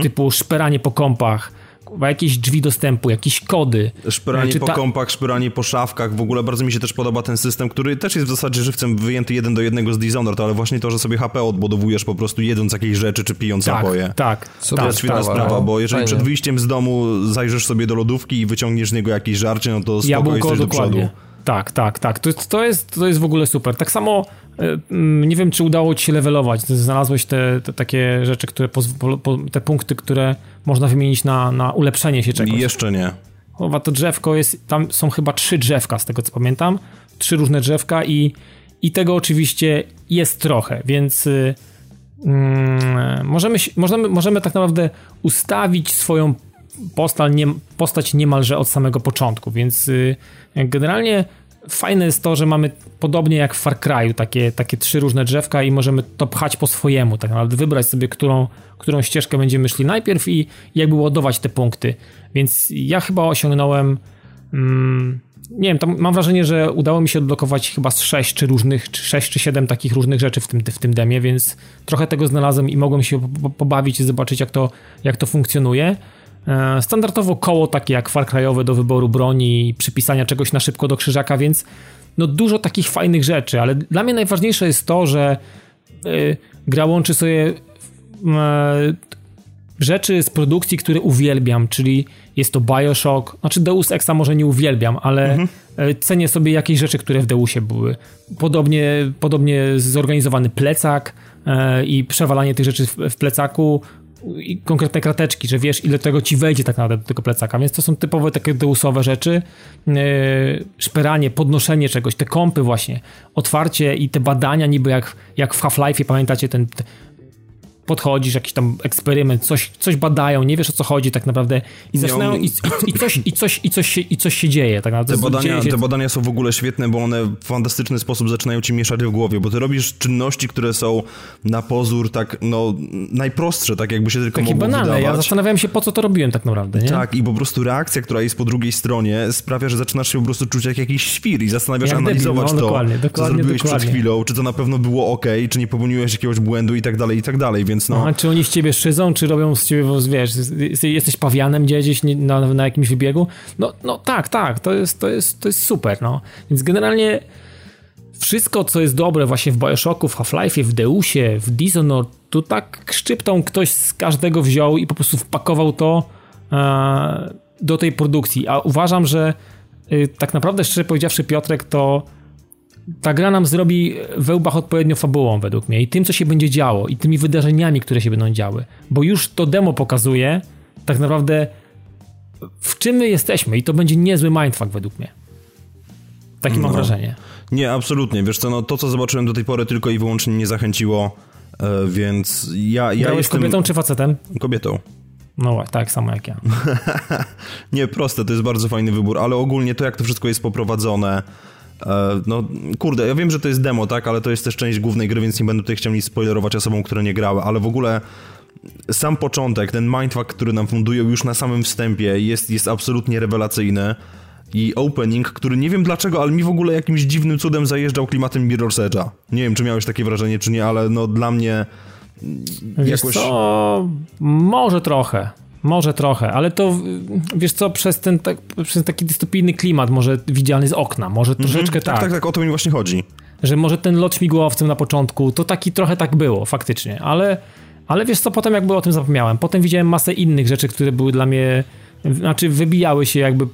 typu szperanie po kąpach, jakieś drzwi dostępu, jakieś kody. Szpyranie E, czy po ta- kąpach, szpyranie po szafkach. W ogóle bardzo mi się też podoba ten system, który też jest w zasadzie żywcem wyjęty jeden do jednego z Dishonored, ale właśnie to, że sobie HP odbudowujesz po prostu jedząc jakieś rzeczy czy pijąc Tak, napoje. tak, Super To tak, jest świetna sprawa, sprawa, no. bo jeżeli Fajnie. przed wyjściem z domu zajrzysz sobie do lodówki i wyciągniesz z niego jakieś żarcie, no to spoko Jabłko jesteś do dokładnie. przodu. Tak, tak, tak. To, to, jest, to jest w ogóle super. Tak samo e, mm, nie wiem, czy udało ci się levelować. Znalazłeś te, te takie rzeczy, które te punkty, które można wymienić na, na ulepszenie się czegoś. Jeszcze nie. Chowa to drzewko jest, tam są chyba trzy drzewka z tego co pamiętam, trzy różne drzewka i, i tego oczywiście jest trochę, więc y, mm, możemy, możemy, możemy tak naprawdę ustawić swoją postać, nie, postać niemalże od samego początku, więc y, generalnie fajne jest to, że mamy podobnie jak w Far Cry'u takie, takie trzy różne drzewka i możemy to pchać po swojemu, tak naprawdę wybrać sobie, którą, którą ścieżkę będziemy szli najpierw i jakby ładować te punkty. Więc ja chyba osiągnąłem mm, nie wiem, tam mam wrażenie, że udało mi się odblokować chyba z 6 czy różnych, czy 6 czy 7 takich różnych rzeczy w tym, w tym demie, więc trochę tego znalazłem i mogłem się po- po- pobawić i zobaczyć jak to, jak to funkcjonuje. E, Standardowo koło takie jak Far Cry'owe do wyboru broni i przypisania czegoś na szybko do krzyżaka, więc no dużo takich fajnych rzeczy, ale dla mnie najważniejsze jest to, że y, gra łączy sobie y, rzeczy z produkcji, które uwielbiam, czyli jest to Bioshock, znaczy Deus Exa może nie uwielbiam, ale mhm. E, cenię sobie jakieś rzeczy, które w Deusie były. Podobnie, podobnie zorganizowany plecak e, i przewalanie tych rzeczy w, plecaku, konkretne krateczki, że wiesz, ile tego ci wejdzie tak naprawdę do tego plecaka. Więc to są typowe takie deusowe rzeczy. Yy, szperanie, podnoszenie czegoś, te kąpy właśnie, otwarcie i te badania niby jak, jak w Half-Life'ie, pamiętacie ten, podchodzisz, jakiś tam eksperyment, coś, coś badają, nie wiesz o co chodzi tak naprawdę i zaczynają i, i, i, coś, i, coś, i, coś się, i coś się dzieje. Tak naprawdę. Te badania, się... te badania są w ogóle świetne, bo one w fantastyczny sposób zaczynają ci mieszać w głowie, bo ty robisz czynności, które są na pozór tak, no, najprostsze, tak jakby się tylko Takie mogło banalne. Wydawać. Ja zastanawiałem się, po co to robiłem tak naprawdę, nie? Tak, i po prostu reakcja, która jest po drugiej stronie sprawia, że zaczynasz się po prostu czuć jak jakiś świr i zastanawiasz się, analizować debil, no, to, dokładnie, dokładnie, co zrobiłeś dokładnie. przed chwilą, czy to na pewno było ok, czy nie popełniłeś jakiegoś błędu i tak dalej, i tak dalej, więc no... Czy oni ciebie szydzą, czy robią z ciebie, wiesz, jesteś pawianem gdzieś na, na jakimś wybiegu. No, no tak, tak, to jest, to, jest, to jest super, no. Więc generalnie wszystko, co jest dobre właśnie w Bioshocku, w Half-Life'ie, w Deusie, w Dishonored, tu tak szczyptą ktoś z każdego wziął i po prostu wpakował to e, do tej produkcji. A uważam, że y, tak naprawdę, szczerze powiedziawszy, Piotrek, to ta gra nam zrobi we łbach odpowiednio fabułą według mnie i tym, co się będzie działo i tymi wydarzeniami, które się będą działy. Bo już to demo pokazuje tak naprawdę w czym my jesteśmy i to będzie niezły mindfuck według mnie. Takie no. mam wrażenie. Nie, absolutnie. Wiesz co, no, to co zobaczyłem do tej pory tylko i wyłącznie nie zachęciło, e, więc ja, ja Grałeś jestem... kobietą czy facetem? Kobietą. No tak, samo jak ja. nie, proste, to jest bardzo fajny wybór, ale ogólnie to jak to wszystko jest poprowadzone, no, kurde, ja wiem, że to jest demo, tak, ale to jest też część głównej gry, więc nie będę tutaj chciał nic spoilerować osobom, które nie grały, ale w ogóle sam początek, ten mindfuck, który nam fundują już na samym wstępie jest, jest absolutnie rewelacyjny i opening, który nie wiem dlaczego, ale mi w ogóle jakimś dziwnym cudem zajeżdżał klimatem Mirror's Edge'a. Nie wiem, czy miałeś takie wrażenie, czy nie, ale no dla mnie Wiesz jakoś... co? Może trochę. Może trochę, ale to wiesz co, przez ten, tak, przez taki dystopijny klimat, może widzialny z okna, może mhm. troszeczkę tak, tak. Tak, tak, o to mi właśnie chodzi. Że może ten lot śmigłowcem na początku, to taki trochę tak było, faktycznie, ale, ale wiesz co, potem jakby o tym zapomniałem. Potem widziałem masę innych rzeczy, które były dla mnie znaczy wybijały się jakby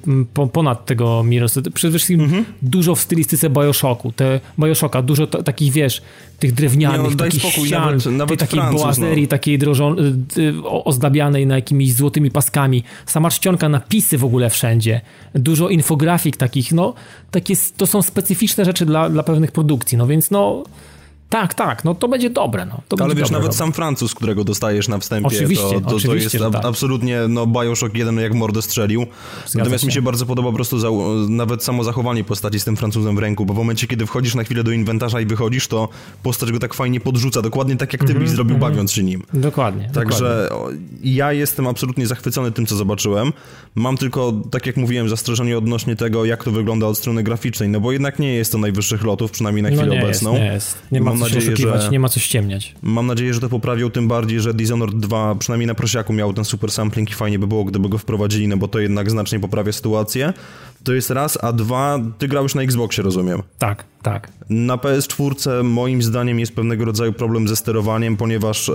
ponad tego Mirror's. Przede wszystkim mm -hmm. dużo w stylistyce Bioshocku, te Bioshocka, dużo takich, wiesz, tych drewnianych, no, takich spokój, ścian, nawet, nawet tej takiej Francuz, boazerii, no. takiej y, y, ozdabianej na jakimiś złotymi paskami. Sama czcionka, napisy w ogóle wszędzie. Dużo infografik takich, no, takie, to są specyficzne rzeczy dla, dla pewnych produkcji, no więc no tak, tak, no to będzie dobre. No. To Ale wiesz, dobre, nawet dobre. sam Francuz, którego dostajesz na wstępie, oczywiście, to, to, oczywiście, to jest tak. absolutnie no, Bioshock 1 jak mordę strzelił. Zgadza Natomiast się. mi się bardzo podoba po prostu za, nawet samo zachowanie postaci z tym Francuzem w ręku, bo w momencie, kiedy wchodzisz na chwilę do inwentarza i wychodzisz, to postać go tak fajnie podrzuca, dokładnie tak jak ty mm -hmm, byś zrobił mm -hmm. bawiąc się nim. Dokładnie. Także dokładnie. ja jestem absolutnie zachwycony tym, co zobaczyłem. Mam tylko, tak jak mówiłem, zastrzeżenie odnośnie tego, jak to wygląda od strony graficznej, no bo jednak nie jest to najwyższych lotów, przynajmniej na no chwilę nie obecną. Jest, nie jest. Nie Mam nadzieję, że nie ma co ściemniać. Mam nadzieję, że to poprawią, tym bardziej, że Dishonored 2 przynajmniej na prosiaku miał ten super sampling i fajnie by było, gdyby go wprowadzili, no bo to jednak znacznie poprawia sytuację. To jest raz, a dwa, ty grałeś na Xboxie, rozumiem. Tak, tak. Na PS4 moim zdaniem jest pewnego rodzaju problem ze sterowaniem, ponieważ e,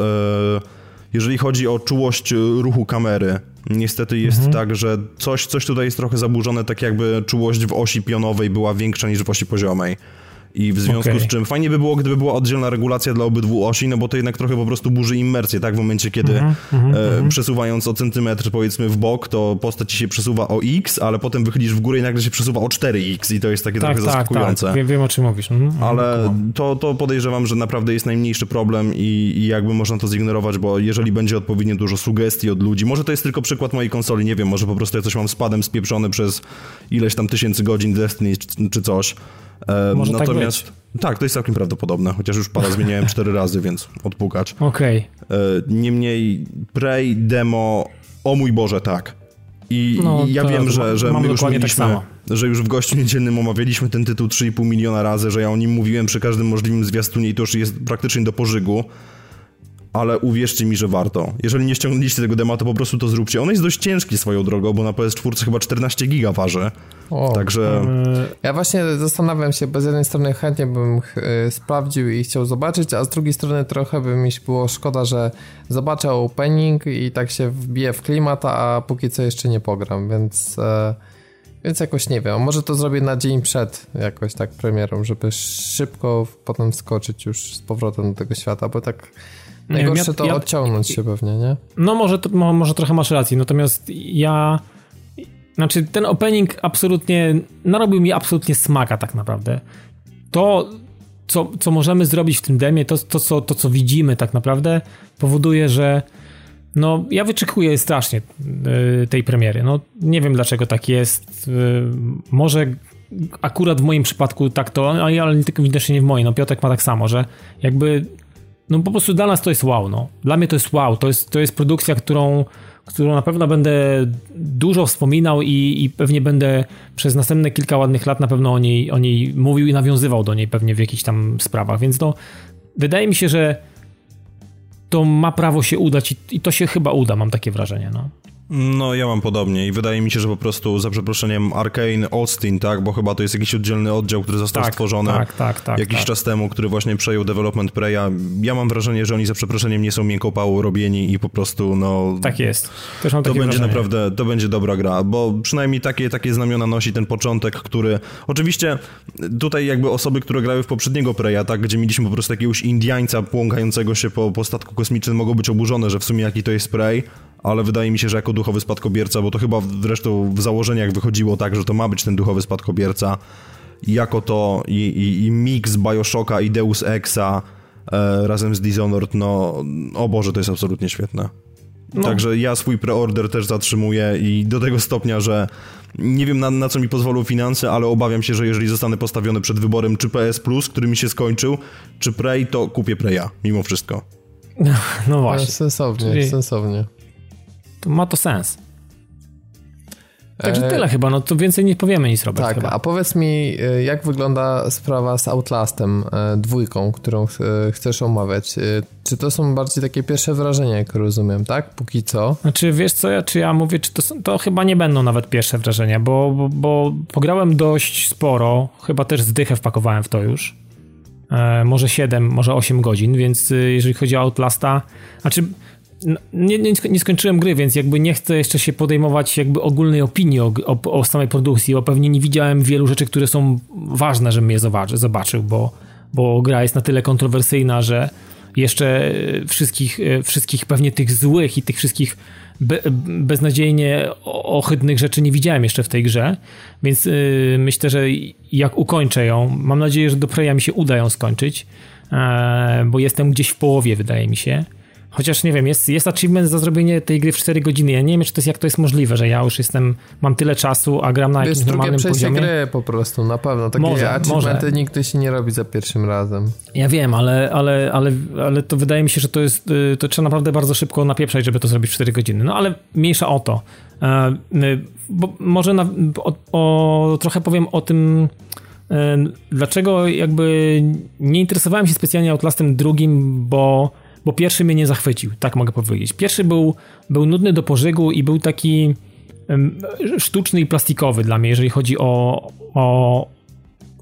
jeżeli chodzi o czułość ruchu kamery, niestety jest mhm. tak, że coś, coś tutaj jest trochę zaburzone, tak jakby czułość w osi pionowej była większa niż w osi poziomej. I w związku okay. z czym fajnie by było, gdyby była oddzielna regulacja dla obydwu osi, no bo to jednak trochę po prostu burzy immersję, tak? W momencie, kiedy mm -hmm, e, mm -hmm. przesuwając o centymetr, powiedzmy, w bok, to postać ci się przesuwa o x, ale potem wychylisz w górę i nagle się przesuwa o 4x i to jest takie tak, trochę tak, zaskakujące. Tak, wiem, wiem o czym mówisz. Mm -hmm. Ale to, to podejrzewam, że naprawdę jest najmniejszy problem i, i jakby można to zignorować, bo jeżeli będzie odpowiednio dużo sugestii od ludzi, może to jest tylko przykład mojej konsoli, nie wiem, może po prostu ja coś mam spadem spieprzony przez ileś tam tysięcy godzin Destiny czy, czy coś, może tak Natomiast tak, tak, to jest całkiem prawdopodobne, chociaż już pada zmieniałem cztery razy, więc odpukacz. Okej. Okay. Niemniej Prey demo, o mój Boże, tak. I, no, ja wiem, że, że my już mieliśmy, tak że już w gościu niedzielnym omawialiśmy ten tytuł 3,5 miliona razy, że ja o nim mówiłem przy każdym możliwym zwiastunie i to już jest praktycznie do pożygu. Ale uwierzcie mi, że warto. Jeżeli nie ściągnęliście tego dema, to po prostu to zróbcie. On jest dość ciężki swoją drogą, bo na PS4 chyba 14 giga waży. O, Także... Ja właśnie zastanawiam się, bo z jednej strony chętnie bym y, sprawdził i chciał zobaczyć, a z drugiej strony trochę by mi było szkoda, że zobaczę opening i tak się wbiję w klimat, a póki co jeszcze nie pogram, więc... E, więc jakoś nie wiem, może to zrobię na dzień przed jakoś tak premierą, żeby szybko potem skoczyć już z powrotem do tego świata, bo tak najgorsze ja, to ja, odciągnąć się pewnie, nie? No może, to, może trochę masz rację, natomiast ja... Znaczy ten opening absolutnie, narobił mi absolutnie smaka tak naprawdę. To, co, co możemy zrobić w tym demie, to, to, co, to co widzimy tak naprawdę, powoduje, że no, ja wyczekuję strasznie y, tej premiery. No, nie wiem dlaczego tak jest. Y, może akurat w moim przypadku tak to, ale nie tylko widocznie nie w moim. No, Piotrek ma tak samo, że jakby no po prostu dla nas to jest wow, no. Dla mnie to jest wow. To jest, to jest produkcja, którą, którą na pewno będę dużo wspominał i, i pewnie będę przez następne kilka ładnych lat na pewno o niej, o niej mówił i nawiązywał do niej pewnie w jakichś tam sprawach. Więc no, wydaje mi się, że to ma prawo się udać i, i to się chyba uda, mam takie wrażenie. No. No, ja mam podobnie i wydaje mi się, że po prostu za przeproszeniem Arkane Austin, tak, bo chyba to jest jakiś oddzielny oddział, który został tak, stworzony tak, tak, tak, jakiś tak. czas temu, który właśnie przejął development Preya. Ja mam wrażenie, że oni za przeproszeniem nie są miękką pałą robieni i po prostu, no... Tak jest. Też mam to będzie wrażenie. naprawdę, to będzie dobra gra, bo przynajmniej takie, takie znamiona nosi ten początek, który... Oczywiście tutaj jakby osoby, które grały w poprzedniego Preya, tak, gdzie mieliśmy po prostu jakiegoś Indiańca płąkającego się po, po statku kosmicznym, mogą być oburzone, że w sumie jaki to jest Prey, ale wydaje mi się, że jako duchowy spadkobierca, bo to chyba zresztą w założeniach wychodziło tak, że to ma być ten duchowy spadkobierca, jako to i, i, i mix Bioshocka i Deus Exa e, razem z Dishonored, no o Boże, to jest absolutnie świetne. No. Także ja swój preorder też zatrzymuję i do tego stopnia, że nie wiem na, na, co mi pozwolą finanse, ale obawiam się, że jeżeli zostanę postawiony przed wyborem czy PS Plus, który mi się skończył, czy Prey, to kupię Preya, mimo wszystko. No, no właśnie. Sensownie, Czyli... sensownie to ma to sens. Także e, tyle chyba, no to więcej nie powiemy nic, Robert. Tak, chyba. a powiedz mi, e, jak wygląda sprawa z Outlastem e, dwójką, którą chcesz omawiać? Czy to są bardziej takie pierwsze wrażenia, jak rozumiem, tak? Póki co. Znaczy, wiesz co, ja, czy ja mówię, czy to, są, to chyba nie będą nawet pierwsze wrażenia, bo, bo, bo pograłem dość sporo, chyba też zdychę wpakowałem w to już. E, może 7, może 8 godzin, więc jeżeli chodzi o Outlasta, znaczy nie, nie, nie, skończyłem gry, więc jakby nie chcę jeszcze się podejmować jakby ogólnej opinii o, o, o, samej produkcji, bo pewnie nie widziałem wielu rzeczy, które są ważne, żebym je zobaczy, zobaczył, bo, bo gra jest na tyle kontrowersyjna, że jeszcze wszystkich, wszystkich pewnie tych złych i tych wszystkich be, beznadziejnie ohydnych rzeczy nie widziałem jeszcze w tej grze, więc yy, myślę, że jak ukończę ją, mam nadzieję, że do Preya mi się uda ją skończyć, yy, bo jestem gdzieś w połowie, wydaje mi się. Chociaż nie wiem, jest, jest achievement za zrobienie tej gry w 4 godziny. Ja nie wiem, czy to jest, jak to jest możliwe, że ja już jestem, mam tyle czasu, a gram na jakimś jest normalnym poziomie. gry po prostu, na pewno. Takie może, achievementy może. nigdy się nie robi za pierwszym razem. Ja wiem, ale, ale, ale, ale to wydaje mi się, że to jest, y, to trzeba naprawdę bardzo szybko napieprzać, żeby to zrobić w 4 godziny. No ale mniejsza o to. E, y, bo może na, o, o, trochę powiem o tym, e, dlaczego jakby nie interesowałem się specjalnie Outlastem drugim, bo bo pierwszy mnie nie zachwycił, tak mogę powiedzieć. Pierwszy był, był nudny do pożygu i był taki sztuczny i plastikowy dla mnie, jeżeli chodzi o, o,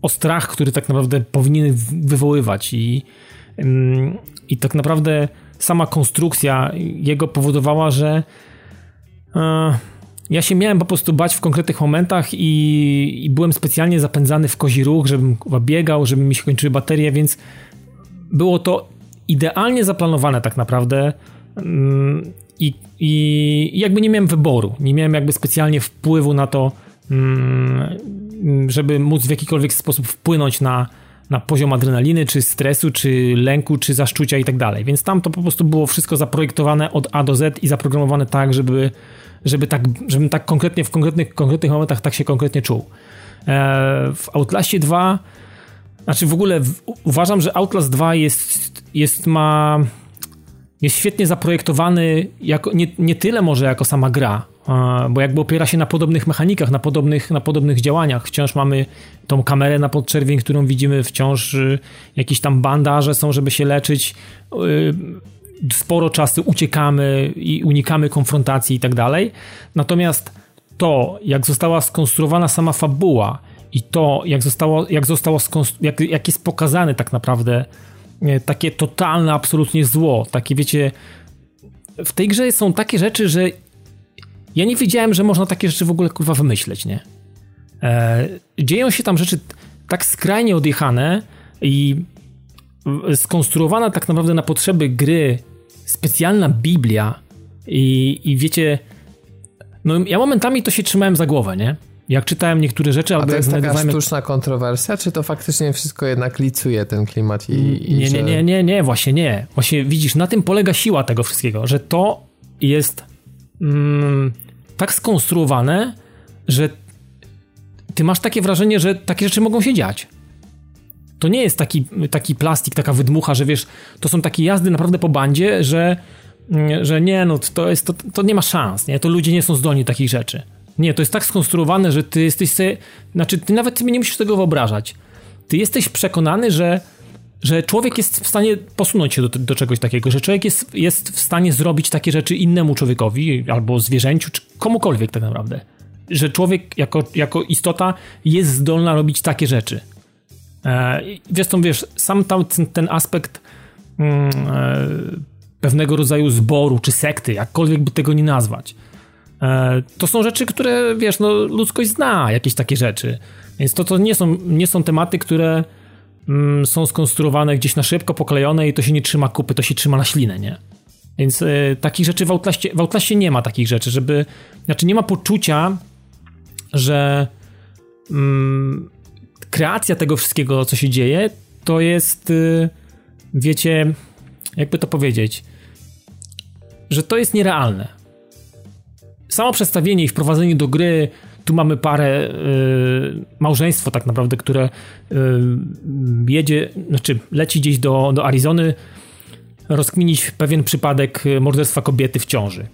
o strach, który tak naprawdę powinien wywoływać i, i tak naprawdę sama konstrukcja jego powodowała, że e, ja się miałem po prostu bać w konkretnych momentach i, i byłem specjalnie zapędzany w kozi ruch, żebym biegał, żeby mi się kończyły baterie, więc było to idealnie zaplanowane tak naprawdę mm, i, i jakby nie miałem wyboru, nie miałem jakby specjalnie wpływu na to, mm, żeby móc w jakikolwiek sposób wpłynąć na, na poziom adrenaliny, czy stresu, czy lęku, czy zaszczucia i tak dalej. Więc tam to po prostu było wszystko zaprojektowane od A do Z i zaprogramowane tak, żeby, żeby tak, żebym tak konkretnie w konkretnych, konkretnych momentach tak się konkretnie czuł. E, w Outlastie 2 znaczy w ogóle w, uważam, że Outlast 2 jest, jest ma jest świetnie zaprojektowany jako, nie, nie tyle może jako sama gra, bo jakby opiera się na podobnych mechanikach, na podobnych, na podobnych działaniach. Wciąż mamy tą kamerę na podczerwień, którą widzimy, wciąż y, jakieś tam bandaże są, żeby się leczyć. Y, sporo czasu uciekamy i unikamy konfrontacji i tak dalej. Natomiast to, jak została skonstruowana sama fabuła i to, jak zostało, jak zostało jak, jak jest pokazane tak naprawdę takie totalne, absolutnie zło, takie wiecie, w tej grze są takie rzeczy, że ja nie wiedziałem, że można takie rzeczy w ogóle kurwa wymyśleć, nie? E, dzieją się tam rzeczy tak skrajnie odjechane i skonstruowana tak naprawdę na potrzeby gry specjalna Biblia i, i wiecie, no ja momentami to się trzymałem za głowę, nie? Jak czytałem niektóre rzeczy, A albo to jak jest taka znajdowałem... sztuczna kontrowersja, czy to faktycznie wszystko jednak licuje ten klimat i... i nie, nie, nie, nie, nie, właśnie nie. Właśnie widzisz, na tym polega siła tego wszystkiego, że to jest mm, tak skonstruowane, że ty masz takie wrażenie, że takie rzeczy mogą się dziać. To nie jest taki, taki plastik, taka wydmucha, że wiesz, to są takie jazdy naprawdę po bandzie, że, mm, że nie, no to, jest, to, to nie ma szans, nie? To ludzie nie są zdolni takich rzeczy. Nie, to jest tak skonstruowane, że ty jesteś sobie, znaczy ty nawet nie musisz tego wyobrażać. Ty jesteś przekonany, że, że człowiek jest w stanie posunąć się do, do czegoś takiego, że człowiek jest, jest w stanie zrobić takie rzeczy innemu człowiekowi, albo zwierzęciu, czy komukolwiek tak naprawdę. Że człowiek jako, jako istota jest zdolna robić takie rzeczy. E, zresztą wiesz, sam tam ten, ten aspekt mm, e, pewnego rodzaju zboru czy sekty, jakkolwiek by tego nie nazwać. E, to są rzeczy, które wiesz, no, ludzkość zna, jakieś takie rzeczy. Więc to, to nie, są, nie są tematy, które mm, są skonstruowane gdzieś na szybko, poklejone i to się nie trzyma kupy, to się trzyma na ślinę, nie? Więc y, takich rzeczy w Outlaście, w nie ma takich rzeczy, żeby. Znaczy, nie ma poczucia, że. Mm, kreacja tego wszystkiego, co się dzieje, to jest, y, wiecie, jakby to powiedzieć, że to jest nierealne. Samo przedstawienie i wprowadzenie do gry, tu mamy parę, y, małżeństwo tak naprawdę, które y, jedzie, znaczy leci gdzieś do, do Arizony rozkminić pewien przypadek morderstwa kobiety w ciąży.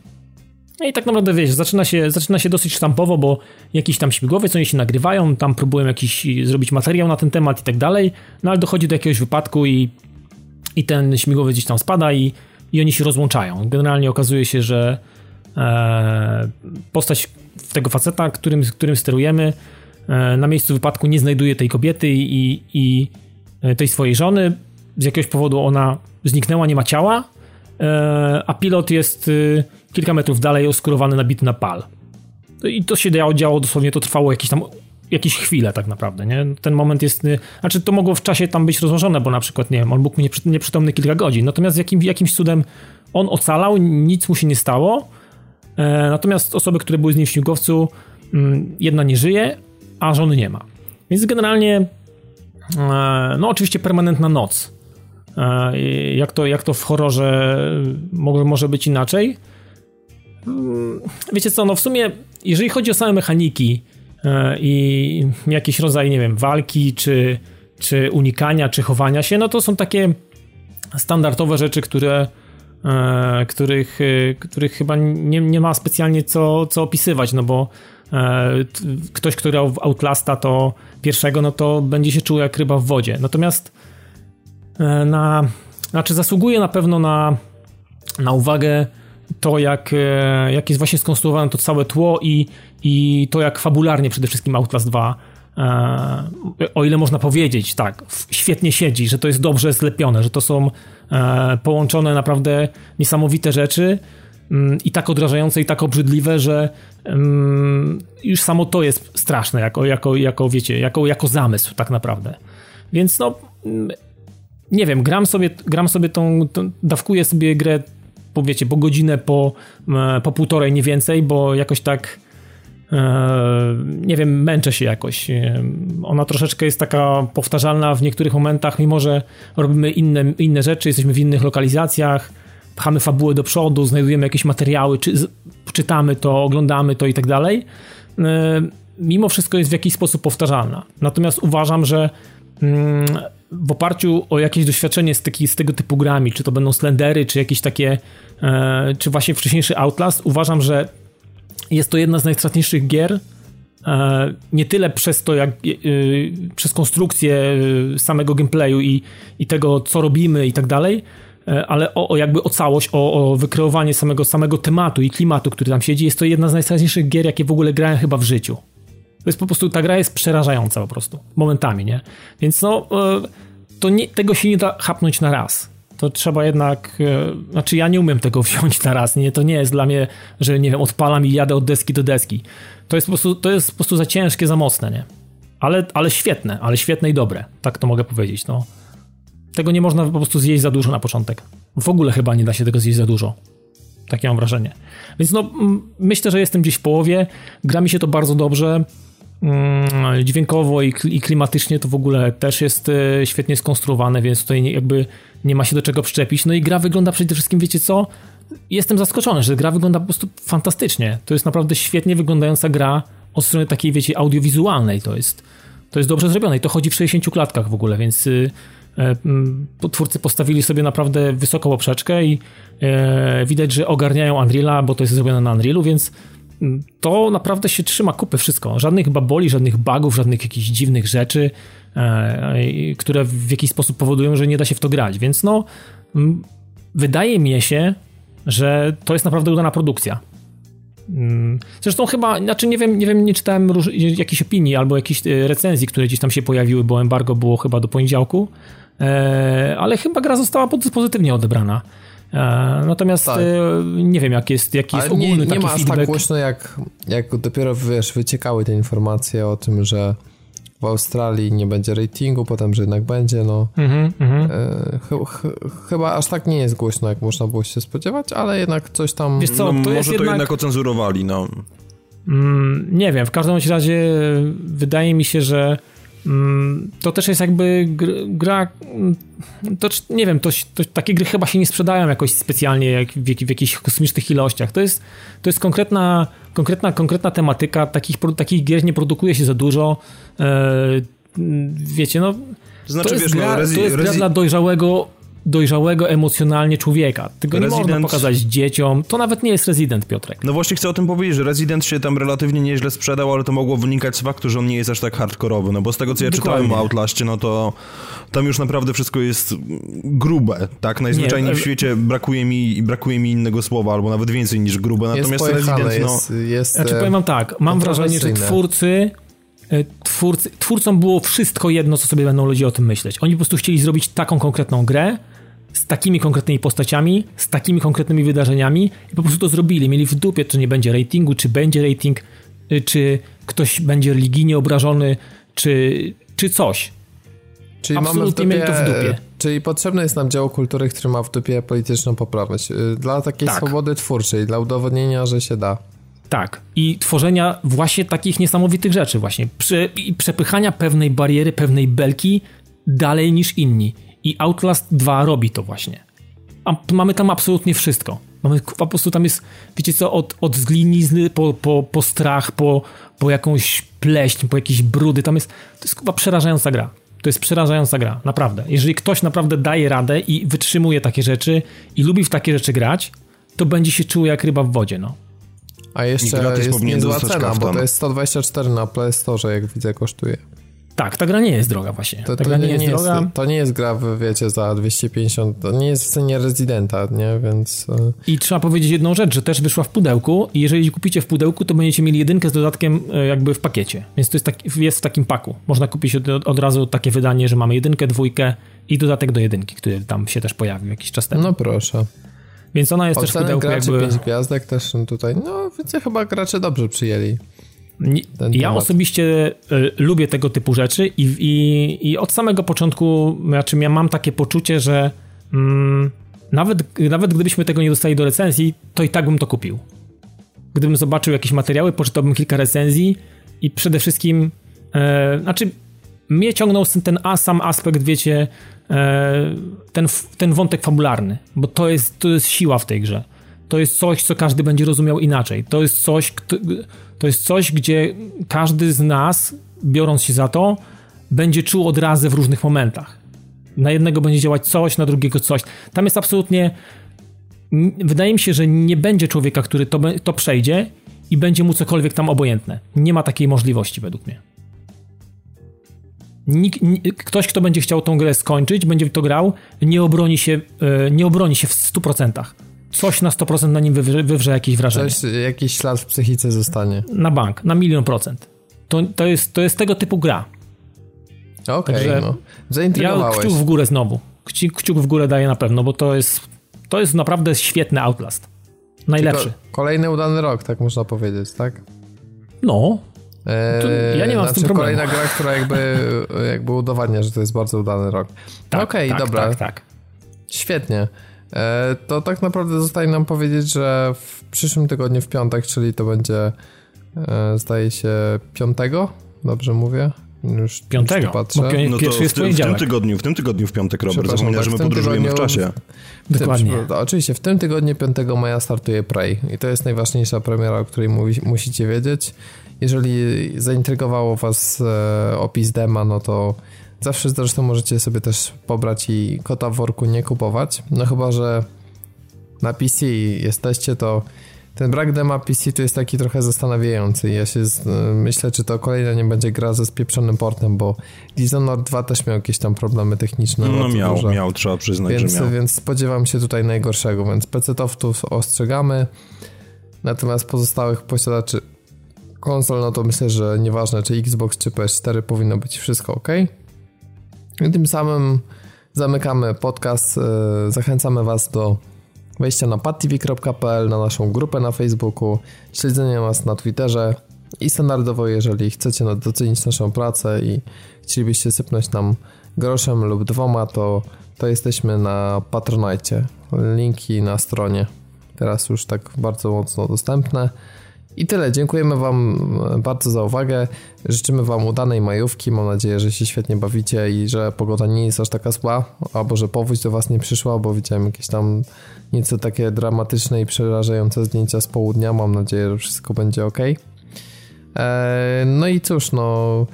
No i tak naprawdę wiesz, zaczyna się, zaczyna się dosyć sztampowo, bo jakiś tam śmigłowiec, oni się nagrywają, tam próbują jakiś zrobić materiał na ten temat i tak dalej, no ale dochodzi do jakiegoś wypadku i, i ten śmigłowiec gdzieś tam spada i, i oni się rozłączają. Generalnie okazuje się, że postać tego faceta, którym, którym sterujemy, e, na miejscu wypadku nie znajduje tej kobiety i, i e, tej swojej żony. Z jakiegoś powodu ona zniknęła, nie ma ciała, e, a pilot jest kilka metrów dalej oskurowany, nabity na pal. I to się działo, dosłownie, to trwało jakieś tam jakieś chwile tak naprawdę, nie? Ten moment jest, znaczy to mogło w czasie tam być rozłożone, bo na przykład, nie wiem, on mógł nieprzytomny kilka godzin, natomiast jakim, jakimś cudem on ocalał, nic mu się nie stało, e, natomiast osoby, które były z nim w śmigłowcu, mm, jedna nie żyje, a żony nie ma. Więc generalnie, e, no oczywiście permanentna noc. E, jak to, jak to w horrorze może, może być inaczej? Mm, wiecie co, no w sumie, jeżeli chodzi o same mechaniki e, i jakiś rodzaj, nie wiem, walki, czy, czy unikania, czy chowania się, no to są takie standardowe rzeczy, które e, których, e, których chyba nie, nie ma specjalnie co, co opisywać, no bo ktoś, kto grał w Outlasta to pierwszego, no to będzie się czuł jak ryba w wodzie. Natomiast na, znaczy zasługuje na pewno na, na uwagę to, jak, e, jak jest właśnie skonstruowane to całe tło i, i to, jak fabularnie przede wszystkim Outlast 2 e, o ile można powiedzieć, tak, świetnie siedzi, że to jest dobrze zlepione, że to są e, połączone naprawdę niesamowite rzeczy mm, i tak odrażające i tak obrzydliwe, że mm, już samo to jest straszne, jako, jako, jako wiecie, jako, jako zamysł tak naprawdę. Więc no, mm, nie wiem, gram sobie, gram sobie tą, tą dawkuję sobie grę po, wiecie, po godzinę, po, e, po półtorej, nie więcej, bo jakoś tak e, nie wiem, męczę się jakoś. E, ona troszeczkę jest taka powtarzalna w niektórych momentach, mimo że robimy inne, inne rzeczy, jesteśmy w innych lokalizacjach, pchamy fabułę do przodu, znajdujemy jakieś materiały, czy, czytamy to, oglądamy to i tak dalej. Mimo wszystko jest w jakiś sposób powtarzalna. Natomiast uważam, że mm, w oparciu o jakieś doświadczenie z, taki, z tego typu grami, czy to będą Slendery, czy jakieś takie, e, czy właśnie wcześniejszy Outlast, uważam, że jest to jedna z najstratniejszych gier, e, nie tyle przez to, jak e, przez konstrukcję samego gameplayu i, i tego, co robimy i tak dalej, e, ale o, o jakby o całość, o, o wykreowanie samego, samego tematu i klimatu, który tam siedzi, jest to jedna z najstraszniejszych gier, jakie w ogóle grałem chyba w życiu. To jest po prostu, ta gra jest przerażająca po prostu, momentami, nie? Więc no, to nie, tego się nie da chapnąć na raz to trzeba jednak, e, znaczy ja nie umiem tego wziąć na raz, nie, to nie jest dla mnie, że nie wiem, odpalam i jadę od deski do deski. To jest po prostu, to jest po prostu za ciężkie, za mocne, nie? Ale, ale świetne, ale świetne i dobre, tak to mogę powiedzieć, no. Tego nie można po prostu zjeść za dużo na początek. W ogóle chyba nie da się tego zjeść za dużo. Takie mam wrażenie. Więc no, myślę, że jestem gdzieś w połowie. Gra mi się to bardzo dobrze. Mm, dźwiękowo i, klimatycznie to w ogóle też jest e, świetnie skonstruowane, więc tutaj jakby nie ma się do czego przyczepić. No i gra wygląda przede wszystkim, wiecie co? Jestem zaskoczony, że gra wygląda po prostu fantastycznie. To jest naprawdę świetnie wyglądająca gra od strony takiej, wiecie, audiowizualnej. To jest, to jest dobrze zrobione i to chodzi w 60 klatkach w ogóle, więc y, e, twórcy postawili sobie naprawdę wysoką poprzeczkę i e, widać, że ogarniają Unreala, bo to jest zrobione na Unrealu, więc to naprawdę się trzyma kupy wszystko. Żadnych baboli, żadnych bugów, żadnych jakichś dziwnych rzeczy, e, które w jakiś sposób powodują, że nie da się w to grać. Więc no, wydaje mi się, że to jest naprawdę udana produkcja. Zresztą chyba, znaczy nie wiem, nie wiem, nie czytałem róż, jakichś opinii albo jakichś e, recenzji, które gdzieś tam się pojawiły, bo embargo było chyba do poniedziałku, e, ale chyba gra została pozytywnie odebrana. E, natomiast tak. E, nie wiem, jak jest, jaki jest ogólny nie, nie taki ma aż feedback. tak głośno, jak, jak dopiero wiesz, wyciekały te informacje o tym, że w Australii nie będzie ratingu, potem, że jednak będzie, no. Mm -hmm. e, ch ch chyba aż tak nie jest głośno, jak można było się spodziewać, ale jednak coś tam... Wiesz co, no, może to jednak... jednak ocenzurowali, no. Mm, nie wiem, w każdym razie wydaje mi się, że to też jest jakby gra, mm, to nie wiem, to, to, takie gry chyba się nie sprzedają jakoś specjalnie jak w, w jakichś kosmicznych ilościach. To jest, to jest konkretna, konkretna, konkretna tematyka, takich, takich gier nie produkuje się za dużo. E, wiecie, no to, znaczy, to jest, wiesz, no, gra, no, rezi, to jest gra dla dojrzałego dojrzałego emocjonalnie człowieka. Tego Resident... nie można pokazać dzieciom. To nawet nie jest Resident, Piotrek. No właśnie chcę o tym powiedzieć, że Resident się tam relatywnie nieźle sprzedał, ale to mogło wynikać z faktu, że on nie jest aż tak hardkorowy. No bo z tego, co ja Dokładnie. czytałem o Outlaście, no to tam już naprawdę wszystko jest grube, tak? Najzwyczajniej nie, w świecie brakuje mi, brakuje mi innego słowa, albo nawet więcej niż grube. Natomiast Resident, no... Jest, jest, znaczy powiem wam tak, mam wrażenie, że twórcy e, twórcy, twórcom było wszystko jedno, co sobie będą ludzie o tym myśleć. Oni po prostu chcieli zrobić taką konkretną grę, z takimi konkretnymi postaciami, z takimi konkretnymi wydarzeniami i po prostu to zrobili. Mieli w dupie, czy nie będzie ratingu, czy będzie rating, y, czy ktoś będzie religijnie obrażony, czy, czy coś. Czyli Absolutnie mamy dupie, mieli to w dupie. Czyli potrzebne jest nam dzieło kultury, które ma w dupie polityczną poprawność. Y, dla takiej tak. swobody twórczej, dla udowodnienia, że się da. Tak. I tworzenia właśnie takich niesamowitych rzeczy właśnie. Prze I przepychania pewnej bariery, pewnej belki dalej niż inni. I Outlast 2 robi to właśnie. A mamy tam absolutnie wszystko. Mamy po prostu tam jest, wiecie co, od, od zglinizny po, po, po strach, po, po jakąś pleśń, po jakieś brudy. Tam jest, to jest chyba przerażająca gra. To jest przerażająca gra, naprawdę. Jeżeli ktoś naprawdę daje radę i wytrzymuje takie rzeczy i lubi w takie rzeczy grać, to będzie się czuł jak ryba w wodzie, no. A jeszcze jest niezła cena, bo to jest 124 na Play Store, jak widzę, kosztuje. Tak, ta gra nie jest droga właśnie. To, to nie, nie, jest, jest droga. To nie jest gra, wiecie, za 250, to nie jest w cenie Residenta, nie, więc... E, I trzeba powiedzieć jedną rzecz, że też wyszła w pudełku i jeżeli kupicie w pudełku, to będziecie mieli jedynkę z dodatkiem e, jakby w pakiecie, więc to jest, tak, jest w takim paku. Można kupić od, od razu takie wydanie, że mamy jedynkę, dwójkę i dodatek do jedynki, który tam się też pojawił jakiś czas temu. No proszę. Więc ona jest Oceny też w pudełku graczy, jakby... 5 gwiazdek też tutaj, no więc chyba gracze dobrze przyjęli ja osobiście y, lubię tego typu rzeczy i, i, i, od samego początku, znaczy ja mam takie poczucie, że mm, nawet, nawet gdybyśmy tego nie dostali do recenzji, to i tak bym to kupił. Gdybym zobaczył jakieś materiały, poczytałbym kilka recenzji i przede wszystkim, e, znaczy mnie ciągnął ten a, sam aspekt, wiecie, e, ten, ten wątek fabularny, bo to jest, to jest siła w tej grze. To jest coś, co każdy będzie rozumiał inaczej. To jest coś, kto, to jest coś, gdzie każdy z nas, biorąc się za to, będzie czuł odrazę w różnych momentach. Na jednego będzie działać coś, na drugiego coś. Tam jest absolutnie. Wydaje mi się, że nie będzie człowieka, który to, to przejdzie i będzie mu cokolwiek tam obojętne. Nie ma takiej możliwości według mnie. Nikt, ktoś, kto będzie chciał tą grę skończyć, będzie to grał, nie obroni się, e, nie obroni się w 100%. Coś na 100% na nim wywrze, wywrze jakieś wrażenie. Coś, jakiś ślad w psychice zostanie. Na bank, na milion procent. To, to, jest, to jest tego typu gra. Okej, okay, no. Zaintrygowałeś. Ja kciuk w górę znowu. Kciuk w górę daję na pewno, bo to jest, to jest naprawdę świetny Outlast. Najlepszy. kolejny udany rok, tak można powiedzieć, tak? No. ja nie mam znaczy, z tym problemu. kolejna gra, która jakby, jakby udowadnia, że to jest bardzo udany rok. Tak, Okej, okay, tak, dobra. Tak, tak. Świetnie. E, to tak naprawdę zostaje nam powiedzieć, że w przyszłym tygodniu w piątek, czyli to będzie e, zdaje się piątego, dobrze mówię? Już piątego. patrzę. Bo no to w, tym, w tym tygodniu, w tym tygodniu w piątek, Robert, zapomniałem, tak, że my podróżujemy tygodniu, w czasie. Dokładnie. Tym, oczywiście, w tym tygodniu 5 maja startuje Prey i to jest najważniejsza premiera, o której mówi, musicie wiedzieć. Jeżeli zaintrygowało was e, opis dema, no to zawsze zresztą możecie sobie też pobrać i kota w worku nie kupować. No chyba, że na PC jesteście, to ten brak dema PC to jest taki trochę zastanawiający. Ja się z, myślę, czy to kolejna nie będzie gra ze spieprzonym portem, bo Dishonored 2 też miał jakieś tam problemy techniczne. No miał, duże. miał, trzeba przyznać, więc, że miał. Więc spodziewam się tutaj najgorszego, więc PC-tów ostrzegamy. Natomiast pozostałych posiadaczy konsol, no to myślę, że nieważne czy Xbox czy PS4 powinno być wszystko ok. I tym samym zamykamy podcast. E, zachęcamy Was do wejścia na padtv.pl, na naszą grupę na Facebooku, śledzenia nas na Twitterze i standardowo, jeżeli chcecie docenić naszą pracę i chcielibyście sypnąć nam groszem lub dwoma, to, to jesteśmy na Patronite. Linki na stronie teraz już tak bardzo mocno dostępne. I tyle. Dziękujemy Wam e, bardzo za uwagę. Życzymy Wam udanej majówki. Mam nadzieję, że się świetnie bawicie i że pogoda nie jest aż taka zła, albo że powódź do Was nie przyszła, bo widziałem jakieś tam nieco takie dramatyczne i przerażające zdjęcia z południa. Mam nadzieję, że wszystko będzie ok. E, no i cóż, no.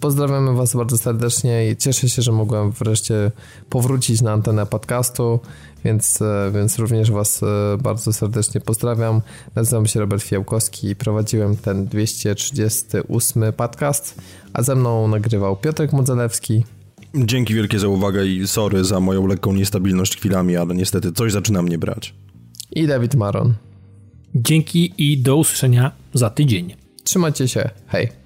Pozdrawiamy Was bardzo serdecznie i cieszę się, że mogłem wreszcie powrócić na antenę podcastu więc, e, więc również Was e, bardzo serdecznie pozdrawiam. Nazywam się Robert Fiałkowski i prowadziłem ten 238 podcast, a ze mną nagrywał Piotrek Modzelewski. Dzięki wielkie za uwagę i sorry za moją lekką niestabilność chwilami, ale niestety coś zaczyna mnie brać. I Dawid Maron. Dzięki i do usłyszenia za tydzień. Trzymajcie się. Hej.